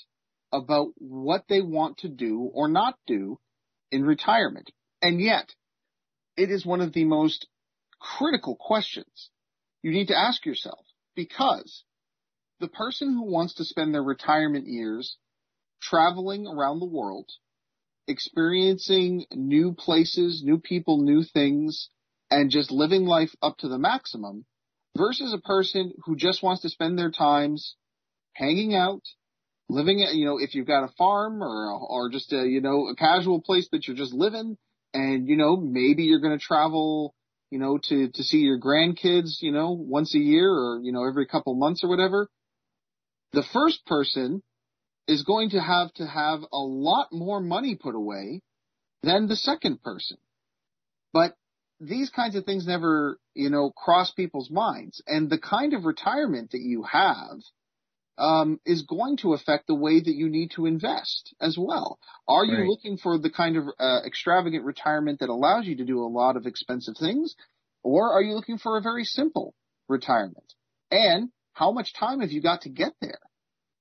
about what they want to do or not do in retirement. And yet, it is one of the most critical questions you need to ask yourself because the person who wants to spend their retirement years traveling around the world, experiencing new places, new people, new things, and just living life up to the maximum versus a person who just wants to spend their times hanging out, living, you know, if you've got a farm or, or just a, you know, a casual place that you're just living and, you know, maybe you're going to travel, you know, to, to see your grandkids, you know, once a year or, you know, every couple months or whatever. The first person is going to have to have a lot more money put away than the second person. But these kinds of things never, you know, cross people's minds. And the kind of retirement that you have um, is going to affect the way that you need to invest as well. Are you Right. looking for the kind of uh, extravagant retirement that allows you to do a lot of expensive things, or are you looking for a very simple retirement? And how much time have you got to get there?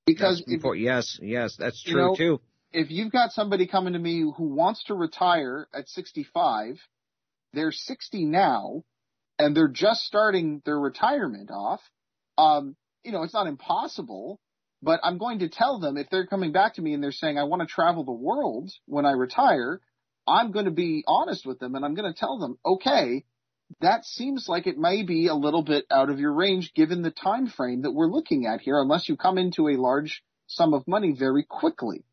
Because if, yes, yes, that's true you know, too. If you've got somebody coming to me who wants to retire at 65, they're 60 now, and they're just starting their retirement off. Um, you know, it's not impossible, but I'm going to tell them if they're coming back to me and they're saying, I want to travel the world when I retire, I'm going to be honest with them and I'm going to tell them, okay, that seems like it may be a little bit out of your range given the time frame that we're looking at here, unless you come into a large sum of money very quickly.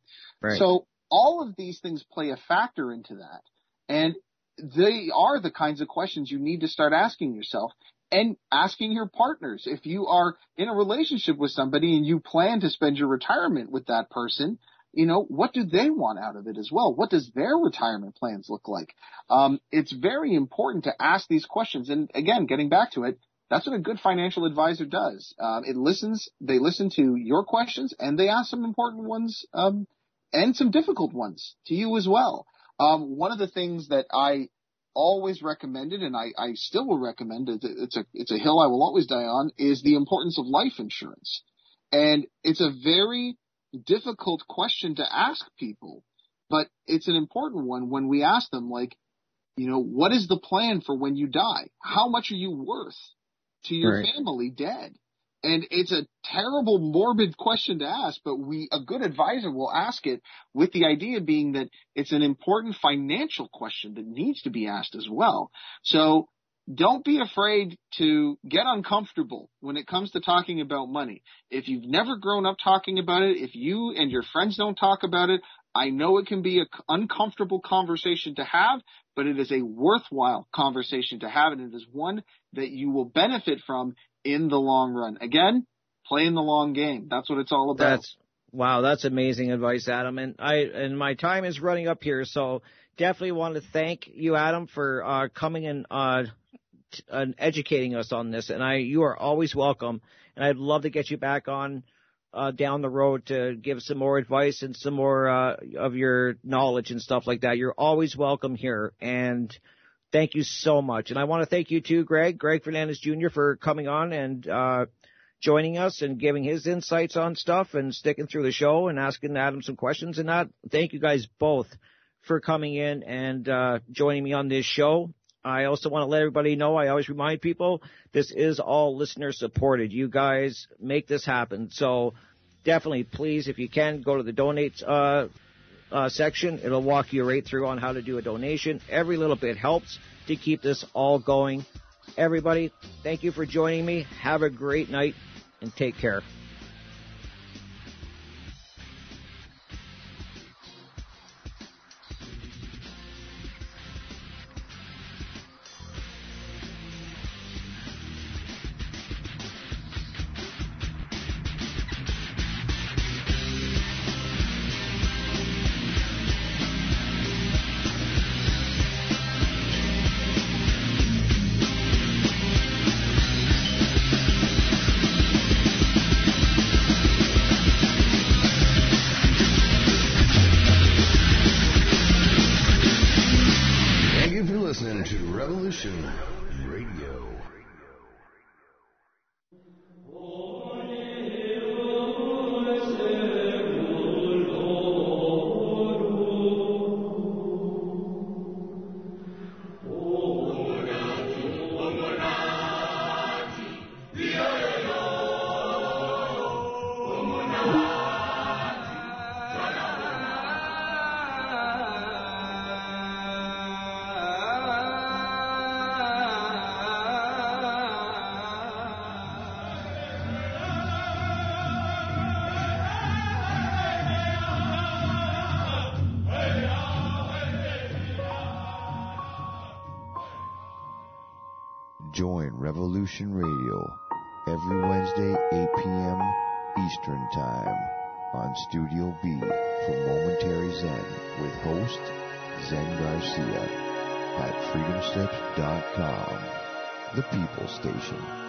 Right. So all of these things play a factor into that. And they are the kinds of questions you need to start asking yourself and asking your partners. If you are in a relationship with somebody and you plan to spend your retirement with that person, you know, what do they want out of it as well? What does their retirement plans look like? Um, it's very important to ask these questions. And again, getting back to it, that's what a good financial advisor does. Um, it listens, they listen to your questions and they ask some important ones, um, and some difficult ones to you as well. Um, one of the things that I always recommended, and I, I still will recommend it, it's a it's a hill I will always die on, is the importance of life insurance. And it's a very difficult question to ask people, but it's an important one when we ask them, like, you know, what is the plan for when you die? How much are you worth to your Right. family dead? And it's a terrible, morbid question to ask, but we, a good advisor will ask it with the idea being that it's an important financial question that needs to be asked as well. So don't be afraid to get uncomfortable when it comes to talking about money. If you've never grown up talking about it, if you and your friends don't talk about it, I know it can be an uncomfortable conversation to have, but it is a worthwhile conversation to have, and it is one that you will benefit from in the long run. Again, playing the long game. That's what it's all about. That's wow, that's amazing advice, Adam. And I and my time is running up here, so definitely want to thank you, Adam, for uh, coming and uh, t- educating us on this. And I, you are always welcome. And I'd love to get you back on uh, down the road to give some more advice and some more uh, of your knowledge and stuff like that. You're always welcome here. And thank you so much. And I want to thank you too, Greg, Greg Fernandez Jr. for coming on and uh, joining us and giving his insights on stuff and sticking through the show and asking Adam some questions and that. Thank you guys both for coming in and uh, joining me on this show. I also want to let everybody know, I always remind people, this is all listener supported. You guys make this happen. So definitely, please, if you can, go to the donate uh, uh, section. It'll walk you right through on how to do a donation. Every little bit helps to keep this all going. Everybody, thank you for joining me. Have a great night and take care. Revolution Radio every Wednesday, 8 p.m. Eastern Time on Studio B for Momentary Zen with host Zen Garcia at freedomslips.com, the People Station.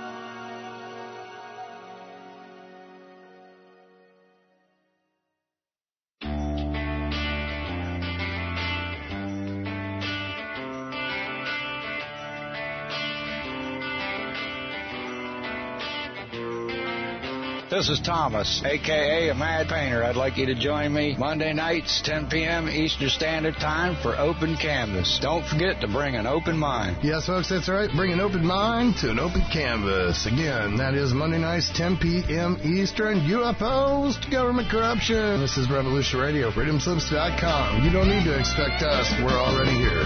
This is Thomas, aka a Mad Painter. I'd like you to join me Monday nights, 10 p.m. Eastern Standard Time for Open Canvas. Don't forget to bring an open mind. Yes, folks, that's right. Bring an open mind to an open canvas. Again, that is Monday nights, 10 p.m. Eastern. UFOs to government corruption. This is Revolution Radio, freedomslips.com. You don't need to expect us. We're already here.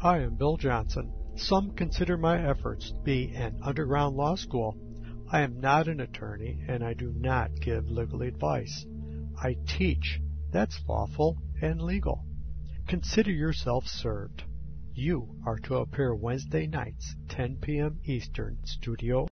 I am Bill Johnson. Some consider my efforts to be an underground law school. I am not an attorney and I do not give legal advice. I teach. That's lawful and legal. Consider yourself served. You are to appear Wednesday nights, 10 p.m. Eastern, Studio